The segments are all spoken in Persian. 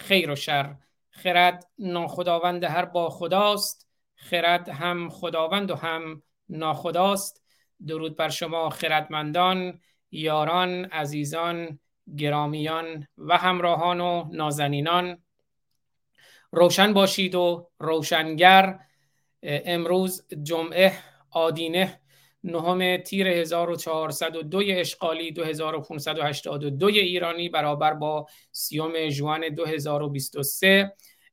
خیر و شر. خرد ناخداوند هر با خداست. خرد هم خداوند و هم ناخداست. درود بر شما خردمندان یاران عزیزان گرامیان و همراهان و نازنینان. روشن باشید و روشنگر. امروز جمعه آدینه نهم تیر 1402 اشغالی 2582 ایرانی برابر با سیوم جوان 2023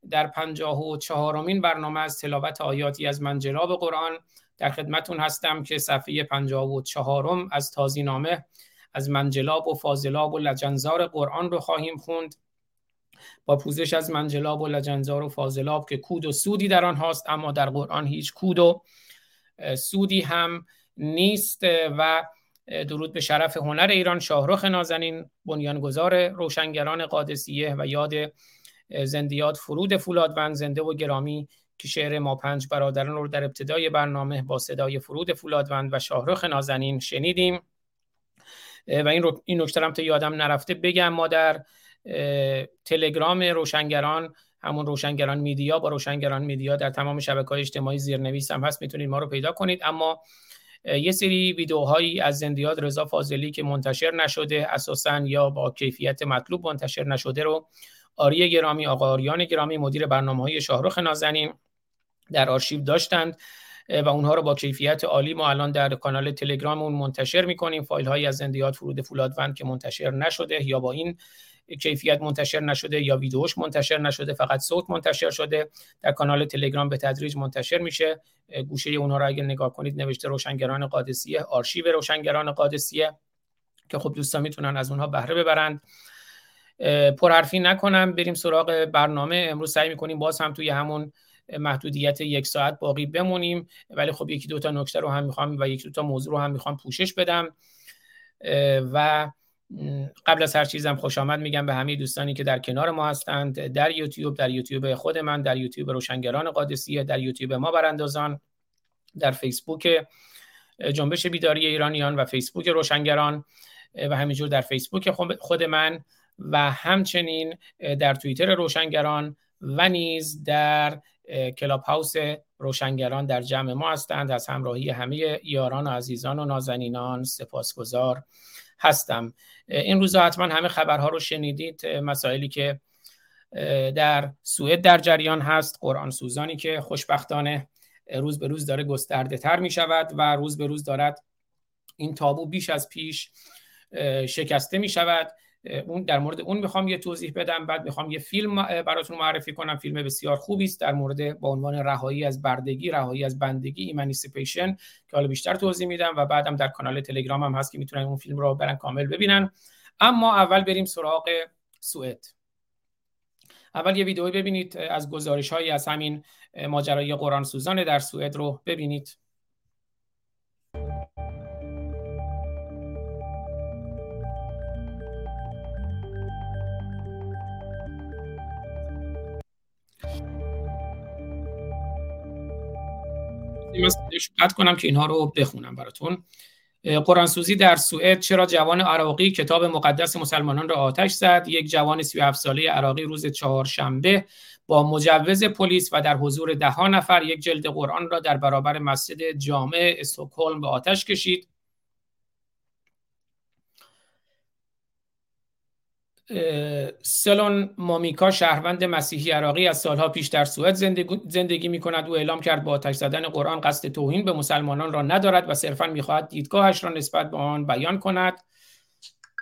در پنجاه و چهارمین برنامه از تلاوت آیاتی از منجلاب قرآن در خدمتون هستم که صفحه پنجاه و چهارم از تازی نامه از منجلاب و فاضلاب و لجنزار قرآن رو خواهیم خوند. با پوزش از منجلاب و لجنزار و فاضلاب که کود و سودی در آن هاست اما در قرآن هیچ کود و سودی هم نیست و درود به شرف هنر ایران شاهرخ نازنین بنیانگذار روشنگران قادسیه و یاد زندیات فرود فولادوند زنده و گرامی که شعر ما پنج برادران رو در ابتدای برنامه با صدای فرود فولادوند و شاهرخ نازنین شنیدیم. و این رو این نکته تا یادم نرفته بگم ما در تلگرام روشنگران همون روشنگران میدیا با روشنگران میدیا در تمام شبکه های اجتماعی زیرنویس هم هست می‌تونید ما رو پیدا کنید. اما یه سری ویدیوهایی از زندیات رضا فاضلی که منتشر نشده اساسا یا با کیفیت مطلوب منتشر نشده رو. آری گرامی آقا آریان گرامی مدیر برنامه های شاهرخ نازنین در آرشیو داشتند و اونها رو با کیفیت عالی ما الان در کانال تلگراممون منتشر می‌کنیم. فایل هایی از زندیات فرود فولادوند که منتشر نشده یا با این کیفیت منتشر نشده یا ویدیوش منتشر نشده فقط صوت منتشر شده. در کانال تلگرام به تدریج منتشر میشه. گوشه اونها رو اگر نگاه کنید نوشته روشنگران قادسیه آرشیو روشنگران قادسیه که خب دوستان می‌تونن از اونها بهره ببرند پرحرفی نکنم. بریم سراغ برنامه. امروز سعی می‌کنیم باز هم توی همون محدودیت یک ساعت باقی بمونیم. ولی خب یکی دو تا نکته رو هم می‌خوام و یکی دو تا موضوع رو هم می‌خوام پوشش بدم. و قبل از هر چیزم خوش آمد میگم به همه دوستانی که در کنار ما هستند در یوتیوب در یوتیوب خود من در یوتیوب روشنگران قادسیه در یوتیوب ما براندازان در فیسبوک جنبش بیداری ایرانیان و فیسبوک روشنگران و همینجور در فیسبوک خود من و همچنین در توییتر روشنگران و نیز در کلاب هاوس روشنگران در جمع ما هستند. از همراهی همه یاران و عزیزان و نازنینان سپاسگزار. هستم. این روزا حتما همه خبرها رو شنیدید مسائلی که در سوئد در جریان هست قرآن سوزانی که خوشبختانه روز به روز داره گسترده تر می شود و روز به روز دارد این تابو بیش از پیش شکسته می شود. اون در مورد اون می‌خوام یه توضیح بدم بعد می‌خوام یه فیلم براتون معرفی کنم فیلم بسیار خوبی است در مورد با عنوان رهایی از بردگی رهایی از بندگی ایمانیسیپیشن که حالا بیشتر توضیح میدم و بعدم در کانال تلگرام هم هست که می‌تونن اون فیلم رو برن کامل ببینن. اما اول بریم سراغ سوئد. اول یه ویدئو ببینید از گزارش هایی از همین ماجرای قرآن سوزان در سوئد رو ببینید. من کنم که اینها رو بخونم براتون. قرآنسوزی در سوئد چرا جوان عراقی کتاب مقدس مسلمانان را آتش زد؟ یک جوان 37 ساله عراقی روز چهارشنبه با مجوز پلیس و در حضور ده نفر یک جلد قرآن را در برابر مسجد جامع استکهلم به آتش کشید. سلون مامیکا شهروند مسیحی عراقی از سالها پیش در سوئد زندگی می کند او اعلام کرد با آتش زدن قرآن قصد توهین به مسلمانان را ندارد و صرفا می‌خواهد دیدگاهش را نسبت به آن بیان کند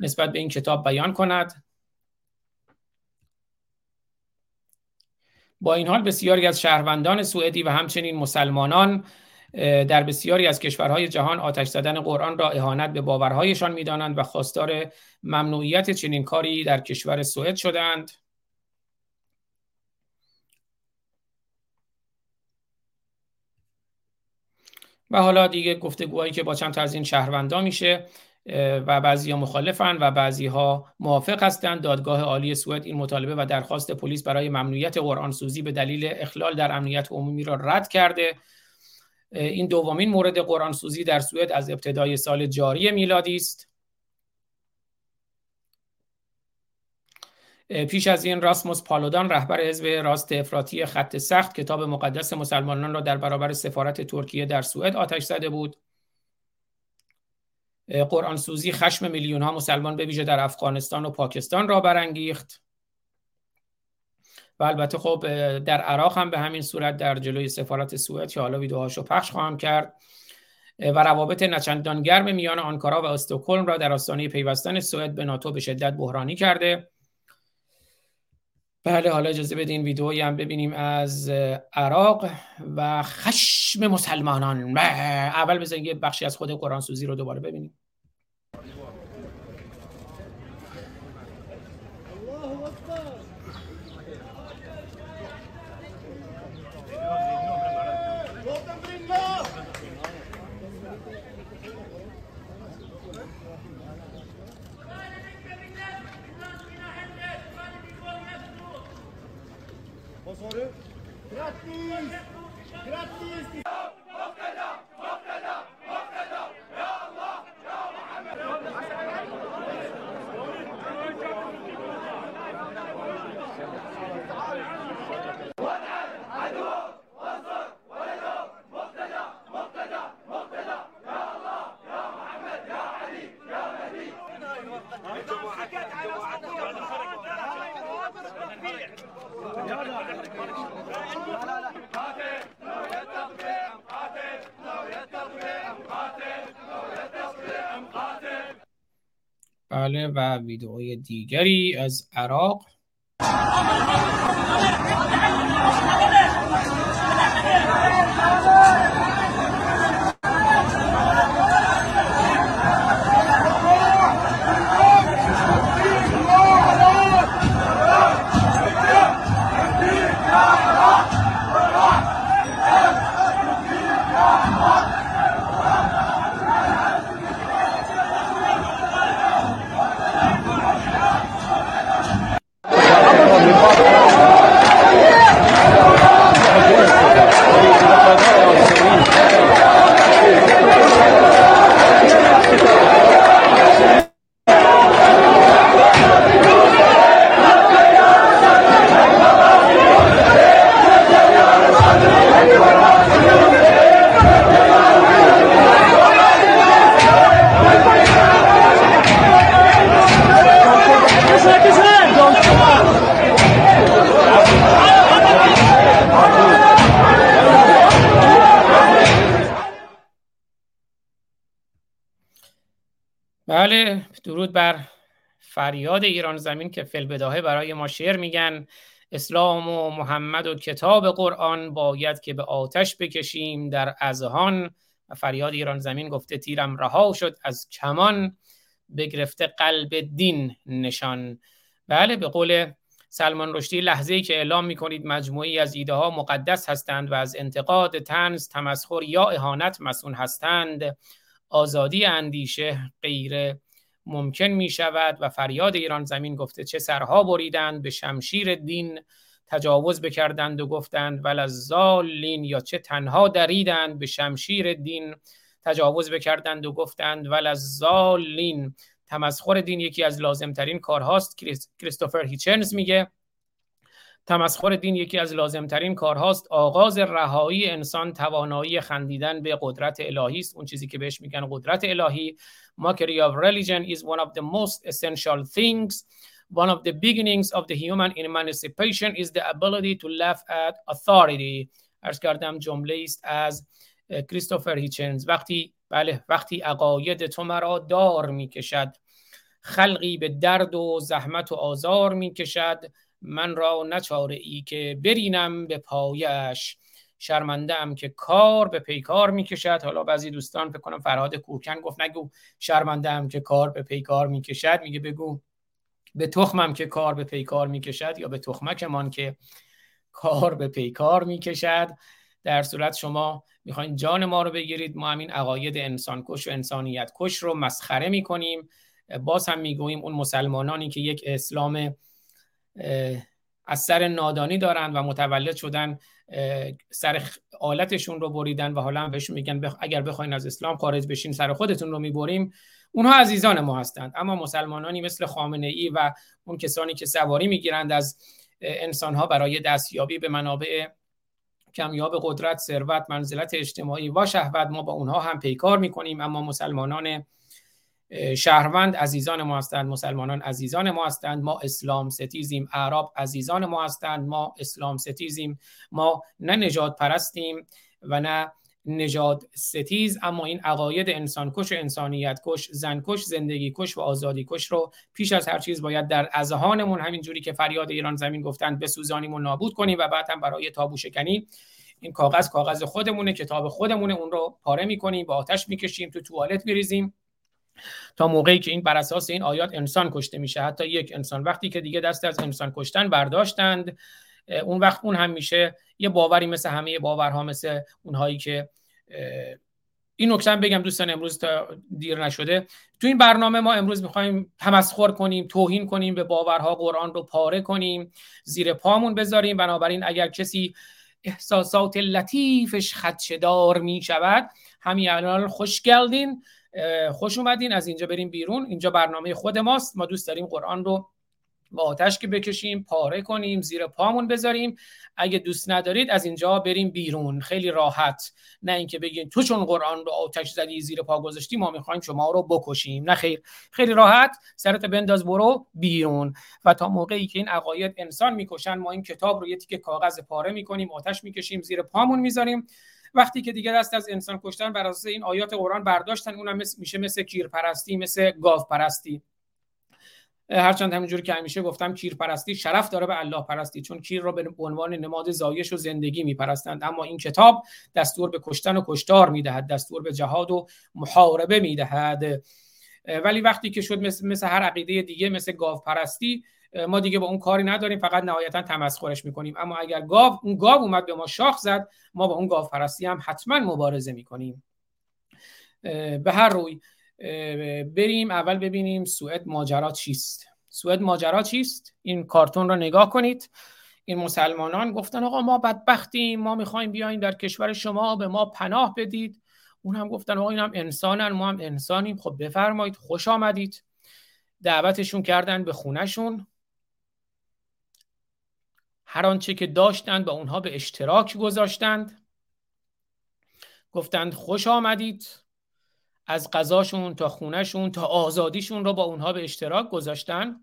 نسبت به این کتاب بیان کند. با این حال بسیاری از شهروندان سوئدی و همچنین مسلمانان در بسیاری از کشورهای جهان آتش زدن قرآن را اهانت به باورهایشان می‌دانند و خواستار ممنوعیت چنین کاری در کشور سوئد شدند. و حالا دیگه گفتگوهایی که با چند تا از این شهروندان میشه و بعضی ها مخالفن و بعضی ها موافق هستند. دادگاه عالی سوئد این مطالبه و درخواست پلیس برای ممنوعیت قرآن سوزی به دلیل اخلال در امنیت عمومی را رد کرده. این دومین مورد قرآن سوزی در سوئد از ابتدای سال جاری میلادی است. پیش از این راسموس پالودان رهبر حزب راست افراطی خط سخت کتاب مقدس مسلمانان را در برابر سفارت ترکیه در سوئد آتش زده بود. قرآن سوزی خشم میلیون ها مسلمان به ویژه در افغانستان و پاکستان را برانگیخت. و البته خب در عراق هم به همین صورت در جلوی سفارت سوئد که حالا ویدیوهاشو پخش خواهم کرد و روابط نچندان گرم میان آنکارا و استکهلم را در آستانه پیوستن سوئد به ناتو به شدت بحرانی کرده. بله حالا اجازه بدین ویدئویی هم ببینیم از عراق و خشم مسلمانان. اول بزنید یه بخشی از خود قرآن سوزی رو دوباره ببینیم. بله و ویدئوی دیگری از عراق بله درود بر فریاد ایران زمین که فلبداهه برای ما شعر میگن. اسلام و محمد و کتاب قرآن باید که به آتش بکشیم در ازهان و فریاد ایران زمین گفته تیرم رها شد از کمان. بگرفته قلب دین نشان. بله به قول سلمان رشدی لحظه ای که اعلام می کنید مجموعی از ایده ها مقدس هستند و از انتقاد تنز تمسخر یا اهانت مسئول هستند. آزادی اندیشه غیر ممکن می شود و فریاد ایران زمین گفته چه سرها بریدند به شمشیر دین تجاوز بکردند و گفتند ول از زالین یا چه تنها دریدند به شمشیر دین تجاوز بکردند و گفتند ول از زالین تمسخر دین یکی از لازمترین کارهاست کریستوفر هیچنز میگه. تمسخر دین یکی از لازمترین کارهاست آغاز رهایی انسان توانایی خندیدن به قدرت الهی است. اون چیزی که بهش میگن قدرت الهی mockery of religion is one of the most essential things one of the beginnings of the human emancipation is the ability to laugh at authority ارز کردم جمله است از کریستوفر هیچنز وقتی بله وقتی عقاید تو مرا دار می‌کشد خلقی به درد و زحمت و آزار می‌کشد من را نچاره ای که برینم به پایش شرمنده ام که کار به پیکار می‌کشد. حالا بعضی دوستان فکر کنم فرهاد کوکن گفت نگو شرمنده ام که کار به پیکار می‌کشد. میگه بگو به تخمم که کار به پیکار می‌کشد یا به تخمکمان که کار به پیکار می‌کشد. در صورت شما می‌خواین جان ما رو بگیرید. ما همین عقاید انسان کش و انسانیت کش رو مسخره می‌کنیم. باز هم می‌گوییم اون مسلمانانی که یک اسلام از سر نادانی دارند و متولد شدن سر آلتشون رو بریدن و حالا بهشون میگن اگر بخواین از اسلام خارج بشین سر خودتون رو می‌بریم. اونها عزیزان ما هستند اما مسلمانانی مثل خامنه ای و اون کسانی که سواری می‌گیرند از انسانها برای دستیابی به منابع کمیاب قدرت ثروت منزلت اجتماعی و شهوت ما با اونها هم پیکار می‌کنیم. اما مسلمانان شهروند عزیزان ما هستند مسلمانان عزیزان ما هستند ما اسلام ستیزیم اعراب عزیزان ما هستند ما اسلام ستیزیم ما نه نجات پرستیم و نه نجات ستیز اما این عقاید انسان کش و انسانیت کش زن کش زندگی کش و آزادی کش رو پیش از هر چیز باید در اذهانمون همین جوری که فریاد ایران زمین گفتن بسوزانیم و نابود کنیم و بعد هم برای تابو شکنی. این کاغذ کاغذ خودمونه کتاب خودمونه اون رو پاره می‌کنیم با آتش می‌کشیم تو توالت میریزیم تا موقعی که این بر اساس این آیات انسان کشته میشه. حتی یک انسان. وقتی که دیگه دست از انسان کشتن برداشتند اون وقت اون هم میشه یه باوری مثل همه باورها مثل اونهایی که این نکته بگم دوستان امروز تا دیر نشده. تو این برنامه ما امروز می‌خوایم تمسخر کنیم توهین کنیم به باورها قرآن رو پاره کنیم زیر پامون بذاریم. بنابراین اگر کسی احساسات لطیفش خدشدار می شود همین الان خوش خوش اومدین از اینجا بریم بیرون. اینجا برنامه خود ماست. ما دوست داریم قرآن رو با آتش که بکشیم پاره کنیم زیر پامون بذاریم. اگه دوست ندارید از اینجا بریم بیرون. خیلی راحت. نه اینکه بگین تو چون قرآن رو آتش زدی زیر پا گذاشتی ما می‌خوایم شما رو بکشیم. نه خیر. خیلی راحت. سرت بنداز برو بیرون. و تا موقعی که این عقاید انسان می‌کشن ما این کتاب رو یه تیکه کاغذ پاره می‌کنیم آتش می‌کشیم زیر پامون می‌ذاریم. وقتی که دیگه دست از انسان کشتن بر اساس این آیات قرآن برداشتن اونم میشه مثل کیرپرستی مثل گاو پرستی هرچند همینجوری که همیشه گفتم کیر پرستی شرف داره به الله پرستی چون کیر را به عنوان نماد زایش و زندگی میپرستند. اما این کتاب دستور به کشتن و کشتار می‌دهد دستور به جهاد و محاربه می‌دهد. ولی وقتی که شد مثل, مثل هر عقیده دیگه مثل گاو پرستی ما دیگه با اون کاری نداریم فقط نهایتا تمسخرش می‌کنیم. اما اگر گاو اون گاو اومد به ما شاخ زد ما با اون گاو پرستی هم حتما مبارزه می‌کنیم. به هر روی بریم اول ببینیم سوئد ماجرا چیست. سوئد ماجرا چیست؟ این کارتون رو نگاه کنید. این مسلمانان گفتن آقا ما بدبختیم ما می‌خوایم بیایم در کشور شما به ما پناه بدید. اون هم گفتن آقا این هم انسانن ما هم انسانیم. خب بفرمایید خوش آمدید. دعوتشون کردن به خونهشون. هر آنچه که داشتند با اونها به اشتراک گذاشتند. گفتند خوش آمدید از غذاشون تا خونهشون تا آزادیشون رو با اونها به اشتراک گذاشتن.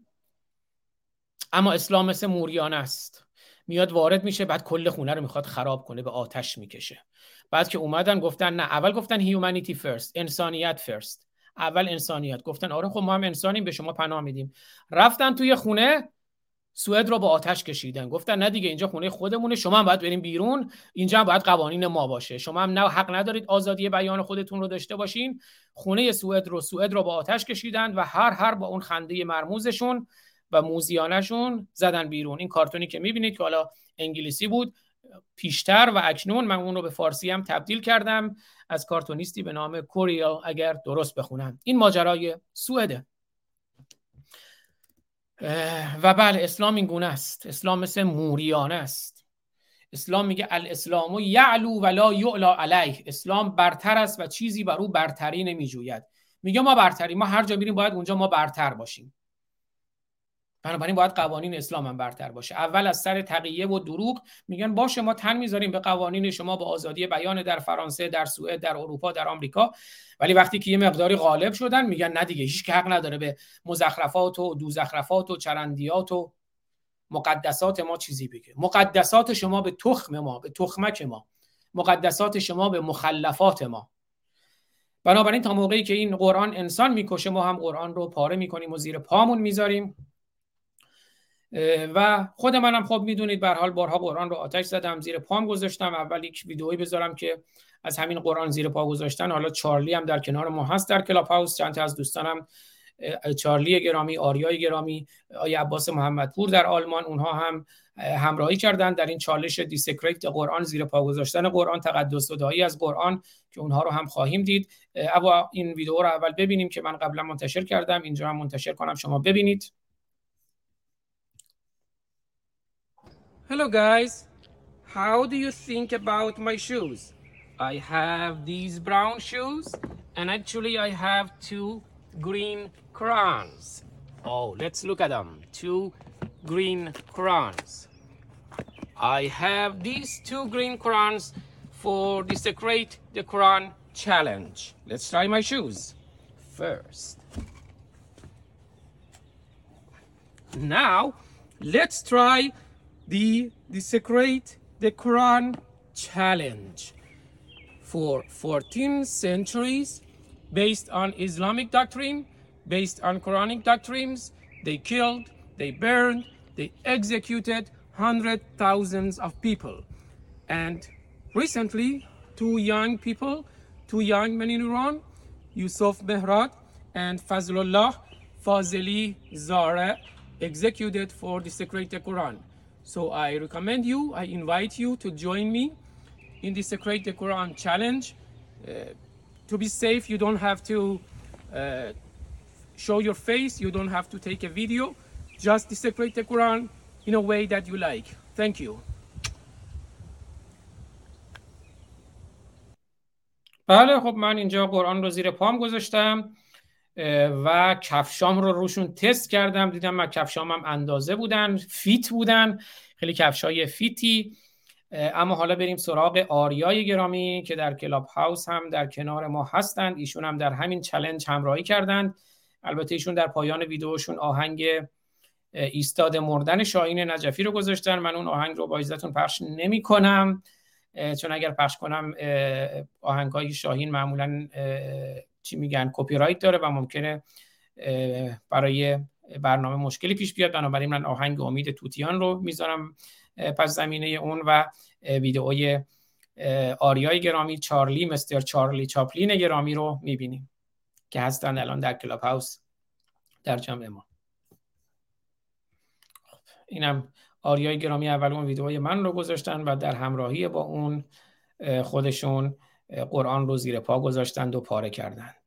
اما اسلام مثل موریانه است. میاد وارد میشه بعد کل خونه رو می‌خواد خراب کنه به آتش می‌کشه. بعد که اومدن گفتن نه اول گفتن هیومانیتی فرست انسانیت فرست اول انسانیت. گفتن آره خب ما هم انسانیم به شما پناه میدیم. رفتن توی خونه سوئد رو با آتش کشیدن. گفتن نه دیگه اینجا خونه خودمونه شما هم باید بریم بیرون اینجا هم باید قوانین ما باشه. شما هم نه حق ندارید آزادی بیان خودتون رو داشته باشین. خونه سوئد رو سوئد رو با آتش کشیدن و هر هر با اون خنده مرموزشون و موزیانشون زدن بیرون. این کارتونی که می‌بینید که حالا انگلیسی بود پیشتر و اکنون من اون رو به فارسی هم تبدیل کردم از کارتونیستی به نام کوریل اگر درست بخونم. این ماجرای سوئده. و بله اسلام این گونه است. اسلام مثل موریانه است. اسلام میگه الاسلام یعلو ولا یعلا علیه. اسلام برتر است و چیزی بر او برتری نمیجوید. میگه ما برتری ما هر جا میریم باید اونجا ما برتر باشیم. بنابراین باید قوانین اسلام هم برتر باشه. اول از سر تقیه و دروغ میگن باشه ما تن می‌ذاریم به قوانین شما به آزادی بیان در فرانسه در سوئد در اروپا در آمریکا. ولی وقتی که یه مقداری غالب شدن میگن نه دیگه هیچ حق نداره به مزخرفات و دوزخرفات و چرندیات و مقدسات ما چیزی بگه. مقدسات شما به تخم ما به تخمک ما. مقدسات شما به مخلفات ما. بنابراین تا موقعی که این قرآن انسان می‌کشه ما هم قرآن رو پاره می‌کنیم و زیر پامون می‌ذاریم. و خود منم خب می‌دونید به حال بارها قرآن رو آتش زدم زیر پام گذاشتم. اول یک ویدئویی بذارم که از همین قرآن زیر پا گذاشتن. حالا چارلی هم در کنار ما هست در کلاب هاوس. چند از دوستانم چارلی گرامی آریای گرامی آیا عباس محمدپور در آلمان اونها هم همراهی کردن در این چالش desecrate قرآن زیر پا گذاشتن قرآن تقدس زدایی از قرآن که اونها رو هم خواهیم دید. اما این ویدیو رو اول ببینیم که من قبلا منتشر کردم. اینجا هم منتشر کنم شما ببینید. Hello guys, how do you think about my shoes? I have these brown shoes and actually I have two green Qurans. Oh, let's look at them. Two green crowns. I have these two green crowns for the Secret the Quran challenge. Let's try my shoes first. Now, let's try the Desecrate the Quran challenge for 14 centuries based on Islamic doctrine, based on Quranic doctrines. They killed, they burned, they executed hundred thousands of people. And recently, two young people, two young men in Iran, Yusuf Mehrad and Fazlullah Fazeli Zara, executed for the Secret Quran. So I recommend you, I invite you to join me in the Secret the Quran challenge. Uh, to be safe, you don't have to uh, show your face, you don't have to take a video. Just desecrate the Quran in a way that you like. Thank you. بله خب من اینجا قرآن رو زیر پام گذاشتم و کفشام رو روشون تست کردم دیدم من کفشامم اندازه بودن فیت بودن خیلی کفشای فیتی. اما حالا بریم سراغ آریای گرامی که در Clubhouse هم در کنار ما هستند. ایشون هم در همین challenge همراهی کردند. البته ایشون در پایان ویدیوشون آهنگ ایستاده مردن شاهین نجفی رو گذاشتن. من اون آهنگ رو با اجازتون پخش نمی کنم چون اگر پخش کنم آهنگ های شاهین معمولا چی میگن کپی رایت داره و ممکنه برای برنامه مشکلی پیش بیاد. بنابراین من آهنگ امید توتیان رو می‌ذارم پس زمینه اون و ویدئوی آریای گرامی چارلی مستر چارلی چاپلین گرامی رو می‌بینیم که هستن الان در کلاب هاوس در جمع ما. خب، اینم آریای گرامی اول اون ویدئوی من رو گذاشتن و در همراهی با اون خودشون قرآن رو زیر پا گذاشتند و پاره کردند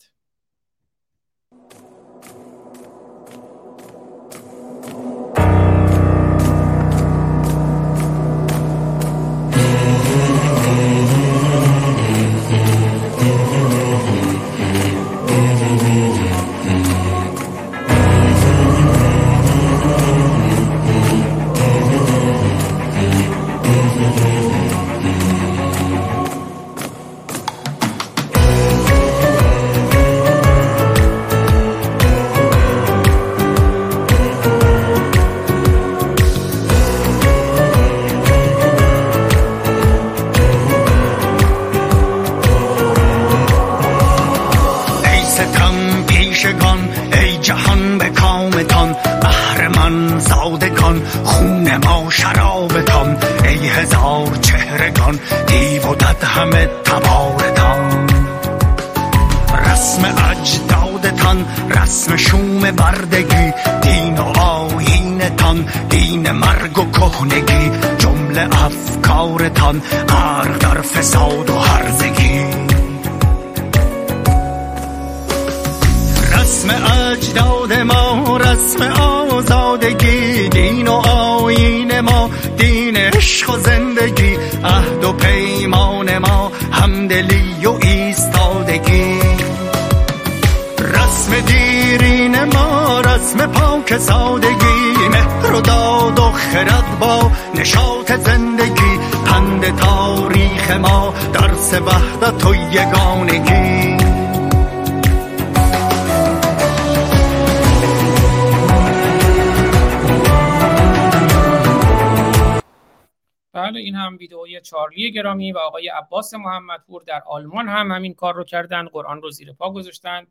چارلی گرامی و آقای عباس محمدپور در آلمان هم همین کار رو کردن قرآن رو زیر پا گذاشتن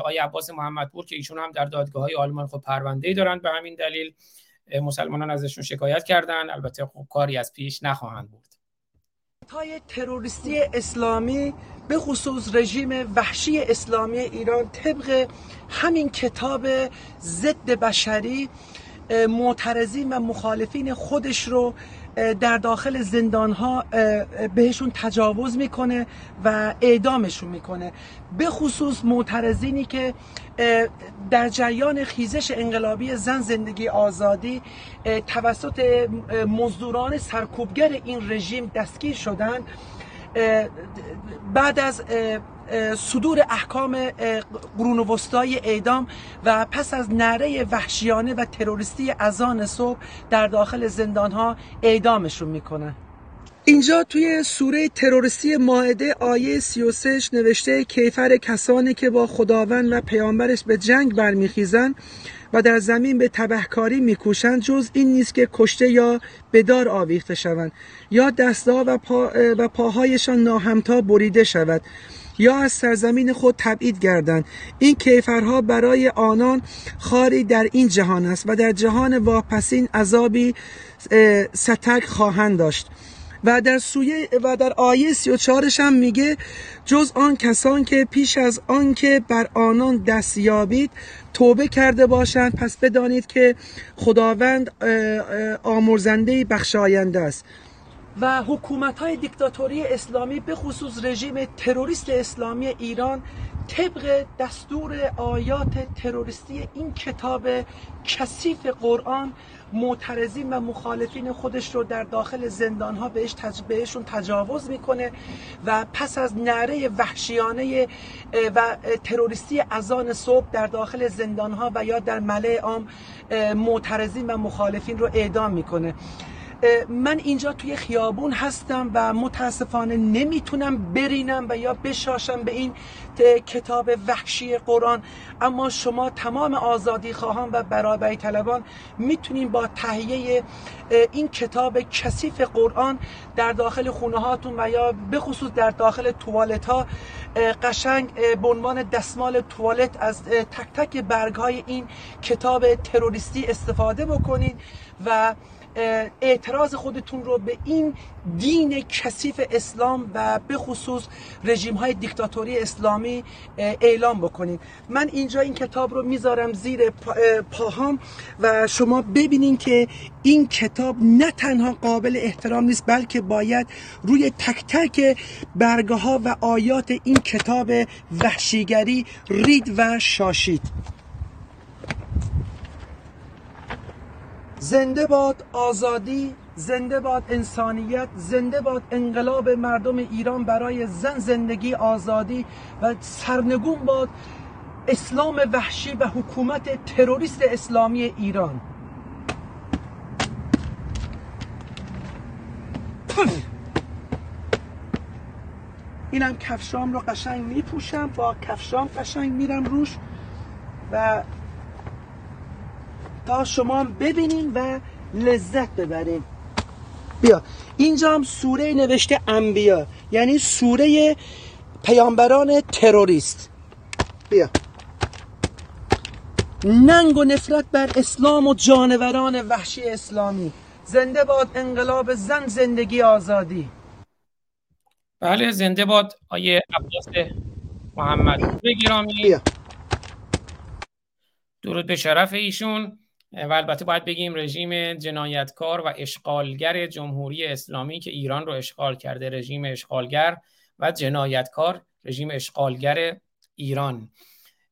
آقای عباس محمدپور که ایشون هم در دادگاه های آلمان خب پرونده دارند به همین دلیل مسلمانان ازشون شکایت کردن البته خب کاری از پیش نخواهند بود های تروریستی اسلامی به خصوص رژیم وحشی اسلامی ایران طبق همین کتاب ضد بشری معترضین و مخالفین خودش رو در داخل زندان ها بهشون تجاوز می‌کنه و اعدامشون می‌کنه. به خصوص معترضینی که در جریان خیزش انقلابی زن زندگی آزادی توسط مزدوران سرکوبگر این رژیم دستگیر شدن بعد از صدور احکام قرون وسطای اعدام و پس از نره وحشیانه و تروریستی اذان صبح در داخل زندان ها اعدامشون می‌کنن. اینجا توی سوره تروریستی ماعده آیه 33 نوشته کیفر کسانی که با خداوند و پیامبرش به جنگ برمیخیزند و در زمین به تبهکاری میکوشند جز این نیست که کشته یا بدار آویخته شوند یا دستها و, پا و پاهایشان ناهمتا بریده شود. یا از سرزمین خود تبعید گردند. این کیفرها برای آنان خاری در این جهان است و در جهان واپسین عذابی ستک خواهند داشت. و در سویه و در آیه 34 هم میگه جز آن کسان که پیش از آن که بر آنان دست یابید توبه کرده باشند پس بدانید که خداوند آمرزنده بخشاینده است. و حکومت های دیکتاتوری اسلامی به خصوص رژیم تروریست اسلامی ایران طبق دستور آیات تروریستی این کتاب کثیف قرآن معترضین و مخالفین خودش رو در داخل زندان ها بهش تج... بهشون تجاوز می‌کنه و پس از نعره وحشیانه و تروریستی اذان صبح در داخل زندان ها و یا در ملع عام معترضین و مخالفین رو اعدام می‌کنه. من اینجا توی خیابون هستم و متاسفانه نمی‌تونم برینم و یا بشاشم به این کتاب وحشی قرآن. اما شما تمام آزادی خواهان و برابری طلبان می‌تونین با تهیه این کتاب کثیف قرآن در داخل خونه هاتون و یا بخصوص در داخل توالت ها قشنگ به عنوان دستمال توالت از تک تک برگ های این کتاب تروریستی استفاده بکنید و اعتراض خودتون رو به این دین کثیف اسلام و به خصوص رژیم های دیکتاتوری اسلامی اعلام بکنید من اینجا این کتاب رو می‌ذارم زیر پاهام و شما ببینین که این کتاب نه تنها قابل احترام نیست بلکه باید روی تک تک برگه ها و آیات این کتاب وحشیگری رید و شاشید. زنده باد آزادی زنده باد انسانیت زنده باد انقلاب مردم ایران برای زن زندگی آزادی و سرنگون باد اسلام وحشی و حکومت تروریست اسلامی ایران. اینم کفشام رو قشنگ میپوشم. با کفشام قشنگ میرم روش و تا شما ببینین و لذت ببرین. بیا. اینجا هم سوره نوشته انبیا یعنی سوره پیامبران تروریست. بیا. ننگ و نفرت بر اسلام و جانوران وحشی اسلامی. زنده باد انقلاب زن زندگی آزادی. بله زنده باد آیه عباس محمد. بگیرامی درود به شرف ایشون. و البته باید بگیم رژیم جنایتکار و اشغالگر جمهوری اسلامی که ایران رو اشغال کرده رژیم اشغالگر و جنایتکار رژیم اشغالگر ایران.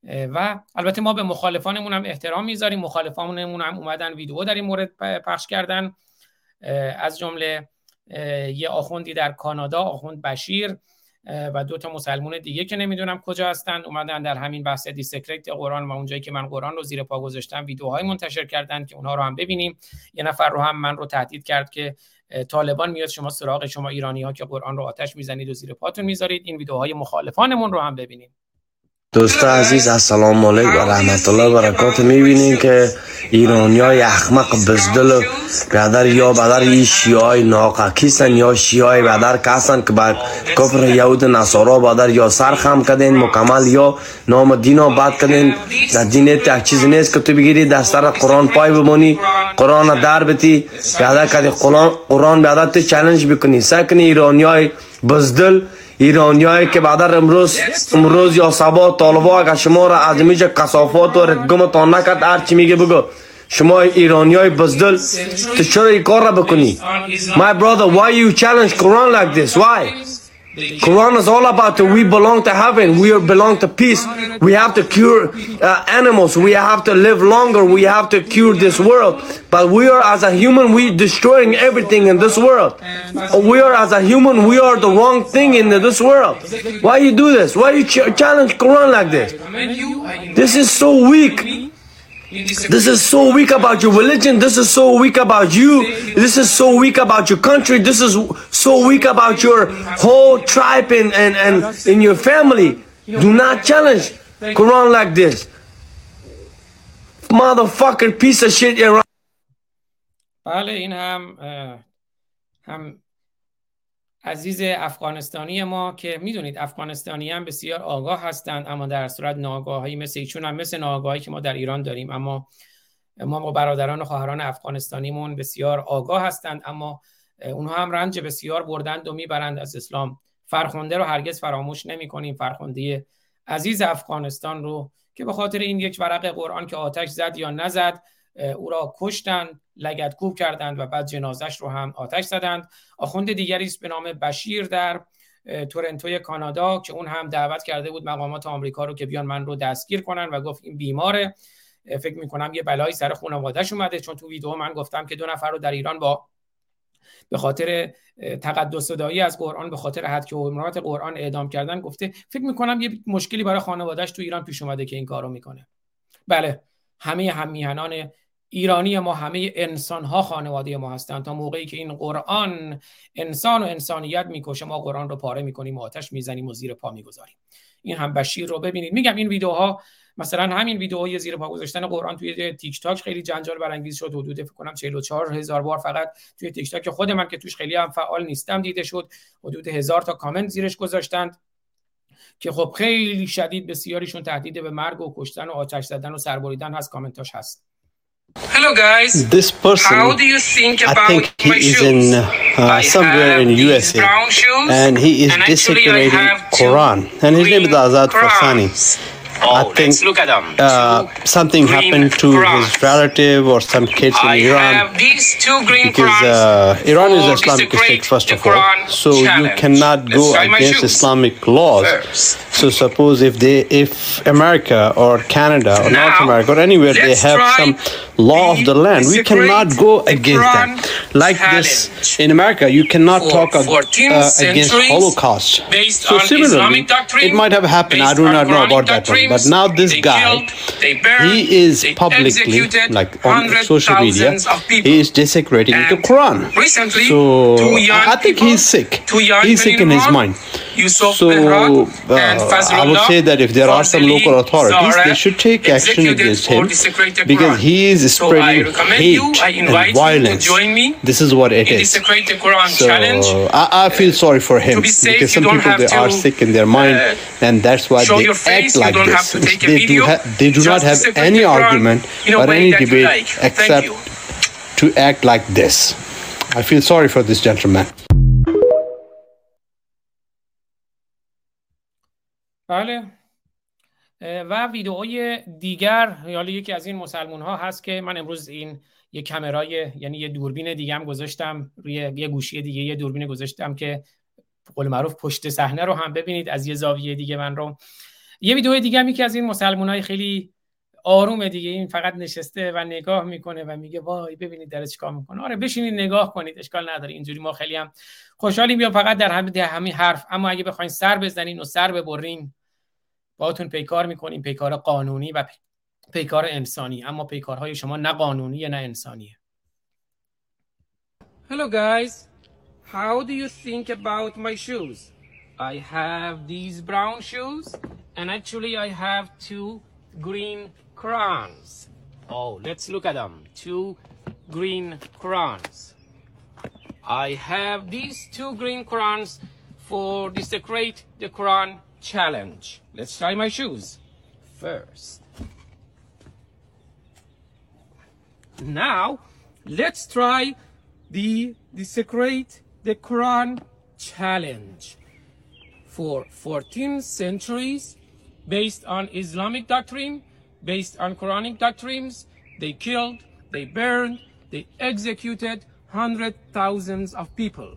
و البته ما به مخالفانمون هم احترام می‌ذاریم. مخالفانمون هم اومدن ویدیو در این مورد پخش کردن. از جمله یه آخوندی در کانادا آخوند بشیر و دو تا مسلمون دیگه که نمی‌دونم کجا هستن. اومدن در همین بحث desecrate قرآن و اونجایی که من قرآن رو زیر پا گذاشتم ویدیوهای منتشر کردن که اونها رو هم ببینیم. یه نفر رو هم من رو تهدید کرد که طالبان میاد شما سراغ شما ایرانی ها که قرآن رو آتش می‌زنید و زیر پاتون می‌ذارید. این ویدیوهای مخالفانمون رو هم ببینیم. دوست عزیز السلام علیکم و رحمت الله و برکاته می‌بینین که ایرانی های احمق بزدل بدر یا بدر ای شیعای ناقاکیستن یا شیعای بدر کسن که با کفر یهود نصارا بدر یا سرخم کدین مکمل یا نام دین ها بد کدین در دین یک چیز نیست که تو بگیری سر قرآن پای بمونی قرآن در بتی. بدر کدی قرآن قرآن بدر تو چلنج بکنی. سکنی ایرانی های بزدل ایرانیایی که بعد امروز امروز یا سبا طالبا اگر شما را از میجه کسافات و رتگمتان نکرد هر چی میگه بگو. شما ایرانیای بزدل تو چرا این کار را بکنی؟ My brother why you challenge Quran like this? Why? Quran is all about we belong to heaven. We belong to peace. We have to cure uh, animals. We have to live longer. We have to cure this world. But we are as a human, we destroying everything in this world. We are as a human, we are the wrong thing in this world. Why you do this? Why you ch challenge Quran like this? This is so weak. This is so weak about your religion. This is so weak about you. This is so weak about your country. This is so weak about your whole tribe and, and, and in your family. Do not challenge Quran like this. Motherfucker piece of shit Iran. بله این هم هم عزیز افغانستانی ما که می‌دونید افغانستانی هم بسیار آگاه هستند اما در صورت ناگاهی مثل ایچون هم مثل ناگاهی که ما در ایران داریم. اما ما با برادران و خواهران افغانستانیمون بسیار آگاه هستند اما اونها هم رنج بسیار بردند و می‌برند از اسلام. فرخنده رو هرگز فراموش نمی کنیم فرخنده عزیز افغانستان رو که به خاطر این یک ورق قرآن که آتش زد یا نزد او را کشتن لگدکوب کردند و بعد جنازش رو هم آتش زدند. آخوند دیگری است به نام بشیر در تورنتوی کانادا که اون هم دعوت کرده بود مقامات آمریکا رو که بیان من رو دستگیر کنن و گفت این بیماره. فکر می‌کنم یه بلایی سر خانوادهش اومده چون تو ویدیو من گفتم که دو نفر رو در ایران با به خاطر تقدس صدایی از قرآن به خاطر حد که حرمات قرآن اعدام کردن گفته. فکر می‌کنم یه مشکلی برای خانوادهش تو ایران پیش اومده که این کارو می‌کنه. بله همه هم میهنان ایرانی ما همه انسان ها خانواده ما هستند. تا موقعی که این قرآن انسان و انسانیت می‌کشه ما قرآن رو پاره می‌کنیم و آتش می‌زنیم و زیر پا می‌گذاریم. این هم بشیر رو ببینید. میگم این ویدیوها مثلا همین ویدیوهای زیر پا گذاشتن قرآن توی تیک تاک خیلی جنجال برانگیز شد. حدود فکر کنم 44 هزار بار فقط توی تیک تاک خود من که توش خیلی هم فعال نیستم دیده شد. حدود هزار تا کامنت زیرش گذاشتند که خب خیلی شدید بسیاریشون تهدید به مرگ و کشتن و آتش زدن و سربریدن هست. کامنتاش هست. Hello guys. This person, How do you think about I think he my is shoes? in uh, somewhere in USA, brown shoes, and he is and actually desecrating Quran, and his name is Azad Farsani. Qurans. I Oh, think let's look at them. uh, something happened to Qurans. his relative or some kids in I Iran. have these two green Because uh, Iran is for Islamic desecrate state first of all, Quran so you cannot go against. Islamic laws. First. So suppose if they, if America or Canada or North America or anywhere they have some law of the land, we cannot go against that. Like this in America, you cannot For talk uh, against Holocaust. based So on similarly, doctrine, it might have happened. I do not know about that one. But now this guy, killed, burned, he is publicly, like on social media, thousands of people. he is desecrating the Quran. recently, so I think he's sick. He's sick in his mind. So uh, and I would say that if there are some local authorities, they should take action against him because he is spreading hate you, I invite and you to violence. join me This is what it is. Desecrate the Quran So challenge. I, I feel sorry for him safe, because some people they are sick in their mind, uh, and that's why they face, act like this. have to take a they do ha- they do not have any argument or any debate like. Except to act like this. I feel sorry for this gentleman. بله. و ویدئوی دیگر حالا یکی از این مسلمون ها هست که من امروز این یه کمرای یعنی یه دوربین دیگه هم گذاشتم روی یه گوشی دیگه یه دوربین گذاشتم که قول معروف پشت صحنه رو هم ببینید از یه زاویه دیگه من رو. یه ویدیو دیگه هم که از این مسلمون های خیلی آرومه دیگه این فقط نشسته و نگاه می‌کنه و میگه وای ببینید داره چیکار می‌کنه. آره بشینید نگاه کنید اشکال نداره اینجوری ما خیلی هم خوشحالیم. بیا فقط در همین همین حرف. اما اگه بخواین سر بزنین و سر ببرین باهاتون پیکار می‌کنیم. پیکار قانونی و پیکار انسانی. اما پیکارهای شما نه قانونی نه انسانیه. Hello guys, how do you think about my shoes? I have these brown shoes and actually I have two green crowns. Oh, let's look at them. Two green crowns. I have these two green crowns for the Secrete the Quran challenge. Let's try my shoes first. Now, let's try the Desecrate the Quran challenge. For 14 centuries, based on Islamic doctrine, based on Quranic doctrines, they killed, they burned, they executed hundred thousands of people.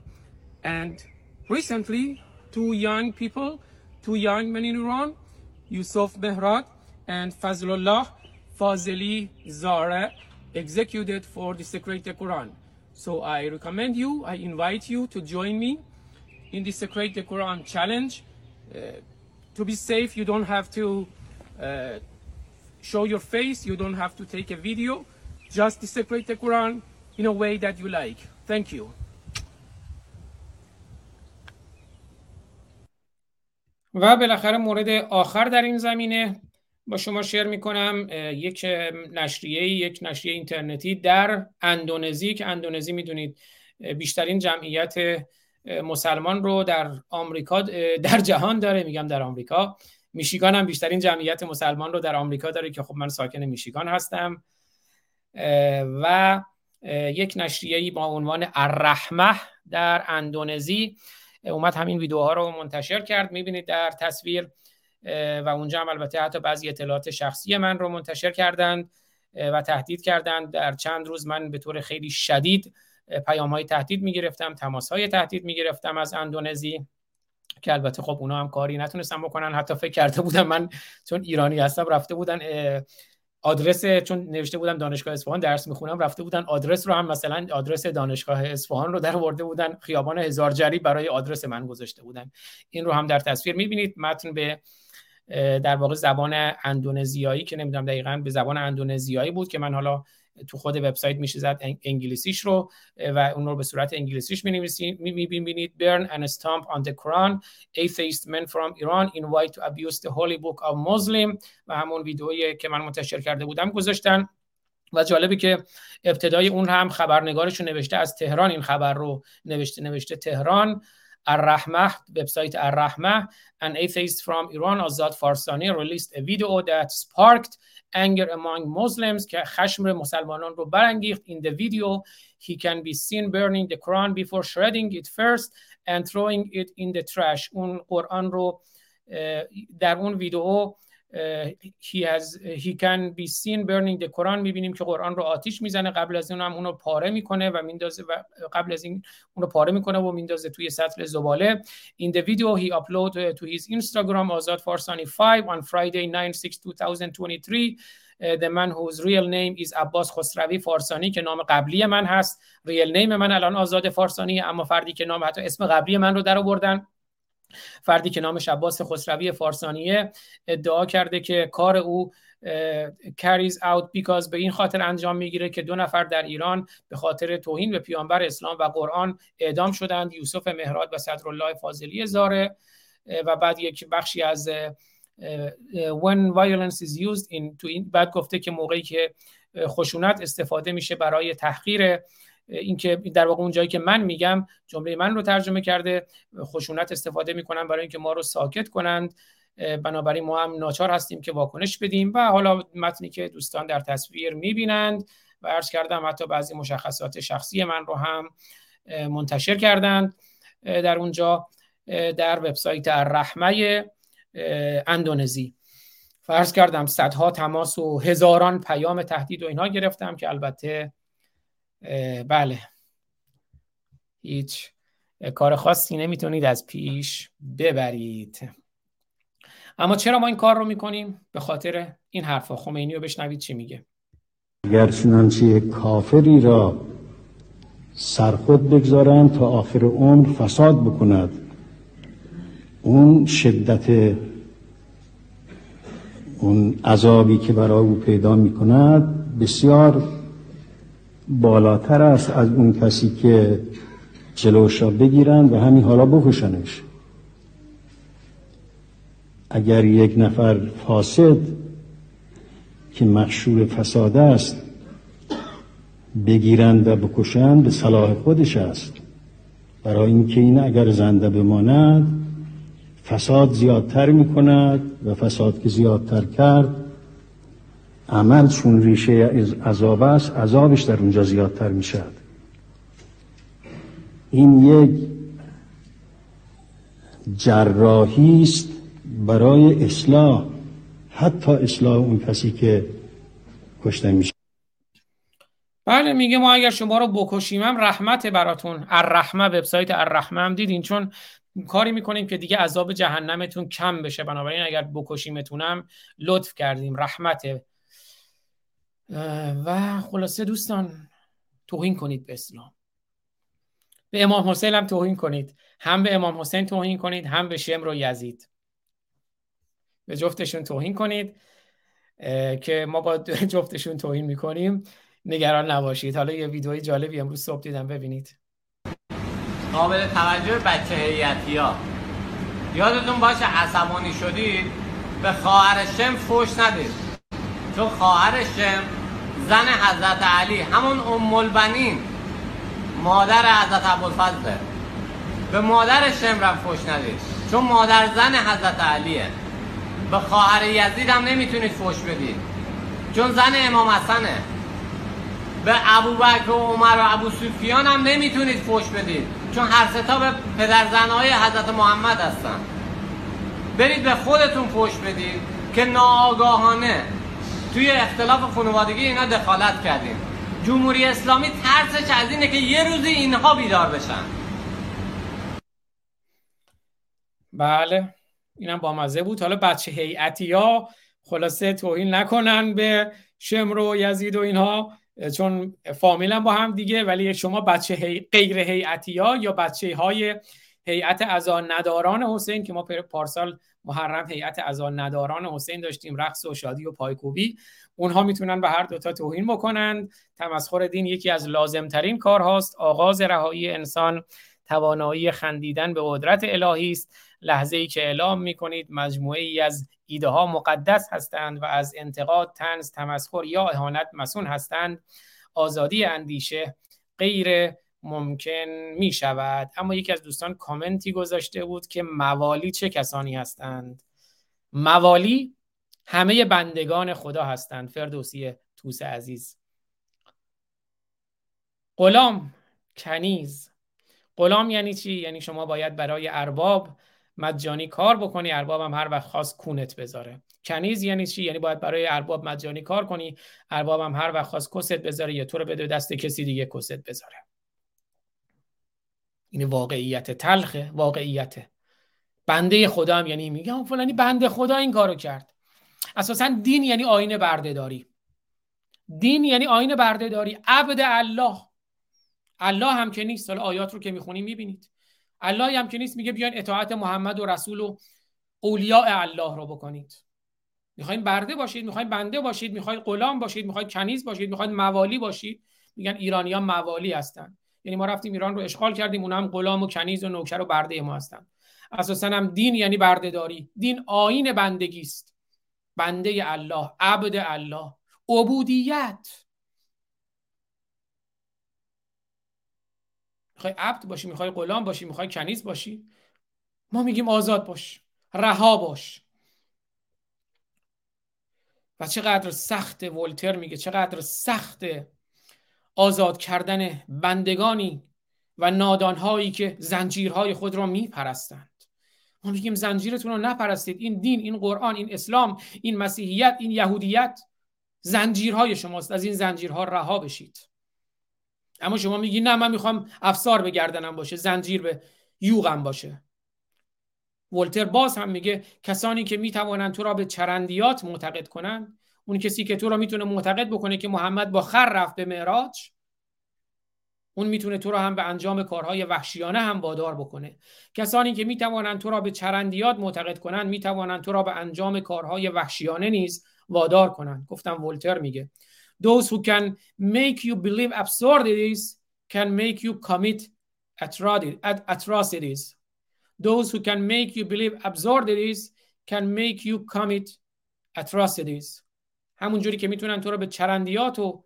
And recently, two young people, two young men in Iran, Yusuf Behrat and Fazlullah Fazeli Zara, executed for the Secret Quran. So I recommend you, I invite you to join me in the Secret Quran challenge. Uh, to be safe, you don't have to uh, show your face, you don't have to take a video, just the Secret Quran in a way that you like. Thank you. و بالاخره مورد آخر در این زمینه با شما شیر می‌کنم یک نشریه یک نشریه اینترنتی در اندونزی که اندونزی می‌دونید بیشترین جمعیت مسلمان رو در آمریکا در جهان داره میگم در آمریکا میشیگان هم بیشترین جمعیت مسلمان رو در آمریکا داره که خب من ساکن میشیگان هستم. و یک نشریه با عنوان الرحمه در اندونزی. اومد همین ویدیوها رو منتشر کرد. می‌بینید در تصویر و اونجا هم البته حتی بعضی اطلاعات شخصی من رو منتشر کردند و تهدید کردند. در چند روز من به طور خیلی شدید پیام های تهدید می‌گرفتم تماس های تهدید می‌گرفتم از اندونزی. که البته خب اونا هم کاری نتونستم بکنن. حتی فکر کرده بودم من چون ایرانی هستم رفته بودن آدرس چون نوشته بودم دانشگاه اصفهان درس می‌خونم رفته بودن آدرس رو هم مثلا آدرس دانشگاه اصفهان رو در ورده بودن. خیابان هزار جری برای آدرس من گذاشته بودن. این رو هم در تصویر می‌بینید. متن به در واقع زبان اندونزیایی که نمی‌دونم دقیقا به زبان اندونزیایی بود که من حالا تو خود وبسایت میشه زد انگلیسیش رو و اون رو به صورت انگلیسیش می می‌بینید burn and stomp on the Quran. Atheist men from Iran invite to abuse the holy book of Muslim. و همون ویدئویی که من منتشر کرده بودم گذاشتن. و جالبه که ابتدای اون هم خبرنگارشون نوشته از تهران. این خبر رو نوشته نوشته تهران. الرحمه وبسایت الرحمه. An atheist from Iran Azad Farsani released a video that sparked anger among Muslims که خشم مسلمانان رو برانگیخت in the video he can be seen burning the Quran before shredding it first and throwing it in the trash اون قرآن رو در اون ویدیو he has he can be seen burning the Quran. می‌بینیم که قرآن رو آتیش می‌زنه. قبل از اون هم اونو پاره می‌کنه و میندازه و قبل از این اونو پاره می‌کنه و میندازه توی سطل زباله. In the video he upload to his Instagram آزاد فارسانی 5 on Friday 9 6 2023 the man whose real name is عباس خسروی فارسانی که نام قبلی من هست. ریل نیم من الان آزاد فارسانی اما فردی که نام حتی اسم قبلی من رو در آوردن. فردی که نامش عباس خسروی فارسانیه ادعا کرده که کار او کریز اوت بیکاز به این خاطر انجام می‌گیره که دو نفر در ایران به خاطر توهین به پیامبر اسلام و قرآن اعدام شدند یوسف مهراد و صدرالله فاضلی زاره. و بعد یک بخشی از when violence is used in to in بعد گفته که موقعی که خشونت استفاده میشه برای تحقیر اینکه در واقع اون جایی که من میگم جمله من رو ترجمه کرده خشونت استفاده می‌کنن برای اینکه ما رو ساکت کنند. بنابراین ما هم ناچار هستیم که واکنش بدیم و حالا متنی که دوستان در تصویر می‌بینند و عرض کردم حتی بعضی مشخصات شخصی من رو هم منتشر کردند. در اونجا در وبسایت الرحمه اندونزی. فرض کردم صدها تماس و هزاران پیام تهدید و اینها گرفتم که البته بله. هیچ کار خاصی نمی‌تونید از پیش ببرید. اما چرا ما این کار رو می‌کنیم؟ به خاطر این حرفا. خمینی رو بشنوید چی میگه. اگر چنانچه کافری را سرخود بگذارند تا آخر عمر فساد بکند اون شدت اون عذابی که برای او پیدا می کند بسیار بالاتر است از اون کسی که جلوش را بگیرند و همین حالا بکشنش. اگر یک نفر فاسد که مخشور فساد است بگیرند و بکشند به صلاح خودش است. برای اینکه این اگر زنده بماند فساد زیادتر می کند و فساد که زیادتر کرد عمل چون ریشه عذاب است عذابش در اونجا زیادتر می شد این یک جراحی است برای اصلاح حتی اصلاح اون کسی که کشته میشه. بله میگه ما اگر شما رو بکشیم هم رحمت براتون الرحمه وبسایت الرحمه هم دیدین چون کاری می‌کنیم که دیگه عذاب جهنمتون کم بشه. بنابراین اگر بکشیمتونم لطف کردیم رحمته و خلاصه دوستان توهین کنید به اسلام. به امام حسین هم توهین کنید. هم به امام حسین توهین کنید هم به شمر و یزید. به جفتشون توهین کنید که ما با جفتشون توهین می‌کنیم. نگران نباشید. حالا یه ویدئوی جالبی امروز صبح دیدم ببینید. قابل توجه بچه هیئتی ها یادتون باشه عصبانی شدید؟ به خواهر شم فوش ندید. چون خواهر شم زن حضرت علی همون ام البنین مادر حضرت ابوالفضله به مادر شم رم فوش ندید. چون مادر زن حضرت علیه. به خواهر یزید هم نمی‌تونید فوش بدید. چون زن امام حسنه. به ابو بکر و عمر و ابو سفیان هم نمی‌تونید فوش بدید. چون هر ستا به پدر زنهای حضرت محمد هستن. برید به خودتون فوش بدید که ناآگاهانه توی اختلاف خانوادگی اینا دخالت کردیم. جمهوری اسلامی ترسش از اینه که یه روزی اینها بیدار بشن. بله. اینم با مزه بود. حالا بچه هیئتی ها خلاصه توهین نکنن به شمر و یزید و اینها چون فامیلم با هم دیگه ولی شما بچه هی... غیر هیئتی ها یا بچه های هیئت ازان نداران حسین که ما پارسال محرم هیئت ازان نداران حسین داشتیم رقص و شادی و پایکوبی. اونها می‌تونن به هر دوتا توهین بکنند تمسخر دین یکی از لازمترین کارهاست. آغاز رهایی انسان توانایی خندیدن به قدرت الهی است. لحظه ای که اعلام می‌کنید مجموعه ای از ایده ها مقدس هستند و از انتقاد تنز تمسخر یا اهانت مسون هستند. آزادی اندیشه غیر ممکن می شود اما یکی از دوستان کامنتی گذاشته بود که موالی چه کسانی هستند؟ موالی همه بندگان خدا هستند. فردوسی توس عزیز. غلام کنیز. غلام یعنی چی؟ یعنی شما باید برای ارباب مجانی کار بکنی. ارباب هم هر وقت خواست کونت بذاره. کنیز یعنی چی؟ یعنی باید برای ارباب مجانی کار کنی. ارباب هم هر وقت خواست کست بذاره یا تو رو بده دست کسی دیگه کست بذاره. این واقعیت تلخه واقعیته بنده خدا هم یعنی میگم فلانی بنده خدا این کارو کرد. اساسا دین یعنی آیین برده‌داری. دین یعنی آیین برده‌داری. عبد الله. الله هم که نیست. حالا آیات رو که می‌خونیم می‌بینید. الله هم که نیست میگه بیاین اطاعت محمد و رسول و اولیاء الله رو بکنید. می‌خواین برده باشید می‌خواین بنده باشید می‌خواین غلام باشید می‌خواین کنیز باشید می‌خواین موالی باشید. میگن ایرانیان موالی هستن. یعنی ما رفتیم ایران رو اشغال کردیم اونها هم غلام و کنیز و نوکر و برده ما هستن. اساسا هم دین یعنی بردهداری. دین آین بندگی است. بنده الله عبد الله. عبودیت. می‌خوای عبد باشی می‌خوای غلام باشی می‌خوای کنیز باشی. ما میگیم آزاد باش رها باش. و چقدر سخت ولتر میگه چقدر سخت آزاد کردن بندگانی و نادانهایی که زنجیرهای خود را میپرستند. ما میگیم زنجیرتون رو نپرستید. این دین این قرآن این اسلام این مسیحیت این یهودیت زنجیرهای شماست. از این زنجیرها رها بشید. اما شما میگی نه من می‌خوام افسار به گردنم باشه زنجیر به یوغم باشه. ولتر باز هم میگه کسانی که می‌توانند تو را به چرندیات معتقد کنند اون کسی که تو را می‌تونه معتقد بکنه که محمد با خر رفت به معراج اون می‌تونه تو را هم به انجام کارهای وحشیانه هم وادار بکنه. کسانی که می‌توانند تو را به چرندیات معتقد کنند می‌توانند تو را به انجام کارهای وحشیانه نیز وادار کنند. گفتم ولتر میگه. Those who can make you believe absurdities can make you commit atrocities. Those who can make you believe absurdities can make you commit atrocities. همون جوری که می‌تونن تو رو به چرندیات و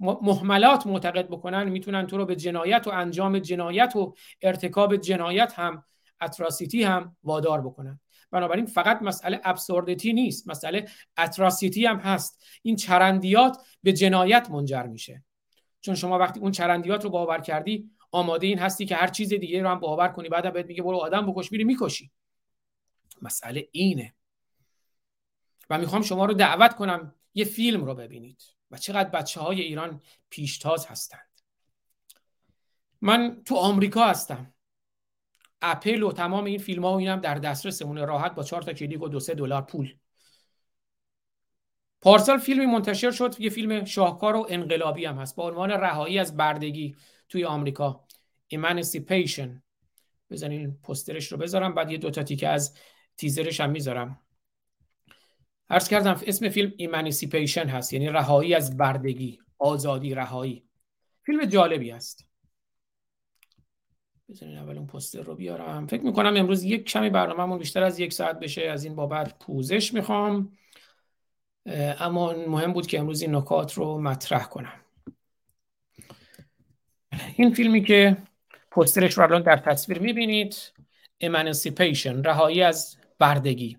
محملات معتقد بکنن می‌تونن تو رو به جنایت و انجام جنایت و ارتکاب جنایت هم اتراسیتی هم وادار بکنن. بنابراین فقط مسئله ابسوردیتی نیست مسئله اتراسیتی هم هست. این چرندیات به جنایت منجر میشه. چون شما وقتی اون چرندیات رو باور کردی آماده این هستی که هر چیز دیگه رو هم باور کنی بعد بهت میگه برو آدم بکش میری می‌کشی. مسئله اینه. و می‌خوام شما رو دعوت کنم یه فیلم رو ببینید. و چقدر بچه های ایران پیشتاز هستند. من تو آمریکا هستم. اپل و تمام این فیلم ها و اینم در دسترسمونه. راحت با چهار تا کلیک و دو سه دلار پول. پارسال فیلمی منتشر شد. یه فیلم شاهکار و انقلابی هم هست. با عنوان رهایی از بردگی توی آمریکا. Emancipation. بزنین پسترش رو بذارم. بعد یه دوتا تیکه از تیزرش هم می‌ذارم. عرض کردم اسم فیلم ایمانیسیپیشن هست یعنی رهایی از بردگی آزادی رهایی. فیلم جالبی است. بزنین اول اون پستر رو بیارم. فکر می‌کنم امروز یک کمی برنامهمون بیشتر از یک ساعت بشه از این بابت پوزش می‌خوام. اما مهم بود که امروز این نکات رو مطرح کنم. این فیلمی که پسترش رو الان در تصویر می‌بینید Emancipation رهایی از بردگی.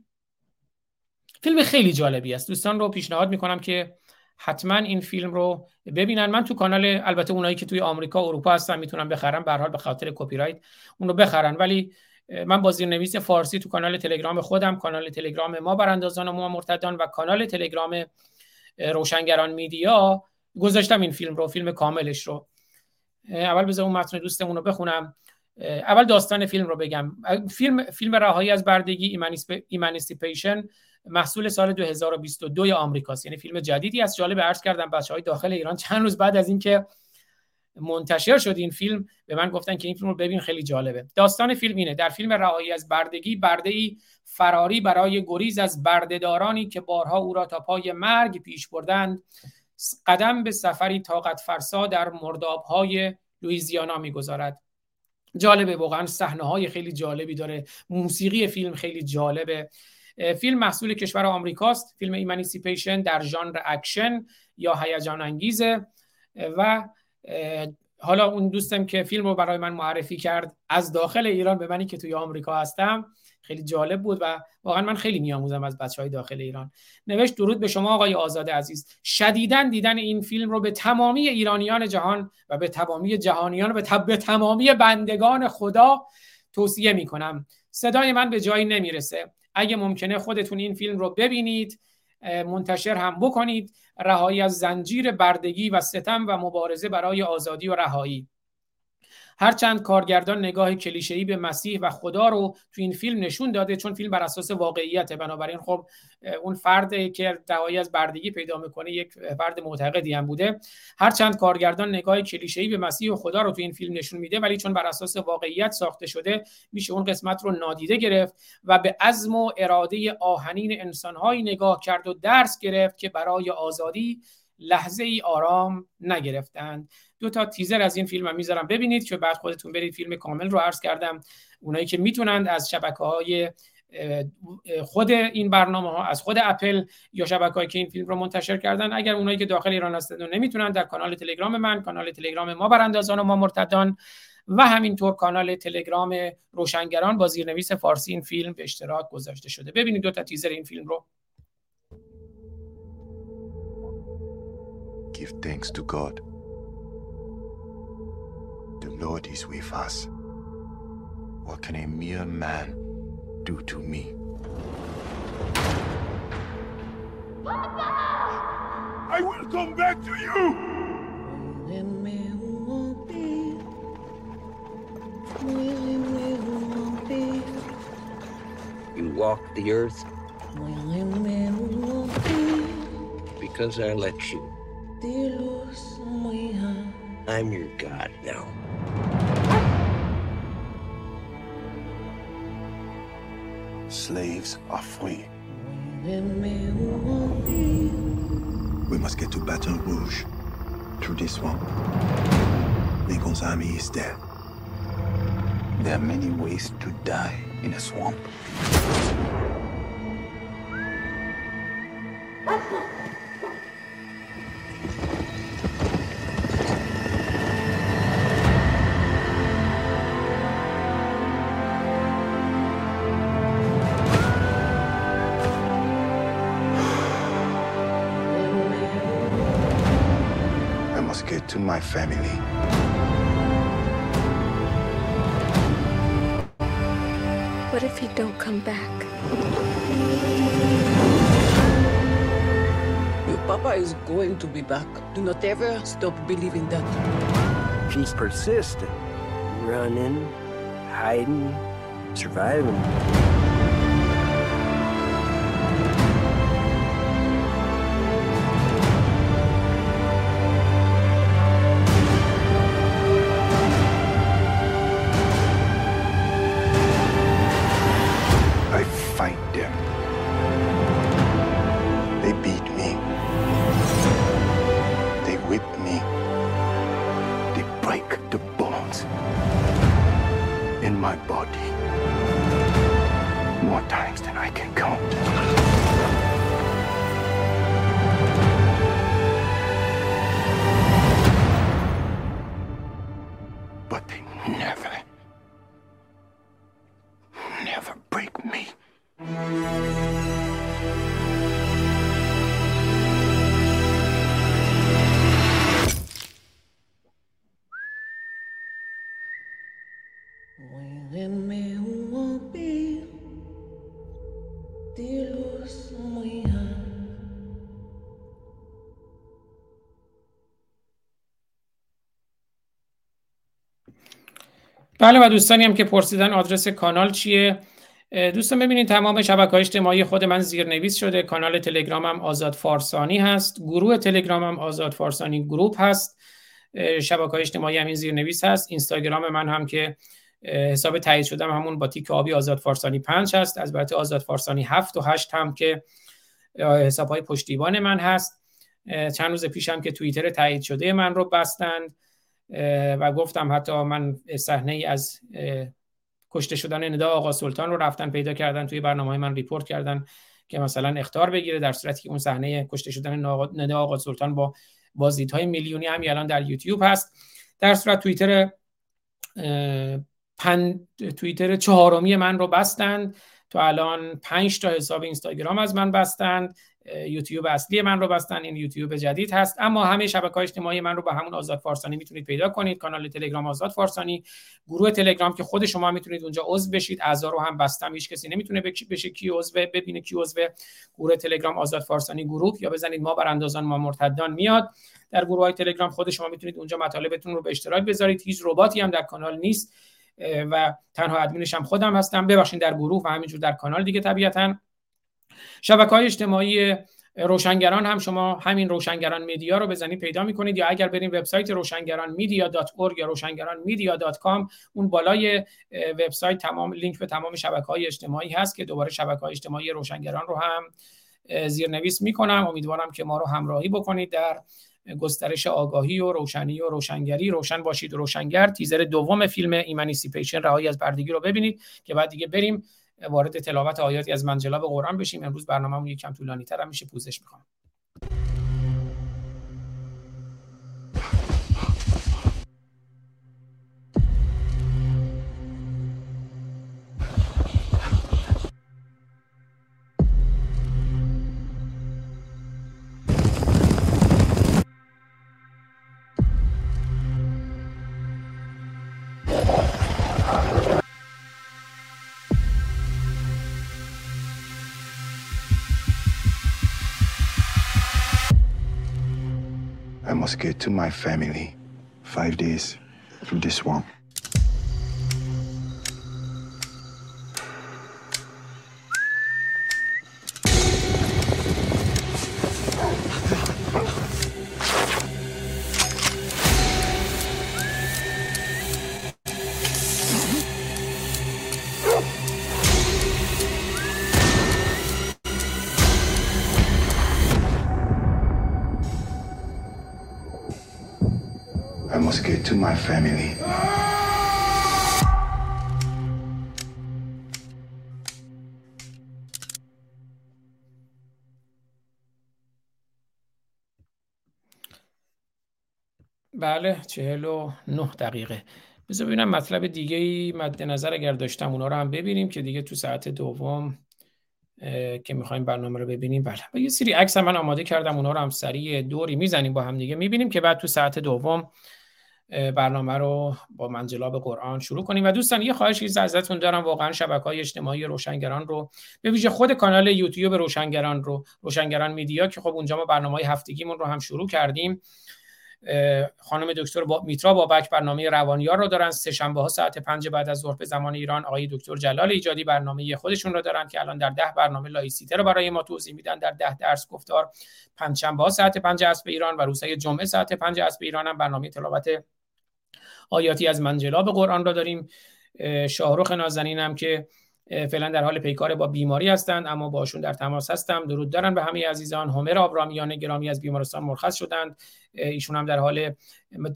فیلم خیلی جالبی است. دوستان رو پیشنهاد می‌کنم که حتما این فیلم رو ببینن. من تو کانال البته اونایی که توی آمریکا اروپا هستن می‌تونن بخرن. به حال به خاطر کپی رایت اون رو بخرن. ولی من با زیرنویس فارسی تو کانال تلگرام خودم کانال تلگرام ما براندازان و ما مرتدان و کانال تلگرام روشنگران میدیا گذاشتم این فیلم رو فیلم کاملش رو. اول بذار اون متن دوستمون رو بخونم. اول داستان فیلم رو بگم. فیلم فیلم رهایی از بردگی ایمانیسیپیشن محصول سال 2022 آمریکاست. یعنی فیلم جدیدی از جالب عرض کردم بچه های داخل ایران چند روز بعد از اینکه منتشر شد این فیلم به من گفتن که این فیلم رو ببین خیلی جالبه. داستان فیلم اینه. در فیلم رهایی از بردگی برده ای فراری برای گریز از برده‌دارانی که بارها او را تا پای مرگ پیش بردند قدم به سفری طاقت فرسا در مردابهای لویزیانا می‌گذارد. جالبه واقعا صحنه های خیلی جالبی داره. موسیقی فیلم خیلی جالبه. فیلم محصول کشور آمریکاست. فیلم Emancipation در ژانر اکشن یا هیجان انگیزه. و حالا اون دوستم که فیلم رو برای من معرفی کرد از داخل ایران به منی که توی آمریکا هستم خیلی جالب بود و واقعا من خیلی میآموزم از بچه های داخل ایران. نوشت درود به شما آقای آزاد عزیز. شدیدن دیدن این فیلم رو به تمامی ایرانیان جهان و به تمامی جهانیان و به, به تمامی بندگان خدا توصیه می‌کنم. صدای من به جایی نمی‌رسه. اگه ممکنه خودتون این فیلم رو ببینید منتشر هم بکنید. رهایی از زنجیر بردگی و ستم و مبارزه برای آزادی و رهایی. هرچند کارگردان نگاه کلیشه‌ای به مسیح و خدا رو تو این فیلم نشون داده چون فیلم بر اساس واقعیت بنابراین خب اون فرد که دعایی از بردگی پیدا می‌کنه یک فرد معتقدی هم بوده. هرچند کارگردان نگاه کلیشه‌ای به مسیح و خدا رو تو این فیلم نشون میده ولی چون بر اساس واقعیت ساخته شده میشه اون قسمت رو نادیده گرفت و به عزم و اراده آهنین انسانهایی نگاه کرد و درس گرفت که برای آزادی لحظه ای آرام نگرفتند دو تا تیزر از این فیلم هم می‌ذارم ببینید که بعد خودتون برید فیلم کامل رو عرض کردم. اونایی که می‌تونند از شبکه های خود این برنامه ها از خود اپل یا شبکه که این فیلم رو منتشر کردن اگر اونایی که داخل ایران هستند و نمی‌تونن در کانال تلگرام من کانال تلگرام ما براندازان و ما مرتدان و همینطور کانال تلگرام روشنگران با زیرنویس فارسی این فیلم به اشتراک گذاشته شده. ببینید دو تا تیزر این فیلم رو. Give thanks to God. The Lord is with us. What can a mere man do to me? Papa! I will come back to you! you! walk the earth? Because I let you. I'm your God now. Slaves are free. We must get to Baton Rouge through this swamp. Lincoln's army is there. There are many ways to die in a swamp. To my family. What if he don't come back? Your papa is going to be back. Do not ever stop believing that. She's persistent. Running, hiding, surviving. بله و دوستانی هم که پرسیدن آدرس کانال چیه؟ دوستان ببینید تمام شبکه های اجتماعی خود من زیرنویس شده. کانال تلگرامم آزاد فارسانی هست. گروه تلگرامم آزاد فارسانی گروپ هست. شبکه های اجتماعی همین زیرنویس هست. اینستاگرام من هم که حساب تایید شدم همون با تیک آبی آزاد فارسانی 5 هست. از البته آزاد فارسانی 7 و 8 هم که حساب های پشتیبان من هست. چند روز پیشم که توییتر تایید شده من رو بستند و گفتم حتی من صحنه ای از کشته شدن ندا آقا سلطان رو رفتن پیدا کردن توی برنامه من ریپورت کردن که مثلا اختار بگیره در صورتی که اون صحنه کشته شدن ندا آقا سلطان با بازدیدهای میلیونی همین الان در یوتیوب هست. در صورت توییتر پن... توییتر چهارمی من رو بستند. تو الان پنج تا حساب اینستاگرام از من بستند. یوتیوب اصلی من رو بستن این یوتیوب جدید هست. اما همه شبکه های اجتماعی من رو به همون آزاد فارسانی می‌تونید پیدا کنید. کانال تلگرام آزاد فارسانی گروه تلگرام که خود شما می‌تونید اونجا عضو بشید. اعضا رو هم بستم هیچ کسی نمی‌تونه بشه کی عضو ببینه کی عضو. گروه تلگرام آزاد فارسانی گروه یا بزنید ما براندازان ما مرتدان میاد. در گروه های تلگرام خود شما می‌تونید اونجا مطالبتون رو به اشتراک بذارید. هیچ رباتی هم در کانال نیست. و تنها ادمینش هم خودم هستم. ببخشید در گروه و همینجور در کانال دیگه طبیعتاً. شبکه های اجتماعی روشنگران هم شما همین روشنگران میدیا رو بزنید پیدا می‌کنید یا اگر بریم وبسایت روشنگران میدیا یا روشنگران میدیا اون بالای وبسایت تمام لینک به تمام شبکه های اجتماعی هست که دوباره شبکه های اجتماعی روشنگران رو هم زیرنویس می‌کنم. امیدوارم که ما رو همراهی بکنید در گسترش آگاهی و روشنی و روشنگری. روشن باشید و روشنگر. تیزر دوم فیلم ایمانیسیپیشن رهایی از بردگی رو ببینید که بعد دیگه بریم وارد تلاوت آیاتی از منجلاب قرآن بشیم. امروز برنامه‌مون یکم طولانی تر هم میشه. پوزش می‌خوام. Get to my family. Five days through this swamp. بله چهل و نه دقیقه. بذار ببینم مطلب دیگه ای مد نظر اگر داشتم اونا رو هم ببینیم که دیگه تو ساعت دوم که می‌خوایم برنامه رو ببینیم. بله. یه سری عکس من آماده کردم اونا رو هم سریع دوری می‌زنیم با هم دیگه. می‌بینیم که بعد تو ساعت دوم برنامه رو با منجلاب قرآن شروع کنیم. و دوستان یه خواهشی ازتون دارم واقعا شبکه های اجتماعی روشنگران رو به ویژه خود کانال یوتیوب روشنگران رو روشنگران میدیا که خب اونجا ما برنامه های هفتگیمون رو هم شروع کردیم. خانم دکتر با میترا بابک برنامه روانیار رو دارن. سه شنبه ها ساعت پنج بعد از ظهر به زمان ایران آقای دکتر جلال ایجادی برنامه خودشون رو دارن که الان در ده برنامه لایسیته رو برای ما توضیح میدن. در ده درس گفتار پنج شنبه ها ساعت پنج اسب ایران و روزهای جمعه ساعت پنج اسب ایران هم برنامه تلاوت آیاتی از منجلاب قرآن را داریم. شاهرخ نازنین هم که فعلا در حال پیکار با بیماری هستند اما باشون در تماس هستم درود دارن به همه عزیزان. همر آبرامیان گرامی از بیمارستان مرخص شدند. ایشون هم در حال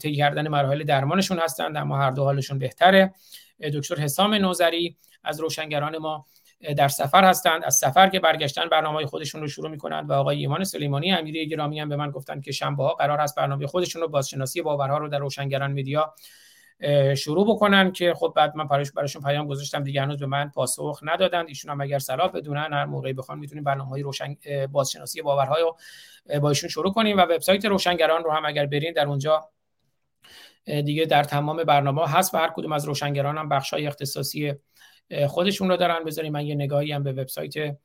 طی کردن مراحل درمانشون هستند اما هر دو حالشون بهتره. دکتر حسام نوزری از روشنگران ما در سفر هستند. از سفر که برگشتن برنامه خودشون رو شروع می‌کنند و آقای ایمان سلیمانی امیری گرامی هم به من گفتن که شنبه ها قرار است برنامه خودشون رو بازشناسی باورها رو در روشنگران میدیا. شروع بکنن که خب بعد من پرش براشون پیام گذاشتم دیگه هنوز به من پاسخ ندادن ایشون هم اگر صلاح بدونن هر موقعی بخوان می‌تونیم برنامه‌های روشن بازشناسی باورهای رو با ایشون شروع کنیم و وبسایت روشنگران رو هم اگر برین در اونجا دیگه در تمام برنامه هست و هر کدوم از روشنگران هم بخشای اختصاصی خودشون رو دارن. بذاریم من یه نگاهی هم به وبسایت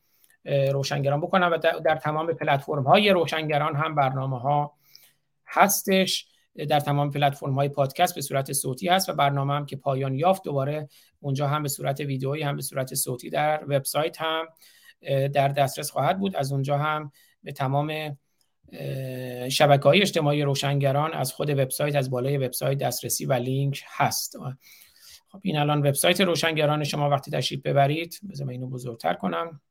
روشنگران بکنم و در تمام پلتفرم های روشنگران هم برنامه ها هستش. در تمام پلتفرم های پادکست به صورت صوتی هست و برنامه هم که پایان یافت دوباره اونجا هم به صورت ویدئویی هم به صورت صوتی در وبسایت هم در دسترس خواهد بود. از اونجا هم به تمام شبکه های اجتماعی روشنگران از خود وبسایت از بالای وبسایت دسترسی و لینک هست. خب این الان وبسایت روشنگران شما وقتی تشریف ببرید بذار اینو بزرگتر کنم.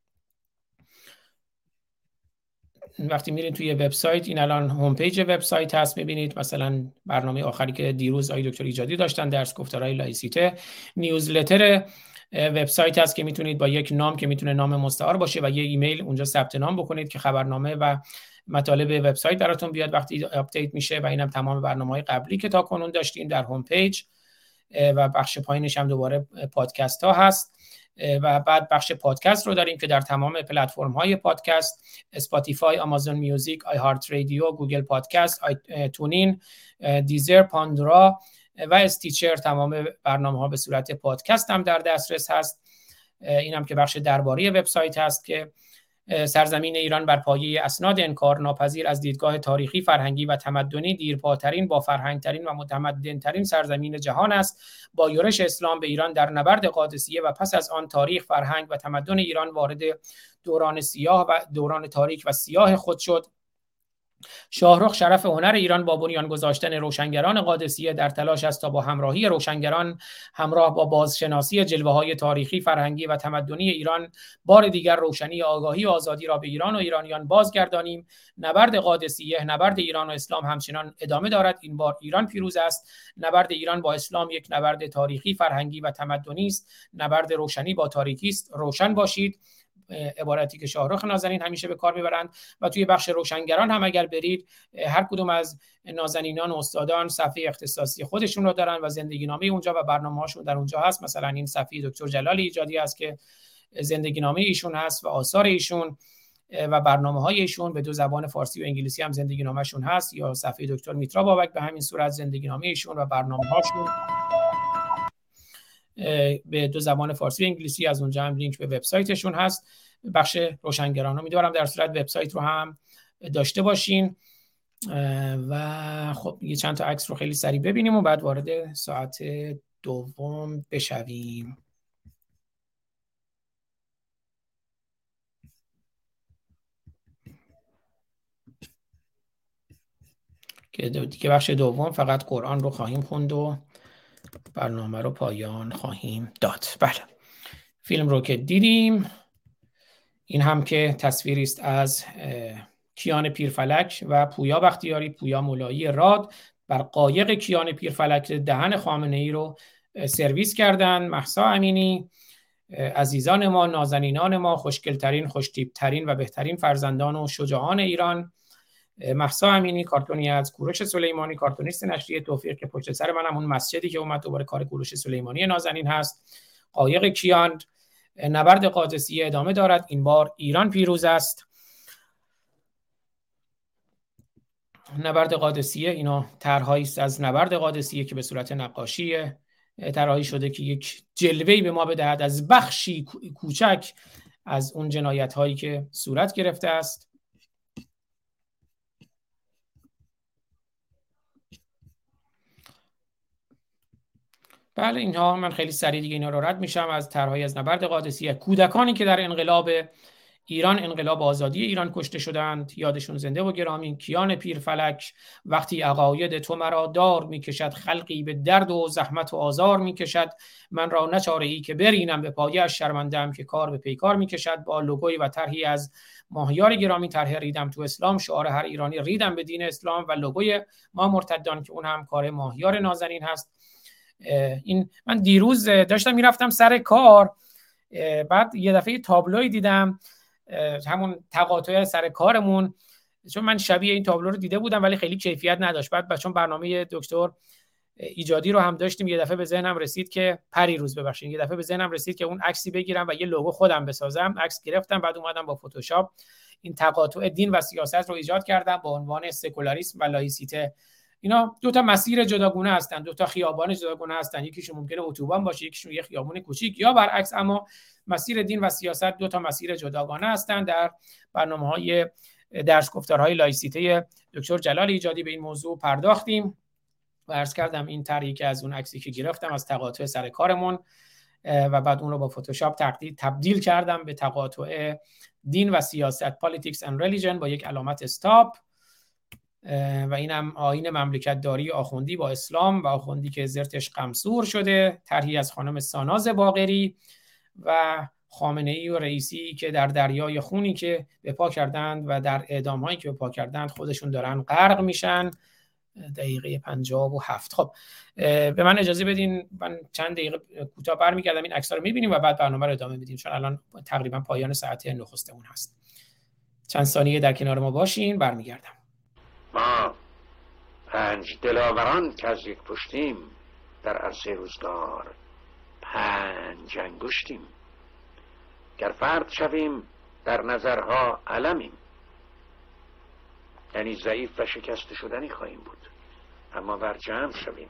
وقتی میرین توی وبسایت این الان home page وبسایت هست می‌بینید. مثلا برنامه آخری که دیروز آقای دکتر ایجادی داشتن درس گفتارهای لایسیته. newsletter وبسایت هست که می‌تونید با یک نام که می‌تونه نام مستعار باشه و یه ایمیل اونجا ثبت نام بکنید که خبرنامه و مطالب وبسایت براتون بیاد. وقتی update میشه و اینم تمام برنامه های قبلی که تا کنون داشتیم در home page و بخش پایینش هم دوباره پادکست ها هست. و بعد بخش پادکست رو داریم که در تمام پلتفرم های پادکست Spotify Amazon Music iHeartRadio Google Podcast TuneIn دیزر پاندرا و استیچر تمام برنامه ها به صورت پادکست هم در دسترس هست. این هم که بخش درباره وبسایت هست که سرزمین ایران بر پایه اسناد انکار ناپذیر از دیدگاه تاریخی فرهنگی و تمدنی دیرپاترین با فرهنگترین و متمدنترین سرزمین جهان است. با یورش اسلام به ایران در نبرد قادسیه و پس از آن تاریخ فرهنگ و تمدن ایران وارد دوران سیاه و دوران تاریک و سیاه خود شد. شاهرخ شرف هنر ایران با بنیان گذاشتن روشنگران قادسیه در تلاش است تا با همراهی روشنگران همراه با بازشناسی جلوه های تاریخی فرهنگی و تمدنی ایران بار دیگر روشنی آگاهی و آزادی را به ایران و ایرانیان بازگردانیم. نبرد قادسیه نبرد ایران و اسلام همچنان ادامه دارد. این بار ایران پیروز است. نبرد ایران با اسلام یک نبرد تاریخی فرهنگی و تمدنی است. نبرد روشنی با تاریکی است. روشن باشید. عبارتی که شاهرخ نازنین همیشه به کار می‌برند و توی بخش روشنگران هم اگر برید هر کدوم از نازنینان و استادان صفحه اختصاصی خودشون رو دارن و زندگی نامه اونجا و برنامه هاشون در اونجا هست. مثلا این صفحه دکتر جلال ایجادی است که زندگی نامه ایشون هست و آثار ایشون و برنامه های ایشون. به دو زبان فارسی و انگلیسی هم زندگی نامهشون هست. یا صفحه دکتر میترا بابک به همین صورت زندگی نامه ایشون و برنامه هاشون به دو زبان فارسی و انگلیسی از اونجا هم لینک به وبسایتشون هست. بخش روشنگران امیدوارم در صورت وبسایت رو هم داشته باشین. و خب یه چند تا عکس رو خیلی سریع ببینیم و بعد وارد ساعت دوم بشویم. که دیگه بخش دوم فقط قرآن رو خواهیم خوند و برنامه رو پایان خواهیم داد. بله. فیلم رو که دیدیم این هم که تصویری است از کیان پیرفلک و پویا بختیاری پویا مولایی راد. بر قایق کیان پیرفلک دهن خامنه ای رو سرویس کردن محسا امینی. عزیزان ما نازنینان ما خوشگلترین خوشتیبترین و بهترین فرزندان و شجاعان ایران. محسا امینی کارتونی از کوروش سلیمانی کارتونیست نشریه توفیق که پشت سر منم اون مسجدی که اومد دوباره کار کوروش سلیمانی نازنین هست. قایق کیان نبرد قادسیه ادامه دارد. این بار ایران پیروز است. نبرد قادسیه اینا طرحهایی است از نبرد قادسیه که به صورت نقاشی طراحی شده که یک جلوه‌ای به ما بدهد از بخشی کوچک از اون جنایت هایی که صورت گرفته است. بله اینها من خیلی سریع دیگه اینا رو رد میشم از طرحهای از نبرد قادسیه کودکانی که در انقلاب ایران انقلاب آزادی ایران کشته شدند. یادشون زنده و گرامی کیان پیرفلک وقتی عقاید تو مرا دار می‌کشد خلقی به درد و زحمت و آزار می‌کشد. من را نچاره ای که برینم به پایه از شرمندم که کار به پیکار می‌کشد. با لوگوی و طرحی از ماهیار گرامی طرح ریدم تو اسلام. شعار هر ایرانی ریدم به دین اسلام و لوگوی ما مرتدان که اون هم کار ماهیار نازنین هست. این من دیروز داشتم می‌رفتم سر کار بعد یه دفعه تابلوی دیدم همون تقاطع سر کارمون چون من شبیه این تابلو رو دیده بودم ولی خیلی کیفیت نداشت. بعد چون برنامه دکتر ایجادی رو هم داشتیم یه دفعه به ذهنم رسید که پری روز ببخشید یه دفعه به ذهنم رسید که اون عکسی بگیرم و یه لوگو خودم بسازم. عکس گرفتم بعد اومدم با فتوشاپ این تقاطع دین و سیاست رو ایجاد کردم با عنوان سکولاریسم و لایسیته. اینا دو تا مسیر جداگونه هستن دو تا خیابان جداگونه هستن. یکیشون ممکنه اتوبان باشه یکیشون یه خیابون کوچیک. یا برعکس اما مسیر دین و سیاست دو تا مسیر جداگانه هستند در برنامه های درس گفتارهای لایسیته دکتر جلال ایجادی به این موضوع پرداختیم. و عرض کردم این طرحی که از اون عکسی که گرفتم از تقاطع سر کارمون و بعد اون رو با فتوشاپ تقدید تبدیل کردم به تقاطع دین و سیاست politics and religion با یک علامت استاپ و اینم آین مملکت داری آخوندی با اسلام و آخوندی که زرتش قمصور شده طرحی از خانم ساناز باقری و خامنه ای و رئیسی که در دریای خونی که به پا کردند و در اعدام هایی که به پا کردند خودشون دارن غرق میشن. دقیقه پنجاب و هفت. خب به من اجازه بدین من چند دقیقه کوتاه برمیگردم این عکس رو می‌بینیم و بعد برنامه رو ادامه میدیم چون الان تقریبا پایان ساعت نخستمون هست. چند ثانیه در کنار ما باشین برمیگردم. ما پنج دلاوران که از یک پشتیم در عرصه روزگار. پنج انگشتیم. گر فرد شویم در نظرها علمیم. یعنی ضعیف و شکست شدنی خواهیم بود. اما بر جمع شویم.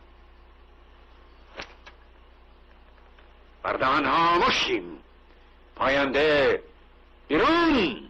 بردهان ها مشیم پاینده بیرون.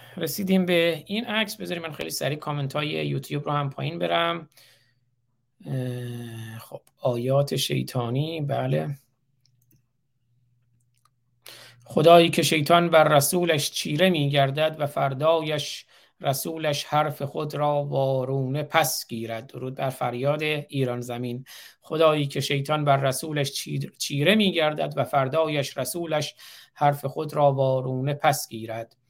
رسیدیم به این عکس. بذاریم من خیلی سریع کامنت های یوتیوب رو هم پایین برم. خب آیات شیطانی بله. خدایی که شیطان بر رسولش چیره می گردد و فردایش رسولش حرف خود را وارونه پس گیرد. درود بر فریاد ایران زمین. خدایی که شیطان بر رسولش چیره می گردد و فردایش رسولش حرف خود را وارونه پس گیرد.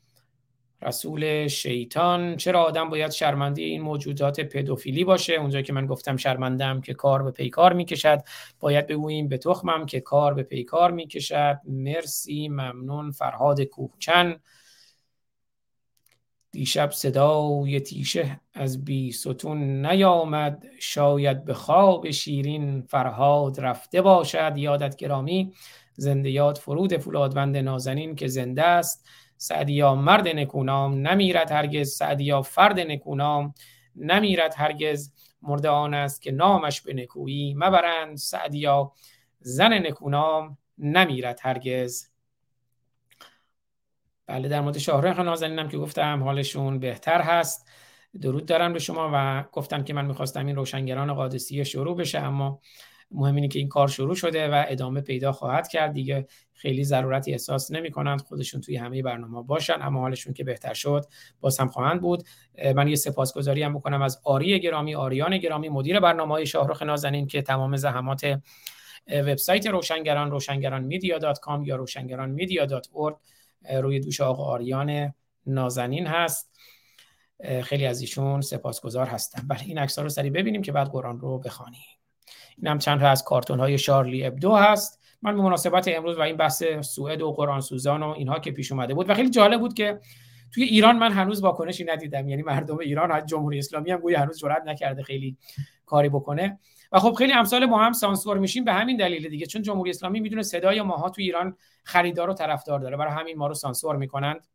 رسول شیطان. چرا آدم باید شرمنده این موجودات پدوفیلی باشه؟ اونجا که من گفتم شرمندم که کار به پیکار می‌کشد. باید بگوییم به تخمم که کار به پیکار می‌کشد. مرسی ممنون. فرهاد کوهچن. دیشب صدای تیشه از بی ستون نیامد. شاید به خواب شیرین فرهاد رفته باشد. یادت گرامی زنده یاد فرود فولادوند نازنین که زنده است. سعدیا مرد نکونام نمیرد هرگز سعدیا فرد نکونام. نمیرد هرگز مرد آن است که نامش به نکویی. مبرند سعدیا زن نکونام نمیرد هرگز. بله در مورد شاهرخ نازنینم که گفتم حالشون بهتر هست. درود دارم به شما و گفتم که من می‌خواستم این روشنگران قادسیه شروع بشه اما مهم اینه که این کار شروع شده و ادامه پیدا خواهد کرد. دیگه خیلی ضرورتی احساس نمی کنند خودشون توی همه برنامه باشن اما حالشون که بهتر شد باز هم خواهند بود. من یه سپاسگزاری هم بکنم از آری گرامی آریان گرامی مدیر برنامه های شاهرخ نازنین که تمام زحمات وبسایت روشنگران روشنگران میدیا کام یا روشنگران میدیا دات روی دوش آقا آریان نازنین هست. خیلی از ایشون سپاسگزار هستم بله این عکس رو سری ببینیم که بعد قرآن رو بخوانیم. این هم چند تا از کارتون های شارلی ابدو هست. من به مناسبت امروز و این بحث سوئد و قرآن سوزان و اینها که پیش اومده بود و خیلی جالب بود که توی ایران من هنوز واکنشی ندیدم. یعنی مردم ایران از جمهوری اسلامی هم گویا هنوز جرئت نکرده خیلی کاری بکنه. و خب خیلی امثال ما هم سانسور میشیم به همین دلیل دیگه. چون جمهوری اسلامی می‌دونه صدای ماها تو ایران خریدار و طرفدار داره. برای همین ما رو سانسور می‌کنند.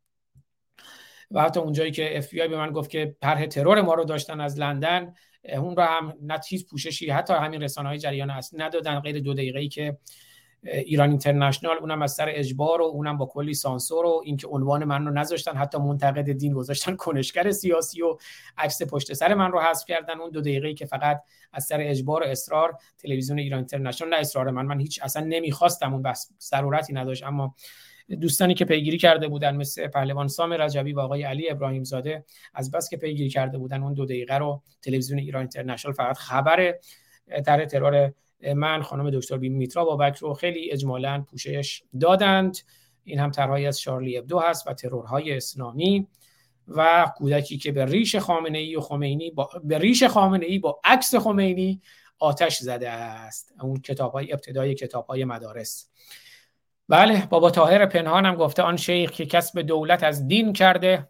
و حتی اونجایی که اف به من گفت که طرح ترور ما رو داشتن از لندن اون رو هم نه پوششی حتی همین رسانه های جریان اصلی ندادن غیر دو دقیقه ای که ایران اینترنشنال اونم از سر اجبار و اونم با کلی سانسور و اینکه عنوان من رو نذاشتن حتی منتقد دین گذاشتن کنشگر سیاسی و عکس پشت سر من رو حذف کردن. اون دو دقیقه ای که فقط از سر اجبار و اصرار تلویزیون ایران اینترنشنال نه اصرار من من هیچ اصلا نمی‌خواستم اون بس ضرورتی نداشت. اما دوستانی که پیگیری کرده بودن مثل پهلوان سام رجبی و آقای علی ابراهیم زاده از بس که پیگیری کرده بودن اون دو دقیقه رو تلویزیون ایران اینترنشنال فقط خبر طرح ترور من خانم دکتر بی میترا بابک رو خیلی اجمالا پوشش دادند. این هم طرحی از شارلی ابدو هست و ترورهای اسلامی و کودکی که به ریش خامنه ای و خمینی با به ریش خامنه ای با عکس خمینی آتش زده است. اون کتاب های ابتدای کتاب های مدارس. بله بابا تاهر پنهانم گفته آن شیخ که کسب دولت از دین کرده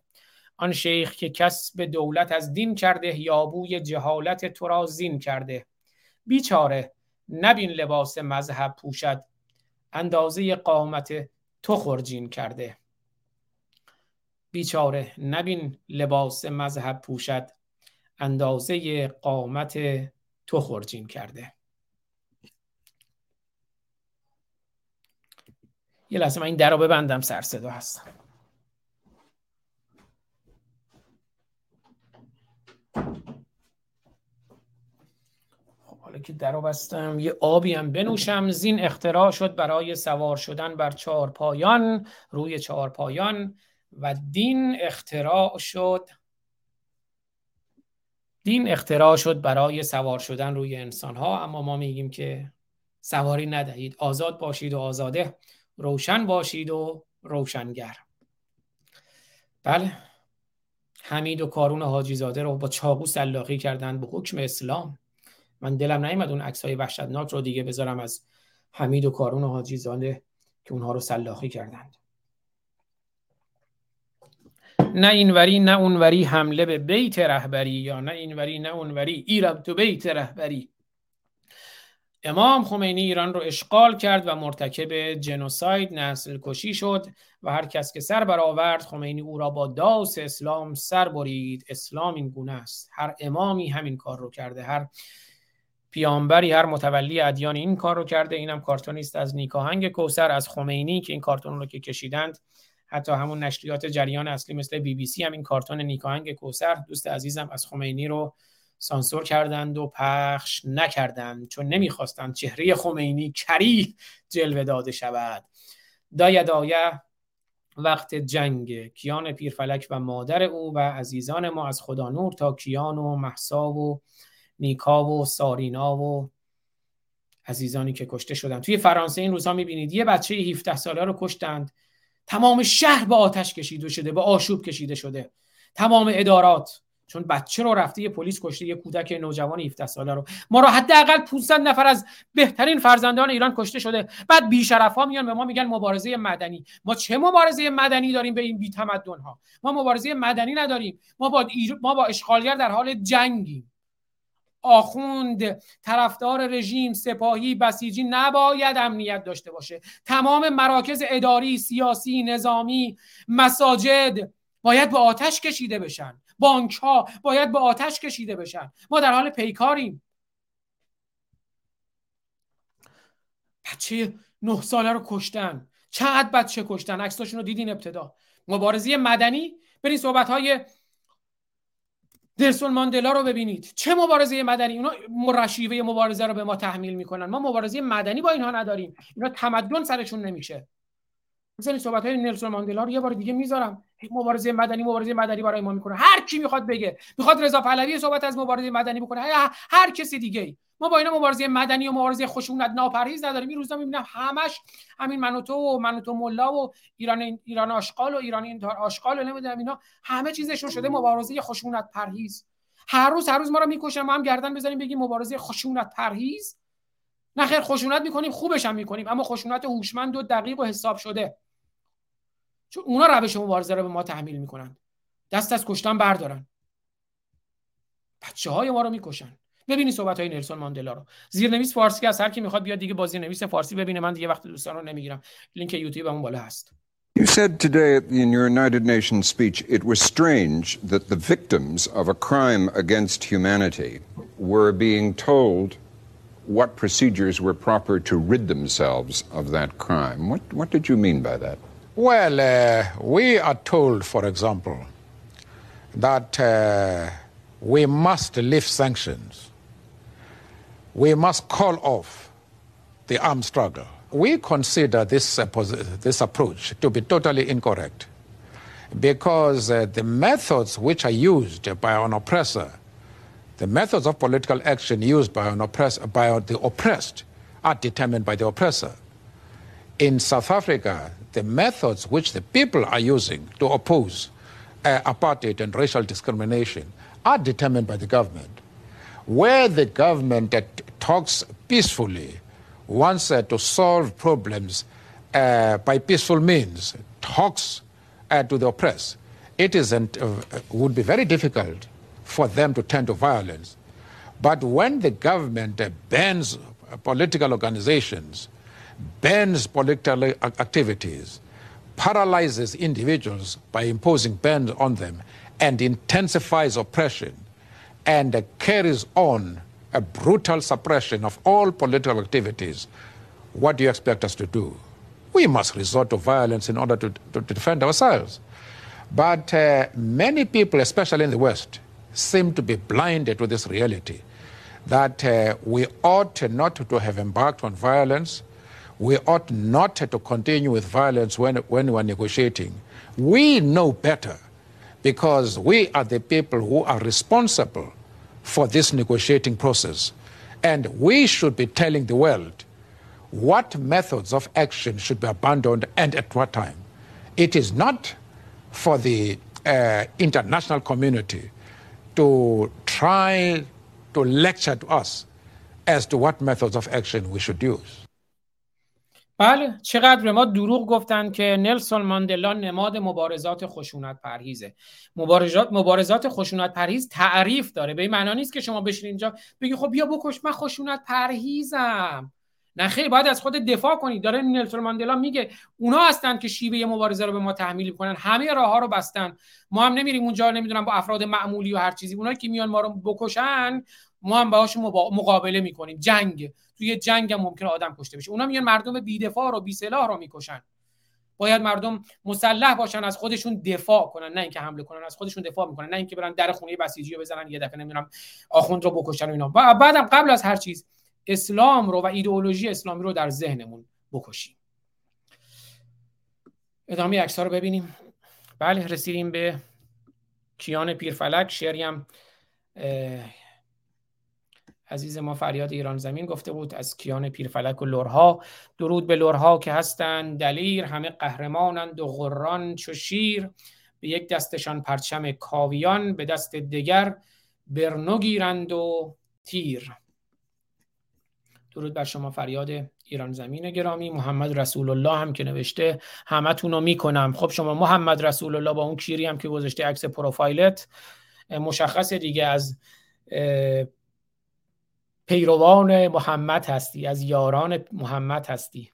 آن شیخ که کسب دولت از دین کرده یابوی جهالت تو را زین کرده. بیچاره نبین لباس مذهب پوشد اندازه قامت تو خرجین کرده. بیچاره نبین لباس مذهب پوشد اندازه قامت تو خرجین کرده. یه لحظه من این در رو ببندم سر صدا هستم. خب حالا که در رو بستم یه آبی هم بنوشم. زین اختراع شد برای سوار شدن بر چهار پایان روی چهار پایان و دین اختراع شد. دین اختراع شد برای سوار شدن روی انسان ها اما ما میگیم که سواری ندهید. آزاد باشید و آزاده. روشن باشید و روشنگر. بله. حمید و کارون حاجی زاده رو با چاقو سلاخی کردن به حکم اسلام. من دلم نیومد اون عکس های وحشتناک رو دیگه بذارم از حمید و کارون و حاجی زاده که اونها رو سلاخی کردند. نه اینوری نه اونوری حمله به بیت رهبری یا نه اینوری نه اونوری ایرم تو بیت رهبری. امام خمینی ایران رو اشغال کرد و مرتکب جنوساید نسل کشی شد و هر کس که سر برآورد خمینی او را با داس اسلام سر برید. اسلام این گونه است. هر امامی همین کار رو کرده هر پیامبری هر متولی ادیان این کار رو کرده. اینم کارتونی است از نیکاهنگ کوسر از خمینی که این کارتون رو که کشیدند. حتی همون نشریات جریان اصلی مثل بی بی سی هم این کارتون نیکاهنگ کوسر دوست عزیزم از خمینی رو سانسور کردند و پخش نکردند چون نمی‌خواستند چهره خمینی کری جلوه داده شود. دایه وقت جنگ. کیان پیرفلک و مادر او و عزیزان ما از خدا نور تا کیان و محسا و نیکا و سارینا و عزیزانی که کشته شدند. توی فرانسه این روزها می‌بینید یه بچه 17 ساله رو کشتند. تمام شهر به آتش کشیده شده به آشوب کشیده شده. تمام ادارات چون بچه رو رفته یه پلیس کشته یه کودک نوجوان 17 ساله رو. ما رو حداقل 500 نفر از بهترین فرزندان ایران کشته شده. بعد بیشرف ها میان به ما میگن مبارزه مدنی. ما چه مبارزه مدنی داریم به این بی تمدن ها ما مبارزه مدنی نداریم. ما با ما با اشغالگر در حال جنگیم. آخوند طرفدار رژیم سپاهی بسیجی نباید امنیت داشته باشه. تمام مراکز اداری سیاسی نظامی مساجد باید به آتش کشیده بشن. بانک ها باید به آتش کشیده بشن. ما در حال پیکاریم. بچه نه ساله رو کشتن. چقدر بچه کشتن؟ عکساشون رو دیدین ابتدا. مبارزه مدنی. برین صحبت های نلسون ماندلا رو ببینید. چه مبارزه مدنی؟ اونا مرشیوه مبارزه رو به ما تحمیل می‌کنن. ما مبارزه مدنی با اینها نداریم. اینا تمدن سرشون نمیشه. این صحبت های نلسون ماندلا رو یه بار دیگه می‌ذارم. مبارزه مدنی مبارزه مدنی برای ما می‌کنه. هر کی می‌خواد بگه. می‌خواد رضا پهلوی صحبت از مبارزه مدنی بکنه. هر, کسی دیگه ما با اینا مبارزه مدنی و مبارزه خشونت ناپرهیز نداریم. این روزا می‌بینم همش همین منوتو و منوتو ملا و ایران ایران آشغال و ایران این آشغال و نمی‌دونم اینا. همه چیزشون شده. مبارزه خشونت پرهیز هر روز هر روز ما رو می‌کشن. ما هم گردن بزنیم بگیم مبارزه خشونت پرهیز نه خیر خشونت می‌کنیم خوبش هم می‌کنیم. اما خشونت هوشمند و دقیق و حساب شده. چون اونا روش مبارزه رو به ما تحمیل می‌کنن. دست از کشتن بردارن. بچه های ما رو می‌کشن. ببینید صحبت های نلسون ماندلا رو. زیرنویس فارسی از هر کی می‌خواد بیاد دیگه با زیرنویس فارسی ببینه. من دیگه وقت دوستان رو نمی‌گیرم. لینک یوتیوب اون بالا هست. You said today in your United Nations speech it was strange that the victims of a crime against humanity were being told what procedures were proper to rid themselves of that crime. What, what did you mean by that? Well, uh, we are told, for example, that uh, we must lift sanctions. We must call off the armed struggle we consider this, uh, this approach to be totally incorrect because uh, the methods which are used by an oppressor, the methods of political action used by, an oppress- by the oppressed, are determined by the oppressor. In South Africa, the methods which the people are using to oppose uh, apartheid and racial discrimination are determined by the government. Where the government that talks peacefully wants uh, to solve problems uh, by peaceful means, talks uh, to the oppressed, it isn't, uh, would be very difficult for them to turn to violence. But when the government uh, bans political organizations, bans political activities, paralyzes individuals by imposing bans on them, and intensifies oppression, and carries on a brutal suppression of all political activities, what do you expect us to do? We must resort to violence in order to, to, to defend ourselves. But uh, many people, especially in the West, seem to be blinded to this reality that uh, we ought not to have embarked on violence. We ought not to continue with violence when, when we're negotiating. We know better because we are the people who are responsible for this negotiating process. And we should be telling the world what methods of action should be abandoned and at what time. It is not for the uh, international community to try to lecture to us as to what methods of action we should use. بله چقدر به ما دروغ گفتن که نلسون ماندلا نماد مبارزات خشونت پرهیزه. مبارزات مبارزات خشونت پرهیز تعریف داره. به این معنا نیست که شما بشین اینجا بگی خب بیا بکش من خشونت پرهیزم. نه خیلی باید از خود دفاع کنید داره نلسون ماندلا میگه اونا هستن که شیوه مبارزه رو به ما تحمیل کنن. همه راه ها رو بستن. ما هم نمیریم اونجا نمی‌دونم با افراد معمولی و هر چیزی. اونایی که میان ما رو بکشن ما هم باهاشون مقابله می‌کنیم. جنگ. توی جنگ هم ممکنه آدم کشته بشه. اونا میان مردم بیدفاع رو بی سلاح رو می‌کشن. باید مردم مسلح باشن از خودشون دفاع کنن. نه اینکه حمله کنن از خودشون دفاع می‌کنن. نه اینکه برن در خونه بسیجی رو بزنن یه دفعه نمی‌دونم آخوند رو بکشن و اینا. بعدم قبل از هر چیز اسلام رو و ایدئولوژی اسلامی رو در ذهنمون بکشیم. ادامه عکس رو ببینیم. بله رسیدیم به کیان پیرفلک شعری هم عزیز ما فریاد ایران زمین گفته بود از کیان پیرفلک و لورها درود به لورها که هستند دلیر همه قهرمانند و غران چو شیر. به یک دستشان پرچم کاویان به دست دیگر برنو گیرند و تیر. درود بر شما فریاد ایران زمین گرامی. محمد رسول الله هم که نوشته همتون رو می‌کنم. خب شما محمد رسول الله با اون کیری هم که گذاشته عکس پروفایلت مشخص دیگه از پیروان محمد هستی از یاران محمد هستی.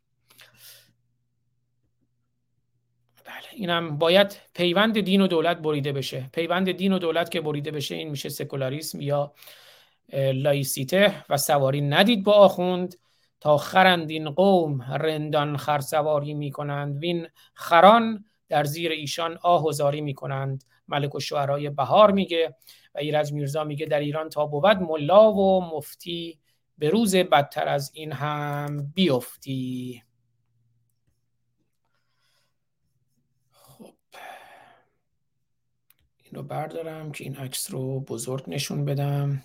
بله اینم باید پیوند دین و دولت بریده بشه. پیوند دین و دولت که بریده بشه این میشه سکولاریسم یا لایسیته و سواری. ندید با آخوند تا خرند این قوم رندان خرسواری می‌کنند. وین خران در زیر ایشان آه می‌کنند. ملک و شعرهای بهار میگه و ایرج میرزا میگه در ایران تا بود ملا و مفتی به روز بدتر از این هم بیفتی. خب. این رو بردارم که این عکس رو بزرگ نشون بدم.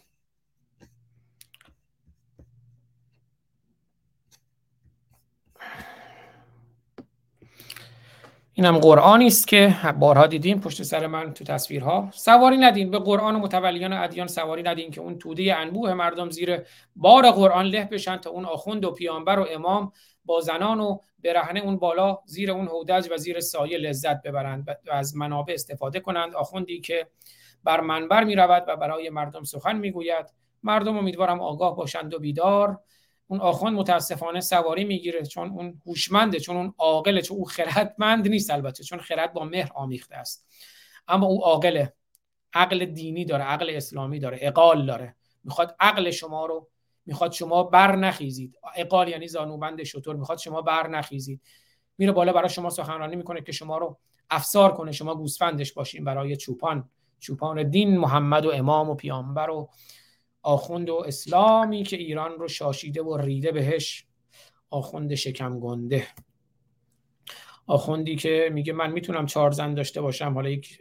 اینم قرآنی است که بارها دیدیم پشت سر من تو تصویرها. سواری ندین به قرآن و متولیان ادیان سواری ندین که اون توده انبوه مردم زیر بار قرآن له بشن تا اون آخوند و پیامبر و امام با زنان و برهنه اون بالا زیر اون هودج و زیر سایه لذت ببرند و از منابع استفاده کنند. آخوندی که بر منبر می رود و برای مردم سخن می‌گوید. مردم امیدوارم آگاه باشند و بیدار. اون آخوند متاسفانه سواری می‌گیره چون اون هوشمنده چون اون عاقله چون او خردمند نیست البته چون خرد با مهر آمیخته است. اما او عاقله. عقل دینی داره عقل اسلامی داره اقال داره. می‌خواد عقل شما رو می‌خواد شما بر نخیزید. اقال یعنی زانوبند شطور می‌خواد شما بر نخیزید. میره بالا برای شما سخنرانی می‌کنه که شما رو افسار کنه شما گوسفندش باشین برای چوپان. چوپان دین محمد و امام و پیامبر و آخوند و اسلامی که ایران رو شاشیده و ریده بهش. آخوند شکم گنده آخوندی که میگه من می‌تونم چهار زن داشته باشم. حالا یک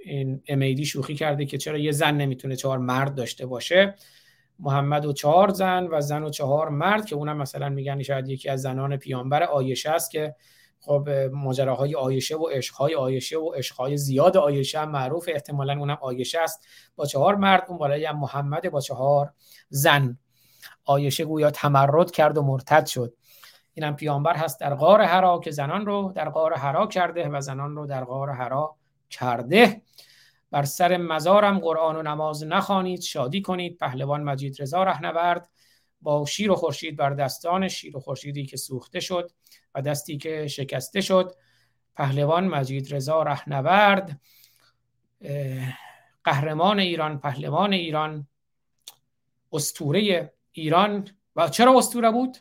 امیدی شوخی کرده که چرا یه زن نمی‌تونه چهار مرد داشته باشه. محمد و چهار زن و زن و چهار مرد که اونم مثلا میگن شاید یکی از زنان پیامبر آیشه است که خب ماجراهای آیشه و عشقهای آیشه و عشقهای زیاد آیشه هم معروف. احتمالا اونم آیشه است. با چهار مرد اون بالای هم محمد با چهار زن. آیشه گویا تمرد کرد و مرتد شد. اینم پیامبر هست در غار حرا که زنان رو در غار حرا کرده و زنان رو در غار حرا کرده. بر سر مزارم قرآن و نماز نخوانید شادی کنید. پهلوان مجید رضا رهنورد. با شیر و خورشید بر دستان شیر و خورشیدی که سوخته شد. دستی که شکسته شد. پهلوان مجید رضا رهنورد قهرمان ایران پهلوان ایران استوره ایران. و چرا استوره بود؟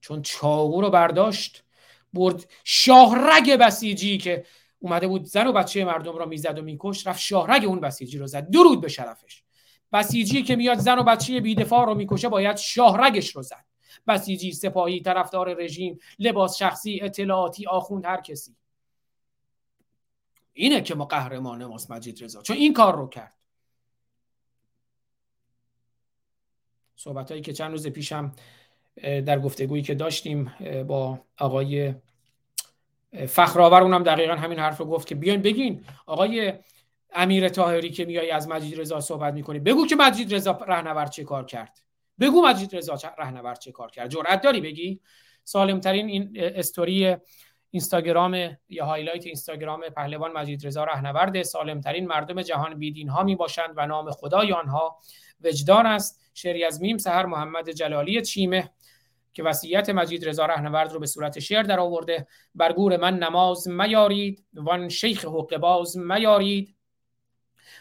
چون چاقو رو برداشت برد شاهرگ بسیجی که اومده بود زن و بچه مردم را می‌زد و میکش رفت شاهرگ اون بسیجی رو زد. درود به شرفش. بسیجی که میاد زن و بچه بیدفاع رو می‌کشه باید شاهرگش رو زد. بسیجی سپاهی طرفدار رژیم لباس شخصی اطلاعاتی آخوند هر کسی. اینه که ما قهرمان ماست مجید رضا. چون این کار رو کرد. صحبت هایی که چند روز پیشم در گفتگویی که داشتیم با آقای فخرآور اونم دقیقا همین حرف رو گفت که بیاین بگین آقای امیر طاهری که میای از مجید رضا صحبت می‌کنی بگو که مجید رضا رهنورد چه کار کرد. بگو مجید رضا رهنورد چه کار کرد؟ جرأت داری بگی؟ سالم ترین این استوری اینستاگرام یا highlight اینستاگرام پهلوان مجید رضا رهنورد سالم ترین مردم جهان بیدین ها می باشند و نام خدای آنها وجدان است. شعری از میم سهر محمد جلالی چیمه که وصیت مجید رضا رهنورد رو به صورت شعر در آورده بر گور من نماز میارید وان شیخ حقه باز میارید.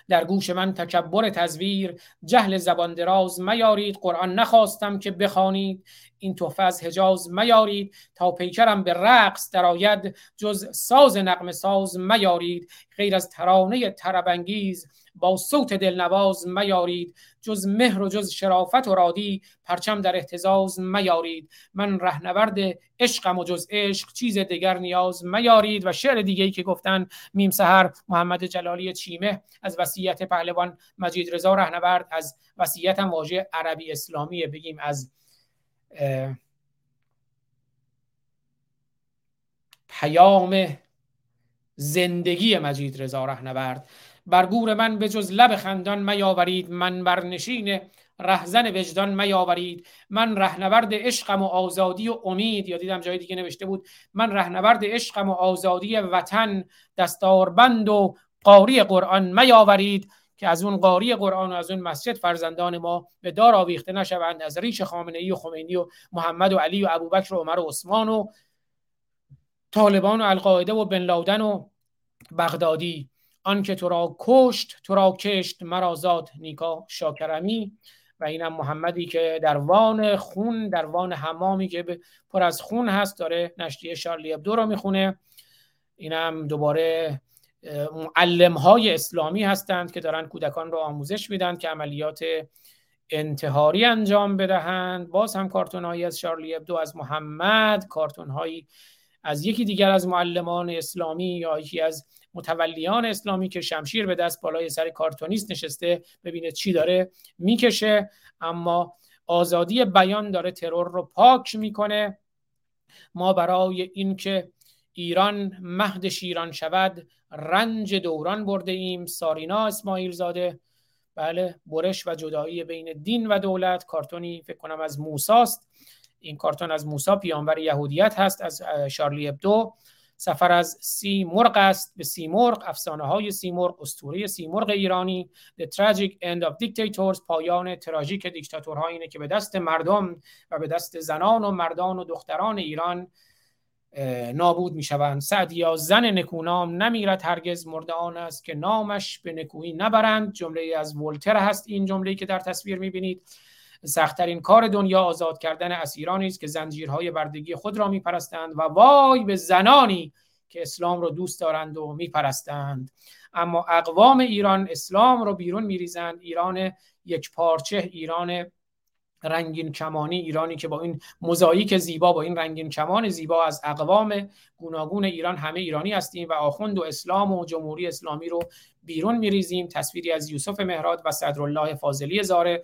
در گوش من تکبر تزویر جهل زبان دراز میارید. قرآن نخواستم که بخوانید. این تحفه از حجاز میارید. تا پیکرم به رقص درآید جز ساز نقم ساز میارید. غیر از ترانه طربانگیز با صوت دلنواز میارید جز مهر و جز شرافت و رادی پرچم در احتزاز میارید. من رهنورد عشقم و جز عشق چیز دیگر نیاز میارید. و شعر دیگه که گفتن میم سهر محمد جلالی چیمه از وصیت پهلوان مجید رضا رهنورد از وصیت هم واژه عربی اسلامی بگیم از پیام زندگی مجید رضا رهنورد. بر گور من به جز لب خندان میاورید من بر نشین رهزن وجدان میاورید. من رهنورد عشقم و آزادی و امید یا دیدم جای دیگه نوشته بود من رهنورد عشقم و آزادی وطن دستاربند و قاری قرآن میاورید که از اون قاری قرآن و از اون مسجد فرزندان ما به دار آویخته نشوند از ریش خامنه ای و خمینی و محمد و علی و ابوبکر و عمر و عثمان و طالبان و القاعده و بن لادن و بغدادی. آنکه تو را کشت تو را کشت مرازاد نیکا شاکرمی. و اینم محمدی که در وان خون در وان حمامی که پر از خون هست داره نشریه شارلی ابدو رو می‌خونه. اینم دوباره معلم های اسلامی هستند که دارن کودکان رو آموزش میدن که عملیات انتحاری انجام بدهند. باز هم کارتون هایی از شارلی ابدو از محمد کارتون هایی از یکی دیگر از معلمان اسلامی یا یکی از متولیان اسلامی که شمشیر به دست بالای سر کارتونیست نشسته ببینه چی داره می‌کشه. اما آزادی بیان داره ترور رو پاک می‌کنه. ما برای اینکه ایران مهد شیران شود رنج دوران برده ایم. سارینا اسماعیل زاده بله برش و جدایی بین دین و دولت. کارتونی فکر کنم از موساست. این کارتون از موسا پیامبر یهودیت هست از شارلی ابدو. سفر از سی مرغ است به سی مرغ افسانه های سی مرغ اسطوره سی مرغ ایرانی The Tragic End of Dictators پایان تراژیک دیکتاتورها اینه که به دست مردم و به دست زنان و مردان و دختران ایران نابود می شوند سعدیا زن نکونام نمیرد هرگز مرد آن است که نامش به نکویی نبرند. جمله از ولتر هست این جمله که در تصویر می بینید سختترین کار دنیا آزاد کردن اسیرانی است که زنجیرهای بردگی خود را میپرستند و وای به زنانی که اسلام را دوست دارند و میپرستند. اما اقوام ایران اسلام رو بیرون میریزند. ایران یک پارچه ایران رنگین کمانی ایرانی که با این مزاییک زیبا با این رنگین کمان زیبا از اقوام گوناگون ایران همه ایرانی هستیم و آخوند و اسلام و جمهوری اسلامی رو بیرون میریزیم. تصویری از یوسف مهراد و صدرالله فاضلی زاره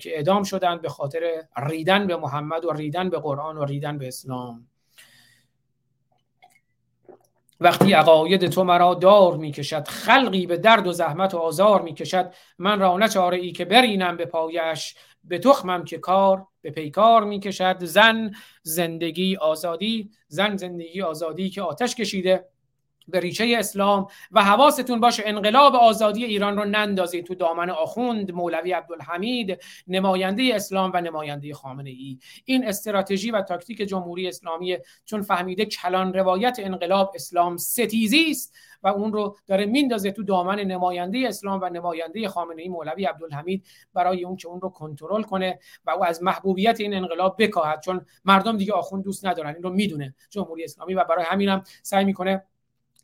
که اعدام شدند به خاطر ریدن به محمد و ریدن به قرآن و ریدن به اسلام. وقتی عقاید تو مرا دار می کشد خلقی به درد و زحمت و آزار می کشد من را نچاره ای که برینم به پایش به تخمم که کار به پیکار می کشد زن زندگی آزادی زن زندگی آزادی که آتش کشیده به ریشه اسلام و حواستون باشه انقلاب آزادی ایران رو نندازید تو دامن آخوند مولوی عبدالحمید نماینده اسلام و نماینده خامنه ای. این استراتژی و تاکتیک جمهوری اسلامی چون فهمیده کلان روایت انقلاب اسلام ستیزی است و اون رو داره میندازه تو دامن نماینده اسلام و نماینده خامنه ای مولوی عبدالحمید برای اون که اون رو کنترل کنه و او از محبوبیت این انقلاب بکاهد. چون مردم دیگه آخوند دوست ندارن. این رو می‌دونه جمهوری اسلامی و برای همینم سعی می‌کنه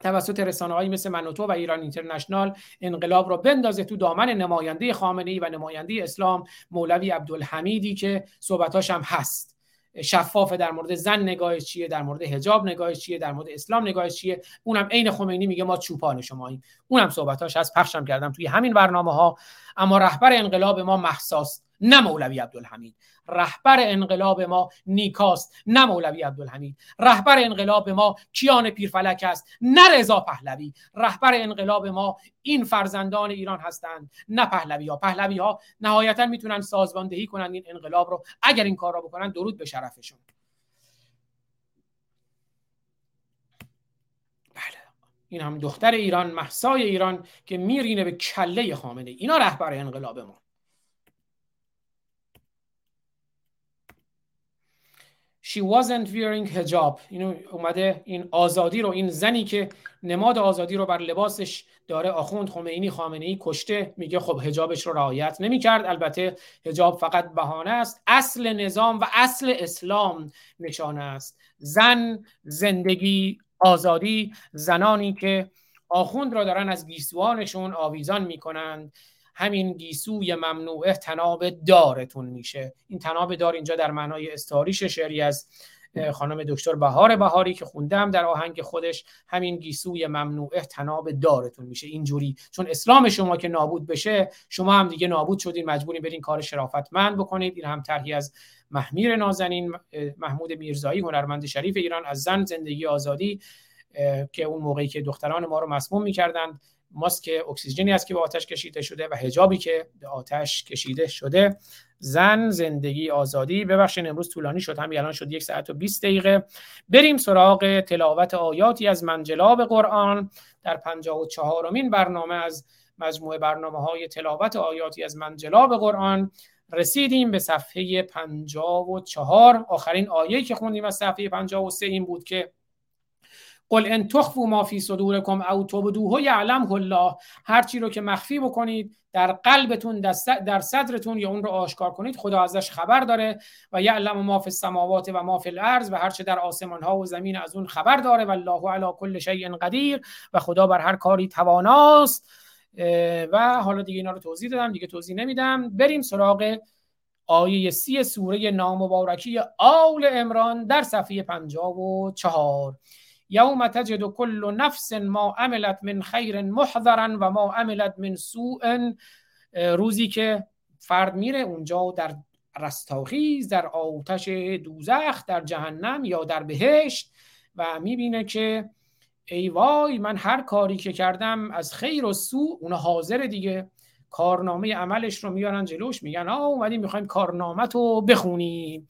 توسط رسانه هایی مثل منوتو و ایران اینترنشنال انقلاب را بندازه تو دامن نماینده خامنه ای و نماینده اسلام مولوی عبدالحمیدی که صحبتاش هم هست. شفاف در مورد زن نگاهش چیه در مورد حجاب نگاهش چیه در مورد اسلام نگاهش چیه؟ اونم عین خمینی میگه ما چوپان شماییم. اونم صحبتاش هست. پخشم کردم توی همین برنامه ها اما رهبر انقلاب ما محساس نه مولوی عبدالحمید. رهبر انقلاب ما نیکاست. نه مولوی عبدالحمید. رهبر انقلاب ما کیان پیرفلک است. نه رضا پهلوی. رهبر انقلاب ما این فرزندان ایران هستند. نه پهلوی ها پهلوی ها نهایتا می‌تونن سازماندهی کنند این انقلاب رو. اگر این کار را بکنن درود به شرفشون. بله. این هم دختر ایران محسای ایران که میرینه به کله خامنه اینا رهبر انقلاب ما. She wasn't wearing hijab. اینو اومده این آزادی رو این زنی که نماد آزادی رو بر لباسش داره آخوند خمینی خامنه ای کشته میگه خب هجابش رو رعایت نمی‌کرد. البته هجاب فقط بهانه است. اصل نظام و اصل اسلام نشانه است. زن زندگی آزادی زنانی که آخوند را دارن از گیسوانشون آویزان می‌کنند. همین گیسوی ممنوعه تناب دارتون میشه. این تناب دار اینجا در معنای استاریش شعری از خانم دکتر بهار بهاری که خوندم در آهنگ خودش همین گیسوی ممنوعه تناب دارتون میشه. اینجوری. چون اسلام شما که نابود بشه شما هم دیگه نابود شدین مجبورین برین کار شرافتمند بکنید. این هم طرحی از محمیر نازنین محمود میرزایی هنرمند شریف ایران از زن زندگی آزادی که اون موقعی که دختران ما رو مسموم می‌کردند ماسک اکسیژنی است که به آتش کشیده شده و حجابی که به آتش کشیده شده. زن زندگی آزادی. ببخشید امروز طولانی شد. همین الان شد یک ساعت و 20 دقیقه. بریم سراغ تلاوت آیاتی از منجلاب قرآن. در 54 امین برنامه از مجموعه برنامه های تلاوت آیاتی از منجلاب قرآن رسیدیم به صفحه 54 آخرین آیه که خوندیم از صفحه 53 این بود که قل ان تخفوا ما فی صدورکم او تبدوه یعلمه الله. هر چی رو که مخفی بکنید در قلبتون در صدرتون یا اون رو آشکار کنید خدا ازش خبر داره و یعلم ما فی السماوات و ما فی الارض و هر چه در آسمان ها و زمین از اون خبر داره و الله علی کل شیء قدیر و خدا بر هر کاری تواناست. و حالا دیگه اینا رو توضیح دادم دیگه توضیح نمیدم. بریم سراغ آیه سی سوره نامبارکی آل امران در صفحه 54 یوم تجد کل نفس ما عملت من خیر محضرا و ما عملت من سوء. روزی که فرد میره اونجا در رستاخیز در آتش دوزخ در جهنم یا در بهشت و می‌بینه که ای وای من هر کاری که کردم از خیر و سو اون حاضر دیگه. کارنامه عملش رو میارن جلوش میگن آه اومدیم می‌خوایم کارنامه تو بخونیم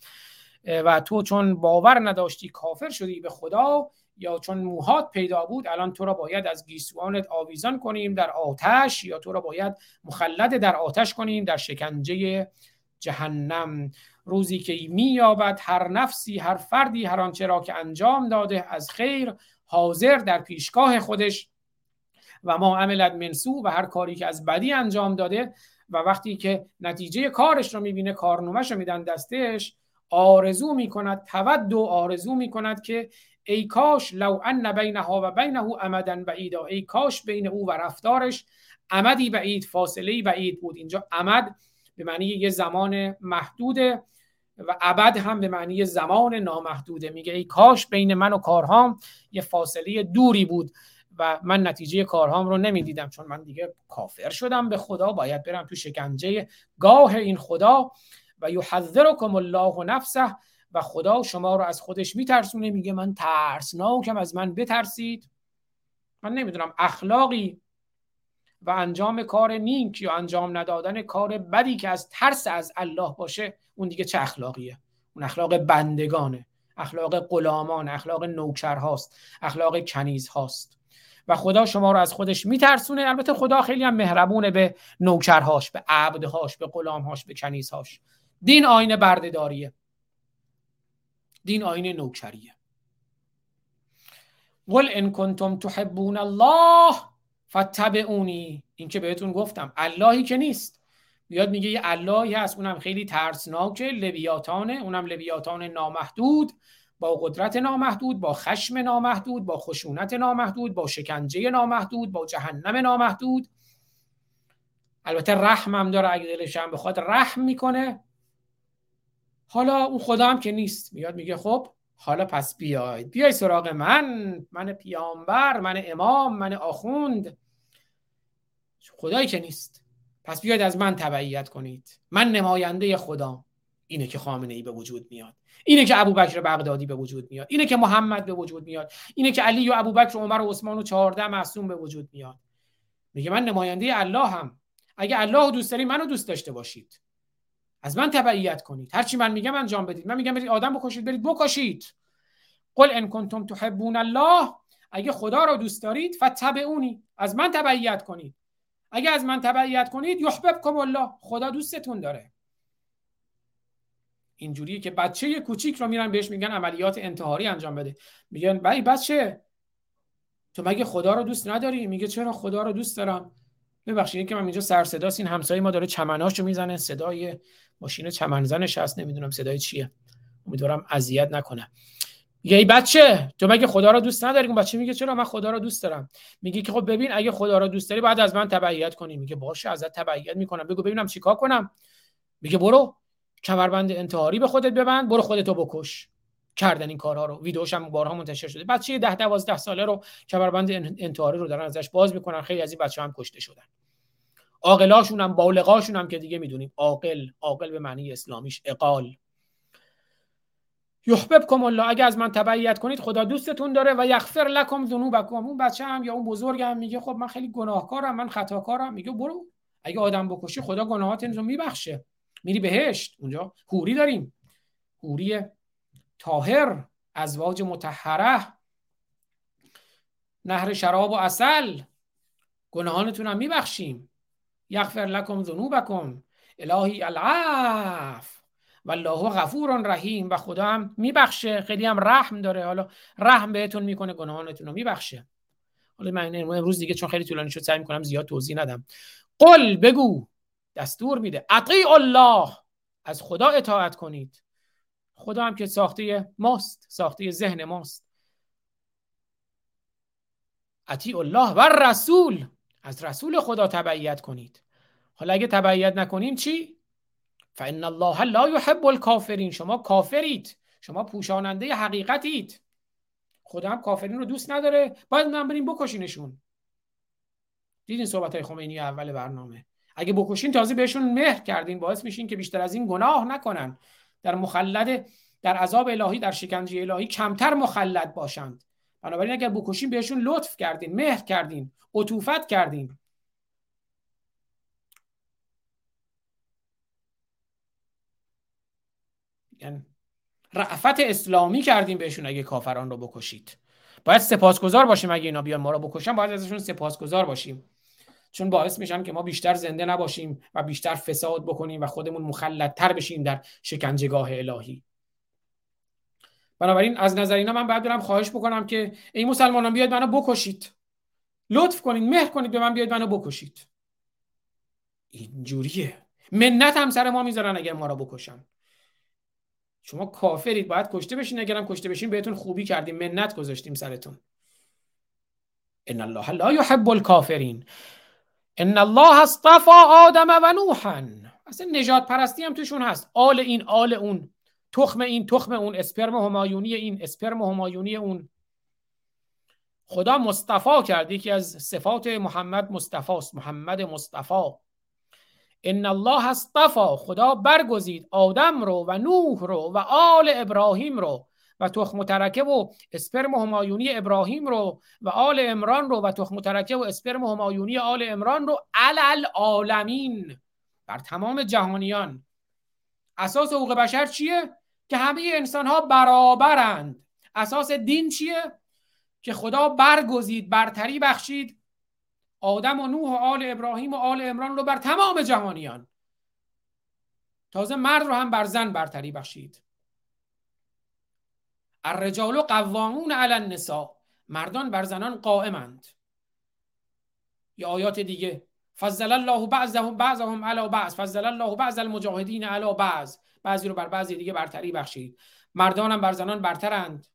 و تو چون باور نداشتی کافر شدی به خدا یا چون موهات پیدا بود الان تو را باید از گیسوانت آویزان کنیم در آتش یا تو را باید مخلد در آتش کنیم در شکنجه جهنم. روزی که مییابد هر نفسی هر فردی هر آنچه را که انجام داده از خیر حاضر در پیشگاه خودش. و ما عملت منسو و هر کاری که از بدی انجام داده و وقتی که نتیجه کارش رو می‌بینه کارنامهش رو میدن دستش آرزو می‌کند تود و آرزو می‌کند که ای کاش لو ان بینها و بینه امدا بعیدا. ای کاش بین او و رفتارش امدی بعید فاصله بعید بود. اینجا امد به معنی یه زمان محدوده و ابد هم به معنی زمان نامحدوده. میگه ای کاش بین من و کارهام یه فاصله دوری بود و من نتیجه کارهام رو نمی‌دیدم چون من دیگه کافر شدم به خدا. باید برم تو شکنجه گاه این خدا و یحذرکم الله نفسه و خدا شما رو از خودش میترسونه. میگه من ترسناکم از من بترسید. من نمی‌دونم اخلاقی و انجام کار نیک یا انجام ندادن کار بدی که از ترس از الله باشه اون دیگه چه اخلاقیه؟ اون اخلاق بندگانه. اخلاق غلامان اخلاق نوکر هاست اخلاق کنیز هاست و خدا شما رو از خودش میترسونه. البته خدا خیلی هم مهربونه به نوکرهاش به عبدهاش به غلامهاش به کنیزهاش. دین آینه بردهداریه. دین آینه نوکریه. قل ان کنتم تحبون الله فتبعونی این که بهتون گفتم اللهی که نیست. بیاد میگه یه اللهی هست اونم خیلی ترسناکه لبیاتانه. اونم لبیاتان نامحدود با قدرت نامحدود با خشم نامحدود با خشونت نامحدود با شکنجه نامحدود با جهنم نامحدود. البته رحم هم داره اگه دلش هم بخواد رحم می‌کنه. حالا اون خدا هم که نیست. میاد میگه خب حالا پس بیاید. بیای سراغ من. من پیامبر من امام من آخوند. خدایی که نیست. پس بیاید از من تبعیت کنید. من نماینده خدا. اینه که خامنه ای به وجود میاد. اینه که ابوبکر بغدادی به وجود میاد. اینه که محمد به وجود میاد. اینه که علی و ابوبکر و عمر و عثمان و 14 معصوم به وجود میاد. میگه من نماینده الله هم. اگه الله دوست داری منو دوست داشته باشید. از من تبعیت کنید. هرچی من میگم انجام بدید. من میگم برید آدم بکشید برید بکشید. قل ان کنتم تحبون الله. اگه خدا رو دوست دارید فتبعونی از من تبعیت کنید. اگه از من تبعیت کنید یحببکم الله. خدا دوستتون داره. اینجوریه که بچه کوچیک رو میرن بهش میگن عملیات انتحاری انجام بده. میگن بای بچه تو مگه خدا رو دوست نداری؟ میگه چرا خدا رو دوست دارم؟ ببخشید که من اینجا سر صداست. این همسایه ما داره چمناشو می‌زنه. صدای ماشین چمنزنش هست نمی‌دونم صدای چیه. امیدوارم اذیت نکنه. میگه ای بچه تو مگه خدا رو دوست نداری؟ بچه میگه چرا من خدا رو دوست دارم؟ میگه که خب ببین اگه خدا رو دوست داری بعد از من تبعیت کنی. میگه باشه ازت تبعیت می‌کنم. بگو ببینم چیکار کنم. میگه برو. کمربند انتحاری به خودت ببند. برو خودتو بکش. کردن این کارها رو. ویدیوش هم بارها منتشر شده. بچه 10 12 ساله رو کمربند انتحاری رو دارن ازش باز می‌کنن. خیلی از این بچه هم کشته شدن. عاقلاشون هم بالغاشون هم که دیگه می‌دونیم. عاقل عاقل به معنی اسلامیش. اقال. یحببکم الله. اگه از من تبعیت کنید خدا دوستتون داره و یغفر لکم ذنوبکم. اون بچه هم یا اون بزرگ میگه خب من خیلی گناهکارم من خطاکارم. میگه برو. اگه آدم بکشی خدا گناهات رو میبخشه. میری بهشت. اونجا حوری داریم. حوری تاهر ازواج متحره نهر شراب و اصل گناهانتون هم میبخشیم. یغفر لکم ذنوبکم. الهی العف والله غفور رحیم. و خدا هم میبخشه. خیلی هم رحم داره. حالا رحم بهتون می‌کنه. گناهانتون رو میبخشه. حالا من امروز دیگه چون خیلی طولانی شد سعی می‌کنم زیاد توضیح ندم. قل بگو. دستور میده. اطیع الله. از خدا اطاعت کنید. خدا هم که ساخته ماست ساخته ذهن ماست. اطیع الله و رسول از رسول خدا تبعیت کنید. حالا اگه تبعیت نکنیم چی؟ فان الله لا يحب الكافرین. شما کافرید. شما پوشاننده حقیقتید. خدا هم کافرین رو دوست نداره. باید من بریم بکشینشون. دیدین صحبت های خمینی اول برنامه. اگه بکشین تازه بهشون مهر کردین باعث میشین که بیشتر از این گناه نکنن. در مخلد در عذاب الهی در شکنجه الهی کمتر مخلد باشند. بنابراین اگر بکشین بهشون لطف کردین مهر کردین عطوفت کردین. یعنی رعفت اسلامی کردیم بهشون اگه کافران رو بکشید. باید سپاسگزار باشیم اگه اینا بیان ما رو بکشن باید ازشون سپاسگزار باشیم. چون باعث میشن که ما بیشتر زنده نباشیم و بیشتر فساد بکنیم و خودمون مخلدتر بشیم در شکنجهگاه الهی. بنابراین از نظر اینا من باید برم خواهش بکنم که ای مسلمانان بیاید منو بکشید. لطف کنید مهر کنید به من بیاید منو بکشید. اینجوریه. منت هم سر ما می‌ذارن اگر ما رو بکشن. شما کافرید باید کشته بشین اگرم کشته بشین بهتون خوبی کردیم. منت گذاشتیم سرتون. ان الله لا يحب الكافرین ان الله اصطفى آدم و نوحا. اصلا نجات پرستی هم توشون هست. آل این آل اون. تخم این تخم اون. اسپرم همایونی این اسپرم همایونی اون. خدا مصطفی کرد. یکی از صفات محمد مصطفی است محمد مصطفی. ان الله اصطفى. خدا برگزید. آدم رو و نوح رو و آل ابراهیم رو. و تخم ترکه و اسپرم همایونی ابراهیم رو و آل امران رو و تخم ترکه و اسپرم همایونی آل امران رو علل عالمین بر تمام جهانیان. اساس حقوق بشر چیه؟ که همه انسان ها برابرند. اساس دین چیه؟ که خدا برگزید برتری بخشید. آدم و نوح و آل ابراهیم و آل امران رو بر تمام جهانیان. تازه مرد رو هم بر زن برتری بخشید. الرجال قوامون علی النساء. مردان بر زنان قائمند. یا آیات دیگه. فضل الله بعضهم بعضهم علی بعض. فضل الله بعض المجاهدین علی بعض. بعضی رو بر بعضی دیگه برتری بخشید. مردان هم بر زنان برترند.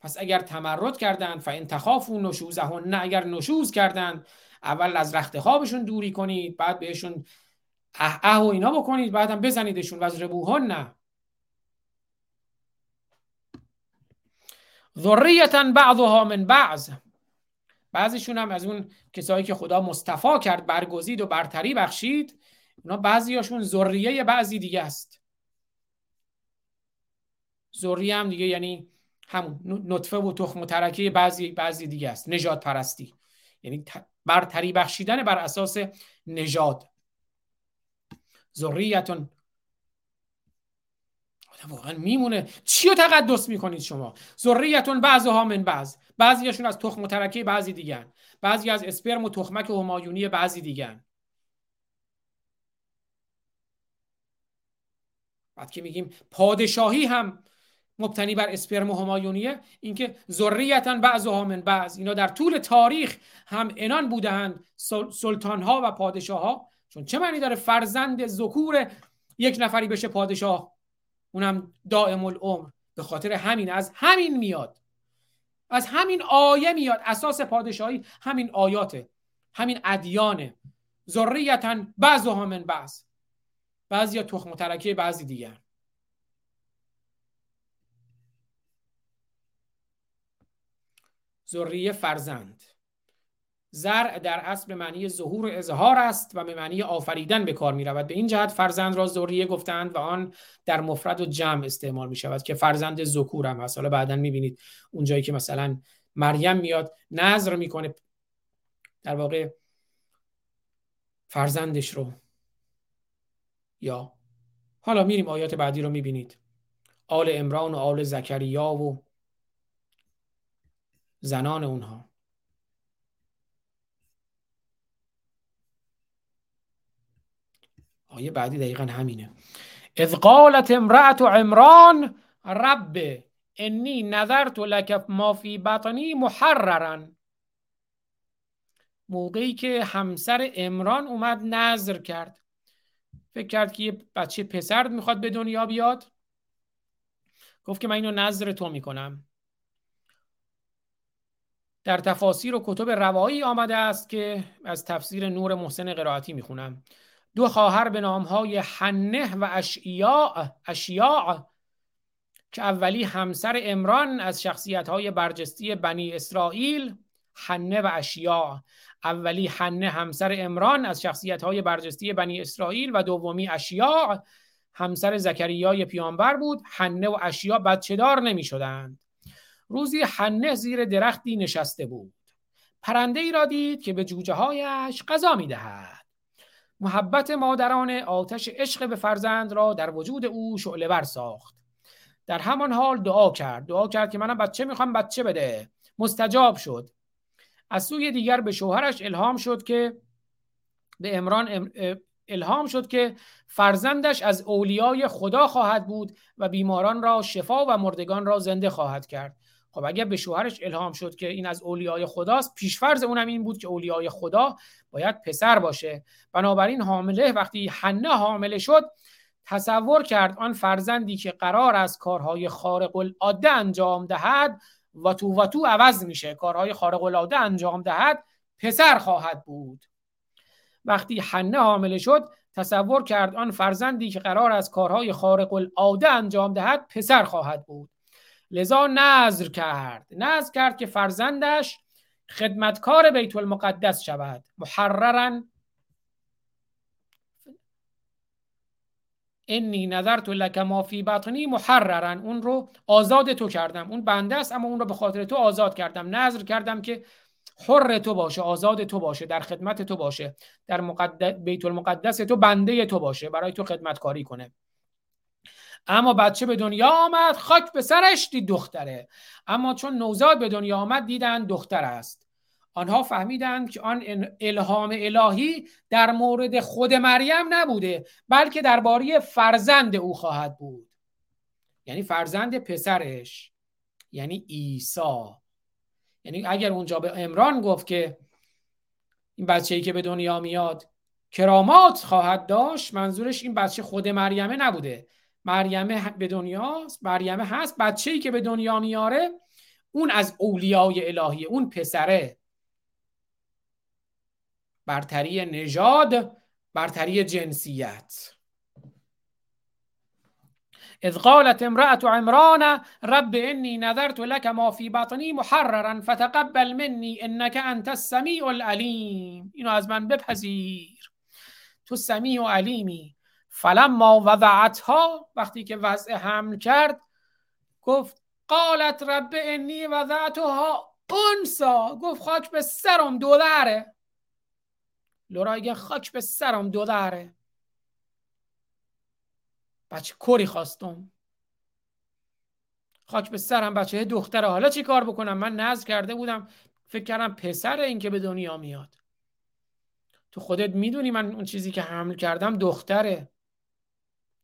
پس اگر تمرد کردند فان تخافوا نشوزهن. اگر نشوز کردند اول از رخت خوابشون دوری کنید بعد بهشون اه اه و اینا بکنید بعد هم بزنیدشون. و ربوهن نه. ذریتا بعضها من بعض. بعضیشون هم از اون کسایی که خدا مصطفا کرد برگزید و برتری بخشید اونا بعضیاشون ذریه بعضی دیگه است. ذریه هم دیگه یعنی همون نطفه و تخم و ترکه بعضی بعضی دیگه است. نجات پرستی. یعنی برتری بخشیدن بر اساس نژاد. ذریتون واقعا میمونه. چی رو تقدس می‌کنید شما؟ ذریتون بعضها من بعض. بعضیشون از تخم و ترکه بعضی دیگن. بعضی از اسپرم و تخمک و همایونی بعضی دیگن. بعد که میگیم پادشاهی هم مبتنی بر اسپرم و همایونیه اینکه ذریتا بعضها من بعض. اینا در طول تاریخ هم انان بودند سلطان ها و پادشاه ها چون چه معنی داره فرزند ذکور یک نفری بشه پادشاه؟ اونم دائم العمر. به خاطر همین از همین میاد. از همین آیه میاد. اساس پادشاهی همین آیاته. همین ادیانه. ذریتا بعضها من بعض. بعضی تخم و ترکه بعضی دیگر. ذریه فرزند. زرع در اصل به معنی ظهور و اظهار است و به معنی آفریدن به کار می رود به این جهت فرزند را ذریه گفتند و آن در مفرد و جمع استعمال می شود که فرزند ذکور هم هست. حالا بعدا می بینید اونجایی که مثلا مریم میاد نظر می‌کنه. در واقع فرزندش رو یا حالا میریم آیات بعدی رو می‌بینید. آل امران و آل زکریا و زنان اونها. آیه بعدی دقیقا همینه. اذ قالت امرأت عمران رب انی نظرت لک ما فی بطنی محررا. موقعی که همسر امران اومد نظر کرد. فکر کرد که یه بچه پسر می‌خواد به دنیا بیاد. گفت که من اینو نظر تو می‌کنم. در تفاسیر و کتب روایی آمده است که از تفسیر نور محسن قرائتی می‌خونم. دو خواهر به نامهای حنه و اشیاء اشیاء که اولی همسر امران از شخصیت های برجستی بنی اسرائیل حنه و اشیاء اولی حنه همسر امران از شخصیت های برجستی بنی اسرائیل و دومی اشیاء همسر زکریای پیامبر بود. حنه و اشیاء بچه دار نمی شدند روزی حنه زیر درختی نشسته بود. پرنده ای را دید که به جوجه هایش غذا می دهد محبت مادران آتش عشق به فرزند را در وجود او شعله بر ساخت. در همان حال دعا کرد. دعا کرد که منم بچه می‌خوام بچه بده. مستجاب شد. از سوی دیگر به شوهرش الهام شد که به امران الهام شد که فرزندش از اولیای خدا خواهد بود و بیماران را شفا و مردگان را زنده خواهد کرد. خب اگر به شوهرش الهام شد که این از اولیای خداست پیشفرز اونم این بود که اولیای خدا باید پسر باشه. بنابراین حامله وقتی حنه حامله شد تصور کرد آن فرزندی که قرار از کارهای خارق العاده انجام دهد و تو و تو عوض میشه. کارهای خارق العاده انجام دهد پسر خواهد بود. وقتی حنه حامله شد تصور کرد آن فرزندی که قرار از کارهای خارق العاده انجام دهد پسر خواهد بود. لذا نظر کرد. نظر کرد که فرزندش خدمتکار بیت المقدس شود. محررا. انی نظرت لک ما فی بطنی محررا. اون رو آزاد تو کردم. اون بنده است اما اون رو به خاطر تو آزاد کردم. نظر کردم که حر تو باشه آزاد تو باشه در خدمت تو باشه در مقدس بیت المقدس تو بنده تو باشه برای تو خدمتکاری کنه. اما بچه به دنیا آمد خاک به سرش دید دختره. اما چون نوزاد به دنیا آمد دیدن دختر است. آنها فهمیدند که آن الهام الهی در مورد خود مریم نبوده بلکه درباره فرزند او خواهد بود. یعنی فرزند پسرش یعنی عیسی. یعنی اگر اونجا به امران گفت که این بچه‌ای که به دنیا میاد کرامات خواهد داشت منظورش این بچه خود مریمه نبوده. مریمه به دنیاست مریمه هست. بچه‌ای که به دنیا میاره اون از اولیای الهی اون پسره. برتری نژاد برتری جنسیت. اذ قالت امرأة عمران رب انی نذرت لك ما في بطنی محررا فتقبل منی انك انت السمیع العلیم اینو از من بپذیر. تو سمیع و علیمی. فلما وضعتها وقتی که وضع حمل کرد گفت قالت رب انی وضعتها انسا. گفت خاک به سرم دو دره لورا خاک به سرم دو دره بچه کری خواستم. خاک به سرم بچه دختره. حالا چی کار بکنم؟ من نظر کرده بودم فکر کردم پسر این که به دنیا میاد. تو خودت می‌دونی من اون چیزی که حمل کردم دختره.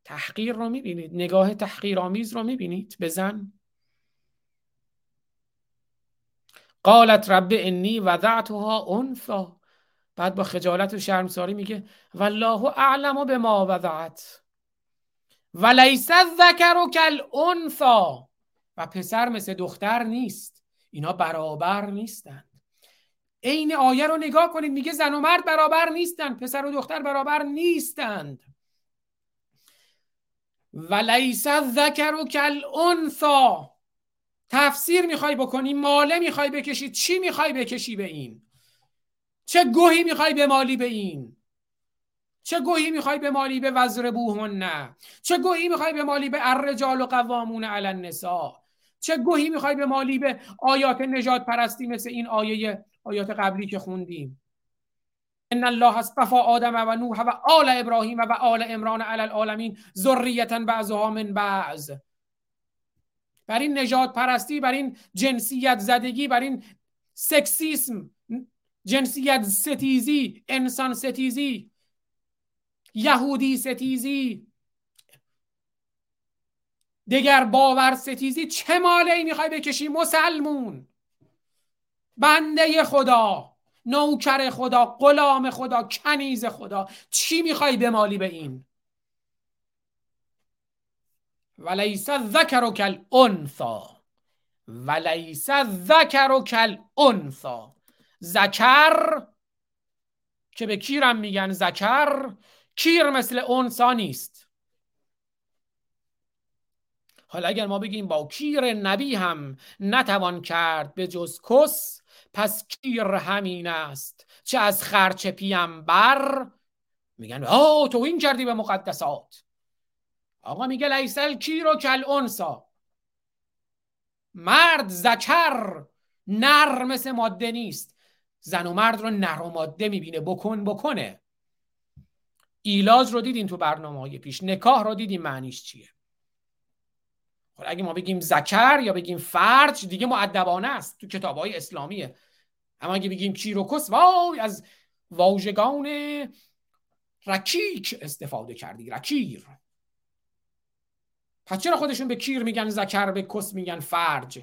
تحقیر رو می‌بینید؟ نگاه تحقیرآمیز رو می‌بینید؟ بزن. قالت رب انی وضعتها انثا بعد با خجالت و شرمساری میگه والله اعلم به ما وضعت. ولیس الذکر کالانثا و پسر مثل دختر نیست. اینا برابر نیستند عین آیه رو نگاه کنید میگه زن و مرد برابر نیستند پسر و دختر برابر نیستند. ولیس الذکر کالانثا تفسیر می‌خوای بکنی ماله می‌خوای بکشی چی می‌خوای بکشی به این؟ چه گوهی می‌خوای به مالی به این؟ چه گوهی می‌خوای به مالی به وزر بوهن نه؟ چه گوهی می‌خوای به مالی به الرجال و قوامون علی النساء؟ چه گوهی می‌خوای به مالی به آیات نجات پرستی مثل این آیه آیات قبلی که خوندیم؟ ان الله اصطفى آدم و نوح و آل ابراهیم و آل عمران علی العالمین ذریتا بعضها من بعض. بر این نجات پرستی بر این جنسیت زدگی بر این سکسیسم جنسیت ستیزی انسان ستیزی یهودی ستیزی دگر باور ستیزی چه ماله ای می‌خوای بکشی مسلمون؟ بنده خدا! نوکر خدا غلام خدا کنیز خدا. چی می‌خوای بمالی به این؟ ولیس الذکر کالانثا ولیس الذکر کالانثا ذکر که به کیرم میگن ذکر کیر مثل انسا نیست. حالا اگر ما بگیم با کیر نبی هم نتوان کرد به جز کس پس کیر همین است. چه از خرچ پیم بر؟ میگن آه تو این کردی به مقدسات. آقا میگه لیسل کیر و کل انسا مرد زکر نر مثل ماده نیست. زن و مرد رو نر و ماده می‌بینه. بکن بکنه. ایلاج رو دیدین تو برنامه های پیش؟ نکاح رو دیدین؟ معنیش چیه؟ خب اگه ما بگیم زکر یا بگیم فرج دیگه معدبانه است. تو کتاب های اسلامیه. اما اگه بگیم کیروکس وای از واژگان رکیک استفاده کردی رکیر. پس چرا خودشون به کیر میگن زکر به کس میگن فرج؟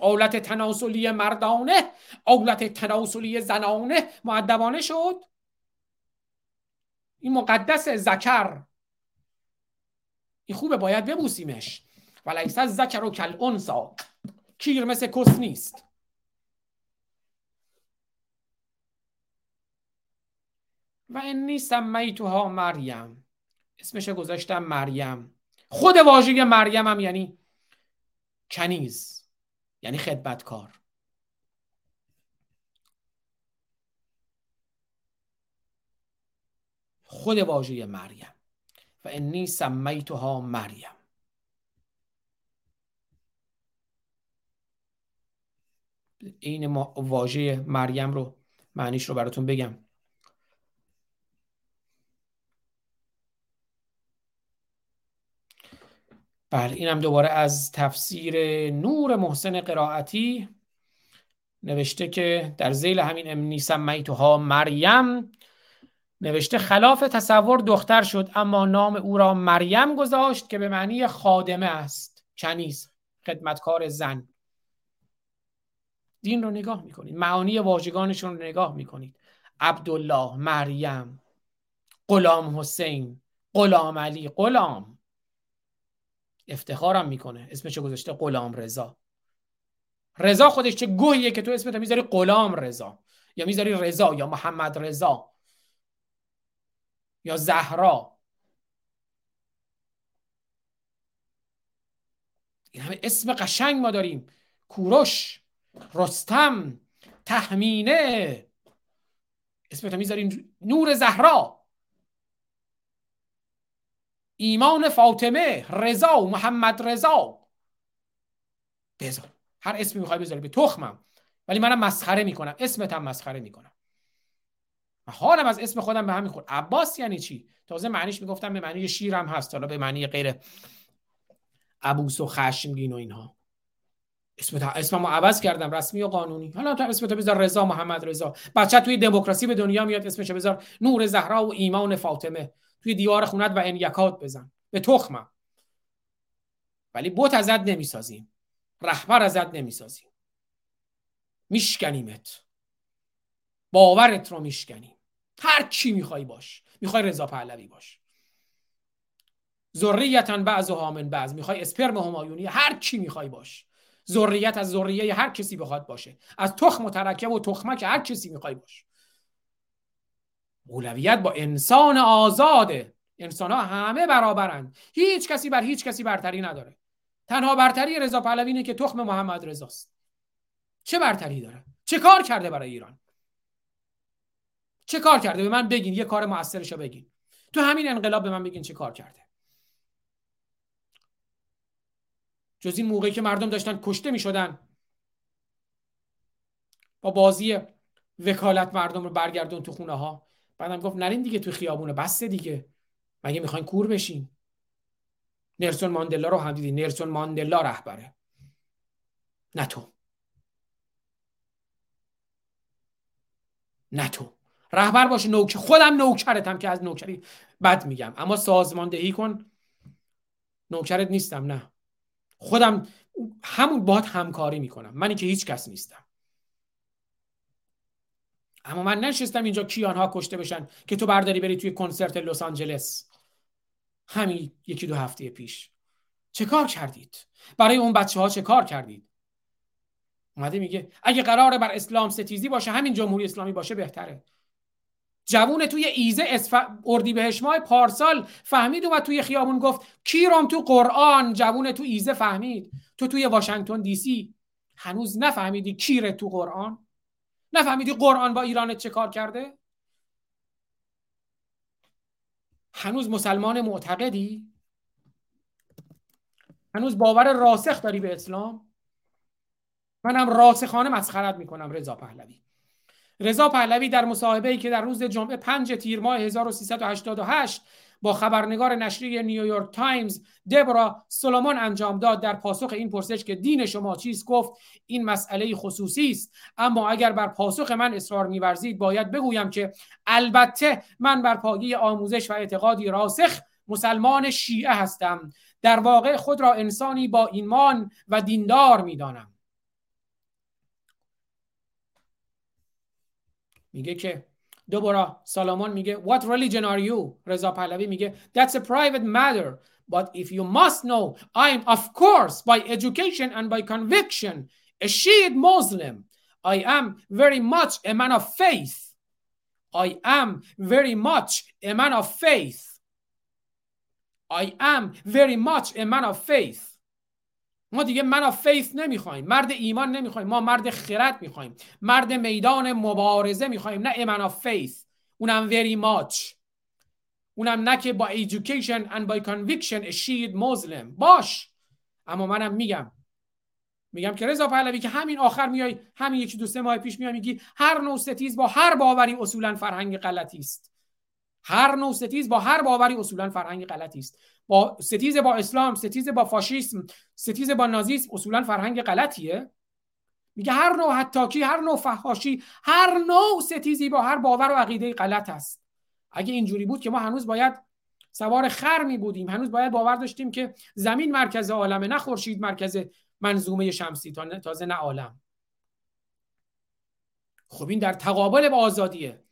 اولت تناسلی مردانه اولت تناسلی زنانه معدبانه شد. این مقدس زکر این خوبه باید ببوسیمش. ولیس زکر و کل انسا کیر مثل کس نیست. و انی سمیتها مریم. اسمش گذاشتم مریم. خود واژه مریم هم یعنی کنیز یعنی خدمتکار. خود واژه مریم. و انی سمیتها مریم. این واژه مریم رو معنیش رو براتون بگم. بله اینم دوباره از تفسیر نور محسن قرائتی نوشته که در زیل همین امنی سمیتها مریم نوشته خلاف تصور دختر شد اما نام او را مریم گذاشت که به معنی خادمه است. کنیز خدمتکار زن. دین رو نگاه می‌کنید. معانی واژگانشون رو نگاه می‌کنید. عبدالله مریم غلام حسین غلام علی غلام. افتخارم می‌کنه. اسمش گذاشته غلام رضا. رضا خودش چه گوهیه که تو اسمت می‌ذاری غلام رضا. یا می‌ذاری رضا یا محمد رضا. یا زهرا. این همه اسم قشنگ ما داریم. کوروش. رستم تحمینه اسمت می‌ذاریم نور زهرا. ایمان فاطمه رضا و محمد رضا. بذار هر اسمی می‌خوای بذاری به تخمم ولی منم مسخره می‌کنم. اسمت هم مسخره می‌کنم. حالم از اسم خودم به هم می‌خورد عباس یعنی چی؟ تازه معنیش می‌گفتم به معنی شیرم هست. حالا به معنی غیر عبوس و خشمگین و اینها. اسم اسممو عوض کردم رسمی و قانونی. حالا تو اسمتو بذار رضا محمد رضا. بچه توی دموکراسی به دنیا میاد اسمش بذار نور زهرا و ایمان فاطمه. توی دیوار خونت و انیکات بزن. به تخمم. ولی بوت ازت نمی‌سازیم. رهبر ازت نمی‌سازیم. میشکنیمت. باورت رو میشکنیم. هر چی می‌خوای باش. می‌خوای رضا پهلوی باش. ذریتن بعض و من بعض. می‌خوای اسپرم همایونی. هر چی می‌خوای باش. ذریت از ذریه هر کسی بخواد باشه. از تخم و ترکه و تخمک هر کسی می‌خوای باش اولویت با انسان آزاده. انسان ها همه برابرند هیچ کسی بر هیچ کسی برتری نداره. تنها برتری رضا پهلوی اینه که تخم محمد رضاست. چه برتری داره؟ چه کار کرده برای ایران؟ چه کار کرده؟ به من بگین یه کار موثرشو بگین. تو همین انقلاب به من بگین چه کار کرده. جز این موقعی که مردم داشتن کشته می شدن با بازی وکالت مردم رو برگردون تو خونه ها بعدم گفت نرین دیگه تو خیابونه بسته دیگه. مگه می‌خواین کور بشین؟ نرسون ماندلا رو هم دیدی. نرسون ماندلا رهبره. نه تو. نه تو. رهبر باش نوکر خودم نوکرتم که از نوکری بد میگم. اما سازماندهی کن. نوکرت نیستم نه. خودم همون باهات همکاری می‌کنم. منی که هیچ کس نیستم. اما من نشستم اینجا کیانها کشته بشن که تو برداری بری توی کنسرت لس آنجلس. همین یکی دو هفته پیش. چه کار کردید؟ برای اون بچه ها چه کار کردید؟ اومده میگه اگه قراره بر اسلام ستیزی باشه همین جمهوری اسلامی باشه بهتره. جوون توی ایزه اسف... اردیبهشت ماه پارسال فهمید اومد توی خیابون گفت کیرم تو قرآن؟ جوون تو ایزه فهمید. تو توی واشنگتن دی سی. هنوز نفهمیدی کیره تو قرآن؟ نفهمیدی قرآن با ایران چه کار کرده؟ هنوز مسلمان معتقدی؟ هنوز باور راسخ داری به اسلام؟ منم راسخانه مسخرت می‌کنم رضا پهلوی. رضا پهلوی در مصاحبه‌ای که در روز جمعه 5 تیر ماه 1388 با خبرنگار نشریه نیویورک تایمز دبرا سولومون انجام داد در پاسخ این پرسش که دین شما چیست گفت این مسئله خصوصی است. اما اگر بر پاسخ من اصرار می‌ورزید باید بگویم که البته من بر پایه آموزش و اعتقادی راسخ مسلمان شیعه هستم. در واقع خود را انسانی با ایمان و دیندار می‌دانم. میگه که دوباره سالامون میگه what religion are you رضا پهلوی میگه that's a private matter but if you must know I am of course by education and by conviction a Shiite Muslim I am very much a man of faith I am very much a man of faith I am very much a man of faith ما دیگه man of faith نمی‌خوایم. مرد ایمان نمی‌خوایم. ما مرد خرد می‌خوایم. مرد میدان مبارزه می‌خوایم. نه man of faith اونم very much. اونم نه که با education and by conviction a Shiite Muslim. باش. اما منم میگم. میگم که رضا پهلوی که همین آخر میای همین یکی دو سه ماه پیش میای میگی هر نوع ستیز با هر باوری اصولا فرهنگ غلطی است. هر نوع ستیز با هر باوری اصولا فرهنگ غلطی است. با ستیز با اسلام ستیز با فاشیسم ستیز با نازیسم اصولا فرهنگ غلطیه. میگه هر نوع هتاکی هر نوع فحاشی هر نوع ستیزی با هر باور و عقیده غلط است. اگه اینجوری بود که ما هنوز باید سوار خر می بودیم هنوز باید باور داشتیم که زمین مرکز عالمه نه خورشید مرکز منظومه شمسی تازه نه عالم. خب این در تقابل با آزادیه.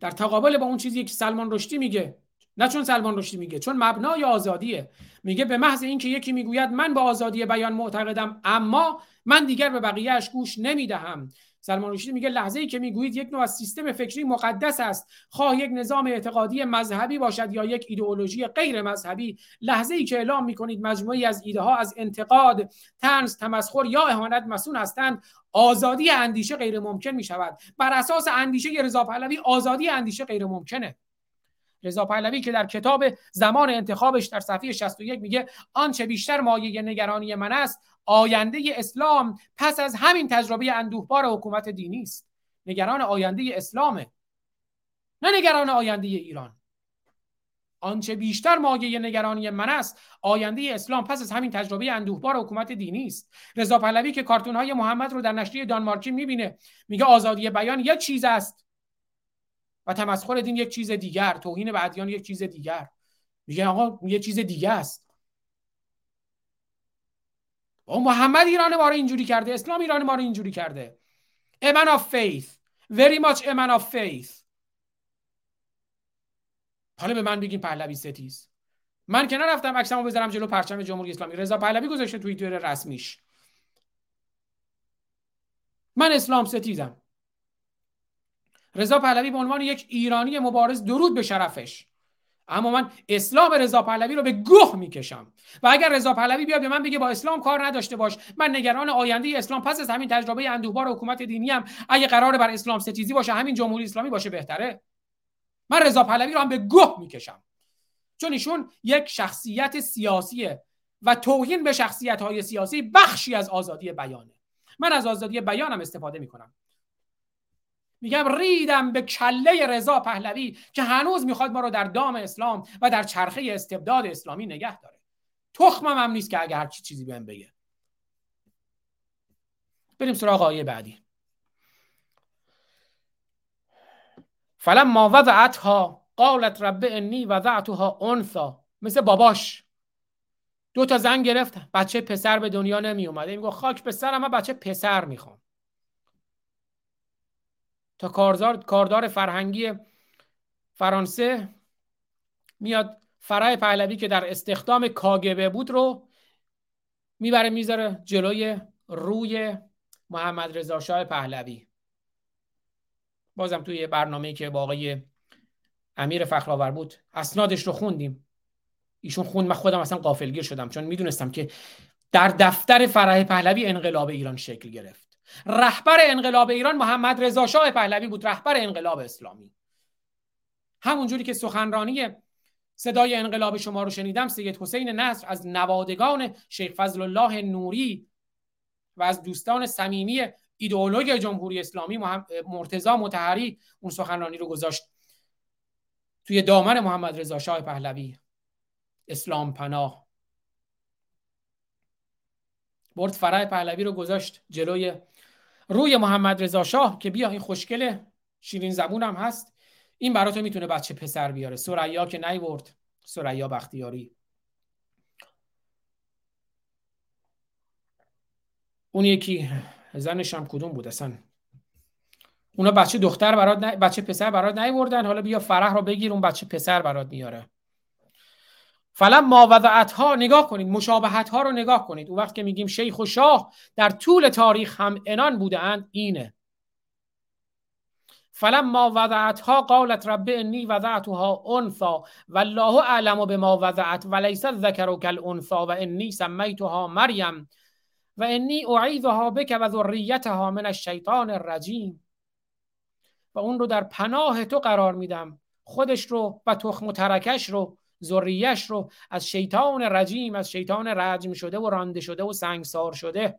در تقابل با اون چیزی که سلمان رشدی میگه. نه چون سلمان رشدی میگه چون مبنای آزادیه. میگه به محض اینکه یکی می‌گوید من با آزادی بیان معتقدم اما من دیگر به بقیهش گوش نمی‌دهم. سلمان رشدی میگه لحظه ای که می‌گویید یک نوع از سیستم فکری مقدس است. خواه یک نظام اعتقادی مذهبی باشد یا یک ایدئولوژی غیر مذهبی. لحظه ای که اعلام می‌کنید مجموعی از ایده ها از انتقاد طنز تمسخر یا اهانت مسون هستند آزادی اندیشه غیر ممکن می شود بر اساس اندیشه رضا پهلوی آزادی اندیشه غیر ممکنه. رضا پهلوی که در کتاب زمان انتخابش در صفحه 61 میگه آنچه بیشتر مایه نگرانی من است آینده اسلام پس از همین تجربه اندوهبار حکومت دینی است. نگران آینده اسلامه نه نگران آینده ایران. آنچه بیشتر مایه نگرانی من است آینده اسلام پس از همین تجربه اندوهبار حکومت دینی است. رضا پهلوی که کارتون های محمد رو در نشریه دانمارکی می‌بینه میگه آزادی بیان یک چیز است و تمسخر دین یک چیز دیگر توهین به ادیان یک چیز دیگر. میگه آقا یه چیز دیگه است. محمد ایران ما رو اینجوری کرده اسلام ایران ما رو اینجوری کرده. A man of very much a man حالا به من بگین پهلوی ستیز. من که نرفتم عکسمو بذارم جلو پرچم جمهوری اسلامی. رضا پهلوی گذاشته توییتر رسمیش. من اسلام ستیزم. رضا پهلوی به عنوان یک ایرانی مبارز درود به شرفش. اما من اسلام رضا پهلوی رو به گوه می‌کشم. و اگر رضا پهلوی بیاد به من بگه با اسلام کار نداشته باش من نگران آینده اسلام پس از همین تجربه اندوهبار حکومت دینی هم اگه قرار بر اسلام ستیزی باشه همین جمهوری اسلامی باشه بهتره. من رضا پهلوی رو هم به گوه می‌کشم. چون ایشون یک شخصیت سیاسیه و توهین به شخصیت های سیاسی بخشی از آزادی بیانه. من از آزادی بیانم استفاده می‌کنم. میگم ریدم به کله رضا پهلوی که هنوز می‌خواد ما رو در دام اسلام و در چرخه استبداد اسلامی نگه داره. تخمم هم نیست که اگه هر چی چیزی بهم بگه. بریم سراغ آیه بعدی. فلما وضعتها قالت رب انی وضعتها انثا. مثل باباش. دو تا زن گرفت بچه پسر به دنیا نمی اومده میگه خاک پسر من بچه پسر می‌خوام. تا کاردار کاردار فرهنگی فرانسه میاد. فرای پهلوی که در استخدام کاگبه بود رو می‌بره می‌ذاره جلوی روی محمد رضا شاه پهلوی. بازم توی برنامه که با آقای امیر فخرآور بود. اسنادش رو خوندیم. ایشون خوند من خودم اصلا قافلگیر شدم چون می‌دونستم که در دفتر فرح پهلوی انقلاب ایران شکل گرفت. رهبر انقلاب ایران محمد رضا شاه پهلوی بود رهبر انقلاب اسلامی. همونجوری که سخنرانی صدای انقلاب شما رو شنیدم سید حسین نصر از نوادگان شیخ فضل الله نوری و از دوستان صمیمی ایدئولوژی جمهوری اسلامی مرتضا متحری اون سخنرانی رو گذاشت توی دامن محمد رضا شاه پهلوی. اسلام پناه. برد فرای پهلوی رو گذاشت جلوی روی محمد رضا شاه که بیا این خوشگل شیرین زبون هم هست این براتو می‌تونه بچه پسر بیاره. سریا که نیورد سریا بختیاری. اون یکی زنش هم کدوم بود اصلا؟ اونا بچه دختر برات بچه پسر برات نیوردن. حالا بیا فرح رو بگیر اون بچه پسر برات میاره. فلم ما وضعت ها نگاه کنید مشابهت ها رو نگاه کنید. اون وقت که میگیم شیخ و شاه در طول تاریخ هم انان بودند اینه. فلم ما وضعت ها قالت رب انی وضعتها انثا والله اعلم بما وضعت وليس الذكر كالانثى و انی سمیتها مریم و انی اعیذها بک و ذریتها من الشیطان الرجیم. و اون رو در پناه تو قرار میدم. خودش رو و تخم و ترکش رو ذریش رو از شیطان رجیم از شیطان رجم شده و رانده شده و سنگسار شده.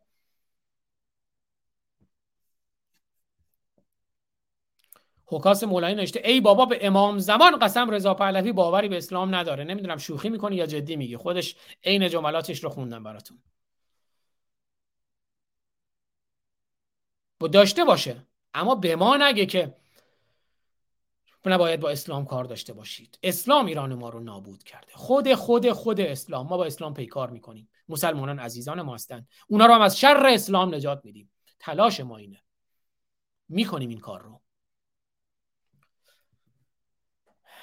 حکاس مولایی نوشته ای بابا به امام زمان قسم رضا پهلوی باوری به اسلام نداره. نمی‌دونم شوخی می‌کنی یا جدی میگی. خودش عین جملاتش رو خوندم براتون. داشته باشه. اما به ما نگه که نباید با اسلام کار داشته باشید. اسلام ایران ما رو نابود کرده. خود خود خود اسلام. ما با اسلام پیکار می‌کنیم. مسلمانان عزیزان ما هستند اونا رو هم از شر اسلام نجات میدیم. تلاش ما اینه. می‌کنیم این کار رو.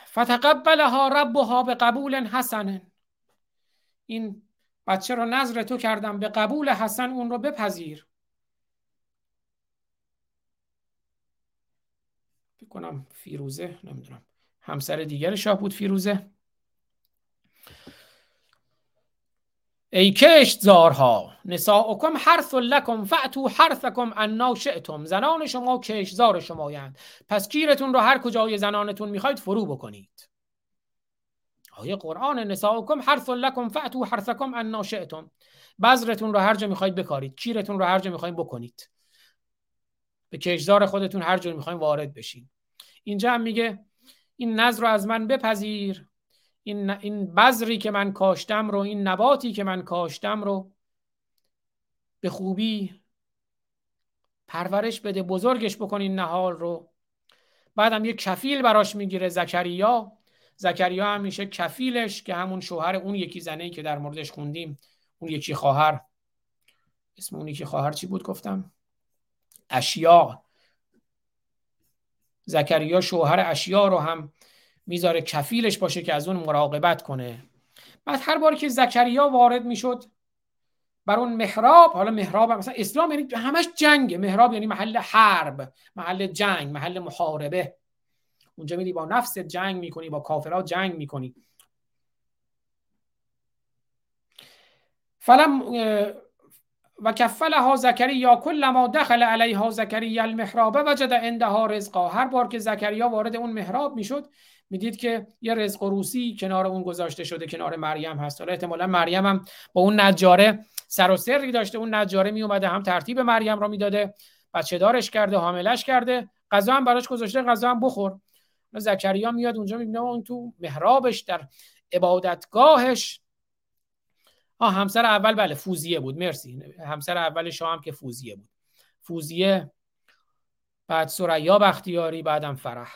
فتقبلها ربها به قبول حسن این بچه رو نظر تو کردم. به قبول حسن اون رو بپذیر. کنم فیروزه نمی‌دونم. همسر دیگر شاه بود فیروزه. ای کشت زارها نساؤکم حرث لکم فعتو حرثکم انا شئتم. زنان شما کشت شما یند پس کیرتون رو هر کجای زنانتون می‌خواید فرو بکنید. آیه قرآن نساؤکم حرث لکم فعتو حرثکم انا شئتم. بذرتون رو هر جا می‌خواید بکارید. کیرتون رو هر جا می‌خواید بکنید. به کشزار خودتون هر جا می‌خواید وارد بشین. اینجا هم میگه این نظر رو از من بپذیر. این, این بذری که من کاشتم رو این نباتی که من کاشتم رو به خوبی پرورش بده بزرگش بکن این نهال رو. بعدم یه کفیل براش می‌گیره زکریا. زکریا هم میشه کفیلش که همون شوهر اون یکی زنه که در موردش خوندیم اون یکی خواهر. اسم اون یکی خواهر چی بود؟ گفتم. اشیا زکریا شوهر اشیا رو هم می‌ذاره کفیلش باشه که از اون مراقبت کنه. بعد هر باری که زکریا وارد می‌شد بر اون محراب حالا محراب مثلا اسلام یعنی همش جنگ محراب یعنی محل حرب محل جنگ محل محاربه. اونجا میری با نفس جنگ می‌کنی با کافرات جنگ می‌کنی. فلم و کفلها زکریا کل ما دخل علیها زکریا المحراب وجد عندها رزقا. هر بار که زکریا وارد اون محراب می‌شد می‌دید که یه رزق روسی کنار اون گذاشته شده کنار مریم هست. حالا احتمالا مریم هم با اون نجاره سر و سری داشته. اون نجاره می اومده هم ترتیب مریم را می‌داده بچه دارش کرده حاملش کرده. غذا هم براش گذاشته غذا هم بخور. زکریا میاد اونجا می‌بینه اون تو محرابش در عبادتگاهش آه همسر اول بله فوزیه بود. مرسی. همسر اول شاه هم که فوزیه بود. فوزیه بعد سریا بختیاری بعدم فرح.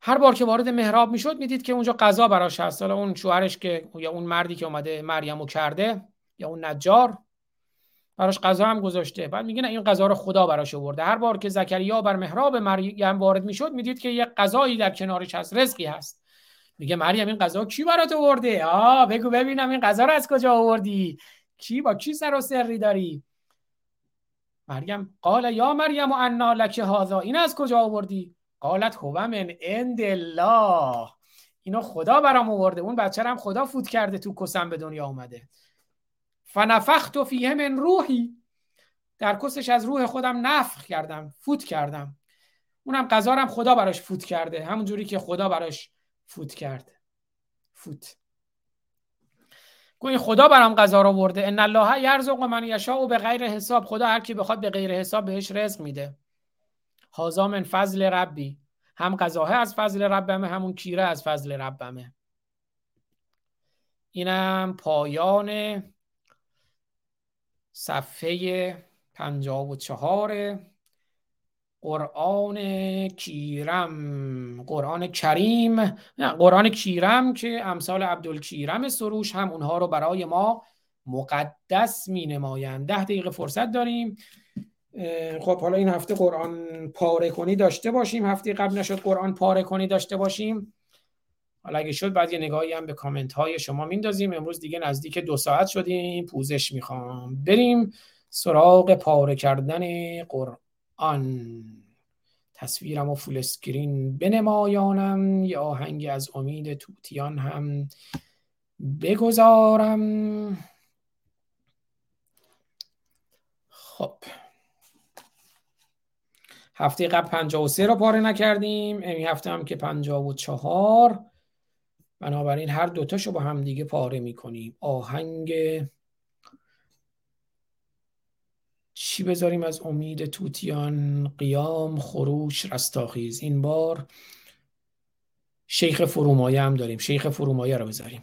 هر بار که وارد محراب می‌شد می‌دید که اونجا غذا براش هست. حالا اون شوهرش که یا اون مردی که اومده مریم کرده یا اون نجار براش غذا هم گذاشته. بعد میگه این غذا رو خدا براش آورده. هر بار که زکریا بر محراب مریم وارد می‌شد می‌دید که یه غذایی در کنارش هست رزقی هست. میگه مریم این غذا کی برات آورده؟ آ بگو ببینم این غذا رو از کجا آوردی؟ کی با کی سر و سری داری؟ مریم قال یا مریم و انا لک هذا این از کجا آوردی؟ قالت هو من عند الله. اینو خدا برام آورده. اون بچه هم خدا فوت کرده تو کسم به دنیا اومده. فنفخت فیه من روحی. در کسش از روح خودم نفخ کردم فوت کردم. اونم قضارم خدا براش فوت کرده. همون جوری که خدا براش فوت کرده. فوت. گوی خدا برام قضا رو برده ان الله یرزق من یشاء به غیر حساب. خدا هر کی بخواد به غیر حساب بهش رزق میده. هازا من فضل ربی. هم قضاه از فضل ربمه همون کیره از فضل ربمه. اینم پایان صفحه پنجاب و چهار. قرآن کیرم قرآن کریم. نه قرآن کیرم که امثال عبدالکیرم سروش هم اونها رو برای ما مقدس می نمایند ده دقیقه فرصت داریم. خب حالا این هفته قرآن پاره کنی داشته باشیم. هفته قبل نشد قرآن پاره کنی داشته باشیم. حالا اگه شد بعد یه نگاهی هم به کامنت های شما میندازیم. امروز دیگه نزدیک دو ساعت شدیم. پوزش می‌خوام. بریم سراغ پاره کردن قرآن. تصویرم و full screen بنمایانم یا آهنگ از امید طوطیان هم بگذارم. خب. هفته قبل 53 رو پاره نکردیم این هفته هم که 54 بنابراین هر دوتاشو با هم دیگه پاره می‌کنیم. آهنگ چی بذاریم از امید توتیان؟ قیام خروش رستاخیز. این بار شیخ فرومایه هم داریم. شیخ فرومایه رو بذاریم.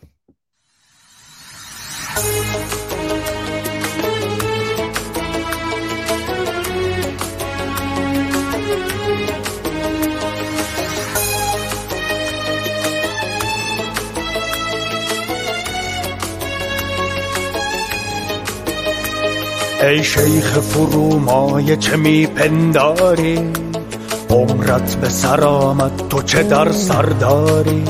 ای شیخ فرومایه چه میپنداری عمرت به سر آمد تو چه در سر داری؟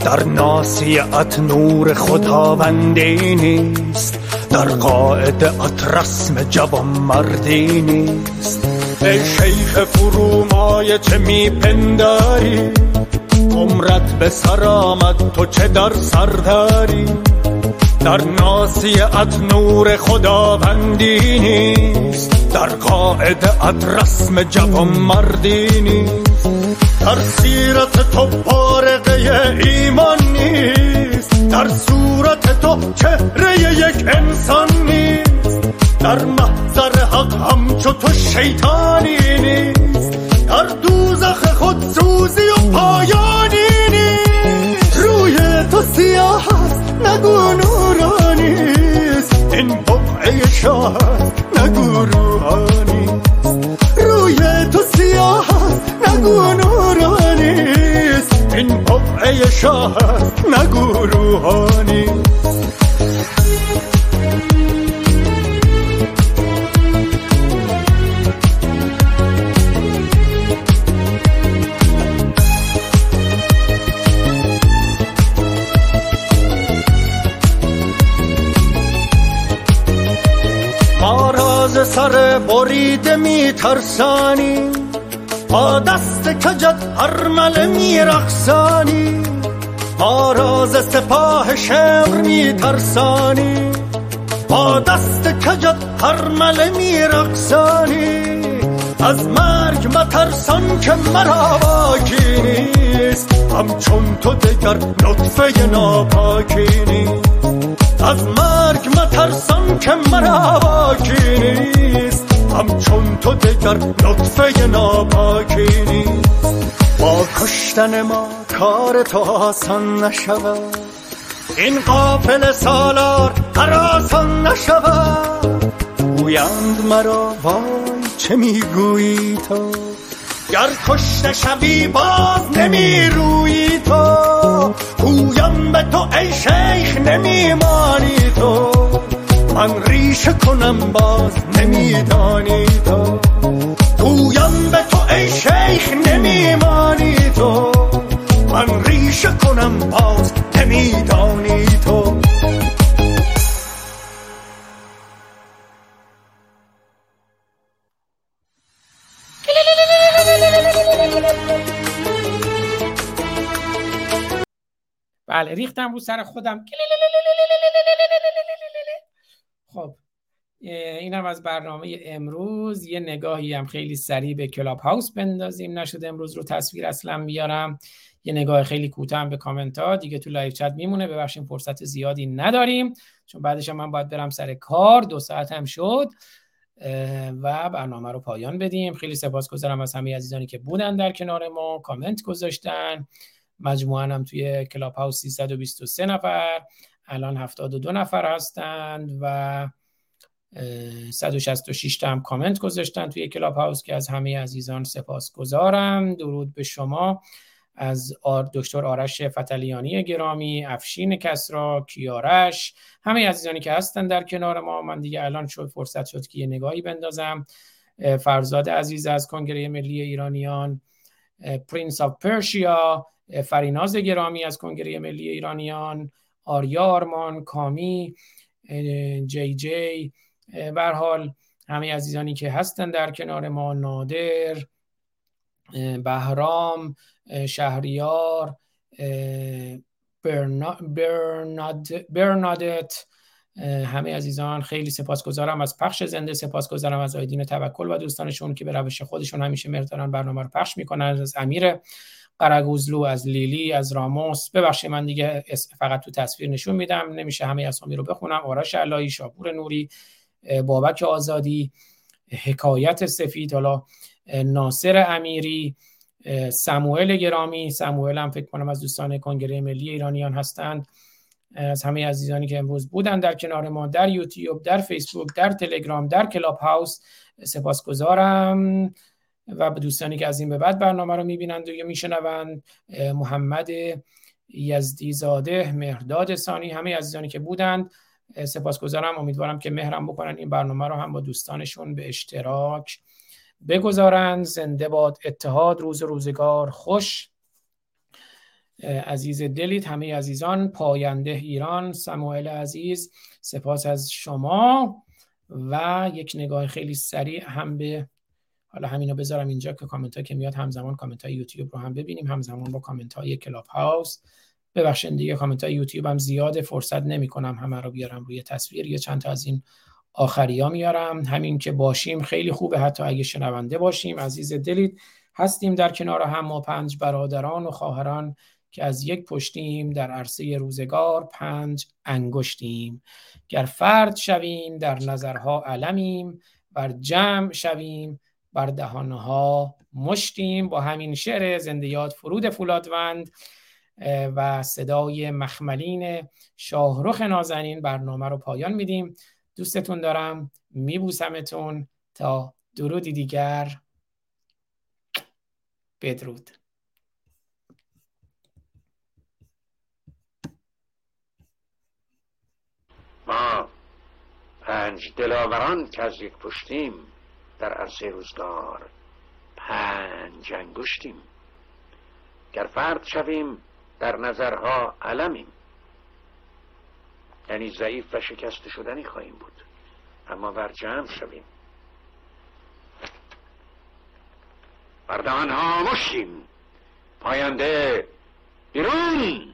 در ناسیت نور خداوندی نیست در قاعدت رسم جوان مردی نیست. ای شیخ فرومایه چه میپنداری عمرت به سر آمد تو چه در سر داری؟ در ناسیت نور خداوندی نیست در قاعدت رسم جوان مردی نیست در سیرت تو پارقه ایمان نیست در صورت تو چهره یک انسان نیست در محضر حق همچو تو شیطانی نیست در دوزخ خود سوزی و پایانی نیست. روی تو سیاه نگو نورانیست این بقعه شاه نگو روحانیست روی تو سیاه نگو نورانیست این بقعه شاه نگو روحانیست سر بریده میترسانی. با دست کجت هرمله میرقصانی. با راز سپاه شمر میترسانی. با دست کجت هرمله میرقصانی. از مرگ مترسان که مرا باکی نیست. همچون تو دگر نطفه ناپاکی نیست. از مرگ مترسان که مرا باکی نیست. همچون تو دگر نطفه ناپاکی نیست. با کشتن ما کار تو آسان نشود. این قافل سالار هر آسان نشود. گویند مرا وای چه می‌گویی تو. گر کشته شوی باز نمی روی گویم به تو ای شیخ نمیمانی تو من ریشه کنم باز نمیدانی تو گویم به تو ای شیخ نمیمانی تو من ریشه کنم باز نمیدانی تو بله ریختم رو سر خودم. خب اینم از برنامه امروز یه نگاهی هم خیلی سریع به کلاب هاوس بندازیم. نشد امروز رو تصویر اصلا بیارم. یه نگاه خیلی کوتاه به کامنت ها دیگه تو live chat میمونه. ببخشید فرصت زیادی نداریم. چون بعدش من باید برم سر کار. دو ساعت هم شد. و برنامه رو پایان بدیم. خیلی سپاسگزارم از همه عزیزانی که بودن در کنار ما. کامنت گذاشتن. مجموعا هم توی کلاب هاوس 323 نفر الان 72 نفر هستند و 166 تا هم کامنت گذاشتن توی کلاب هاوس که از همه عزیزان سپاسگزارم. درود به شما. از آر دکتر آرش فتلیانی گرامی افشین کسرا کیارش همه عزیزانی که هستن در کنار ما. من دیگه الان شد فرصت شد که یه نگاهی بندازم. فرزاد عزیز از کنگره ملی ایرانیان Prince of Persia فریناز گرامی از کنگره ملی ایرانیان آریا آرمان کامی جی جی حال همه عزیزانی که هستن در کنار ما نادر بهرام شهریار برنادت همه عزیزان خیلی سپاسگزارم. از پخش زنده سپاسگزارم از آیدین توکل و دوستانشون که به روش خودشون همیشه مرتب دارن برنامه رو پخش می‌کنن. از امیر قرگوزلو از لیلی از راموس. ببخشید من دیگه فقط تو تصویر نشون میدم. نمیشه همه اسامی رو بخونم. آرش علایی شاپور نوری بابک آزادی حکایت سفید حالا ناصر امیری سموئل گرامی. سموئل هم فکر کنم از دوستان کنگره ملی ایرانیان هستند. از همه عزیزانی که امروز بودن در کنار ما در یوتیوب در فیسبوک در تلگرام در کلاب هاوس. سپاسگزارم. و به دوستانی که از این به بعد برنامه رو می‌بینند و یا میشنوند محمد یزدی زاده مهرداد ثانی همه عزیزانی که بودند سپاسگزارم. امیدوارم که مهرم بکنن این برنامه رو هم با دوستانشون به اشتراک بگذارند زنده باد اتحاد روز روزگار خوش. عزیز دلید همه عزیزان پاینده ایران سموئل عزیز سپاس از شما. و یک نگاه خیلی سریع هم به حالا همینو بذارم اینجا که کامنت که میاد همزمان کامنت های یوتیوب رو هم ببینیم همزمان با کامنت های کلاب هاوس ببخشید دیگه کامنت های یوتیوب هم زیاده فرصت نمی کنم همه رو بیارم روی تصویر یا چند تا از این آخری ها میارم. همین که باشیم خیلی خوبه حتی اگه شنونده باشیم. عزیز دلید هستیم در کنار هم ما پنج برادران و خواهران که از یک پشتیم در عرصه روزگار پنج انگشتیم. گر فرد شویم در نظرها علمیم بر جمع شویم بر دهانها مشتیم. با همین شعر زنده یاد فرود فولادوند و صدای مخملین شاهرخ نازنین برنامه رو پایان میدیم. دوستتون دارم. میبوسمتون تا درودی دیگر. بدرود. ما پنج دلاوران که از یک پشتیم. در عرصه روزگار پنج انگشتیم. گر فرد شویم در نظرها علمیم. یعنی ضعیف و شکست شدنی خواهیم بود. اما بر جمع شویم بردهان ها مشیم پاینده بیرون.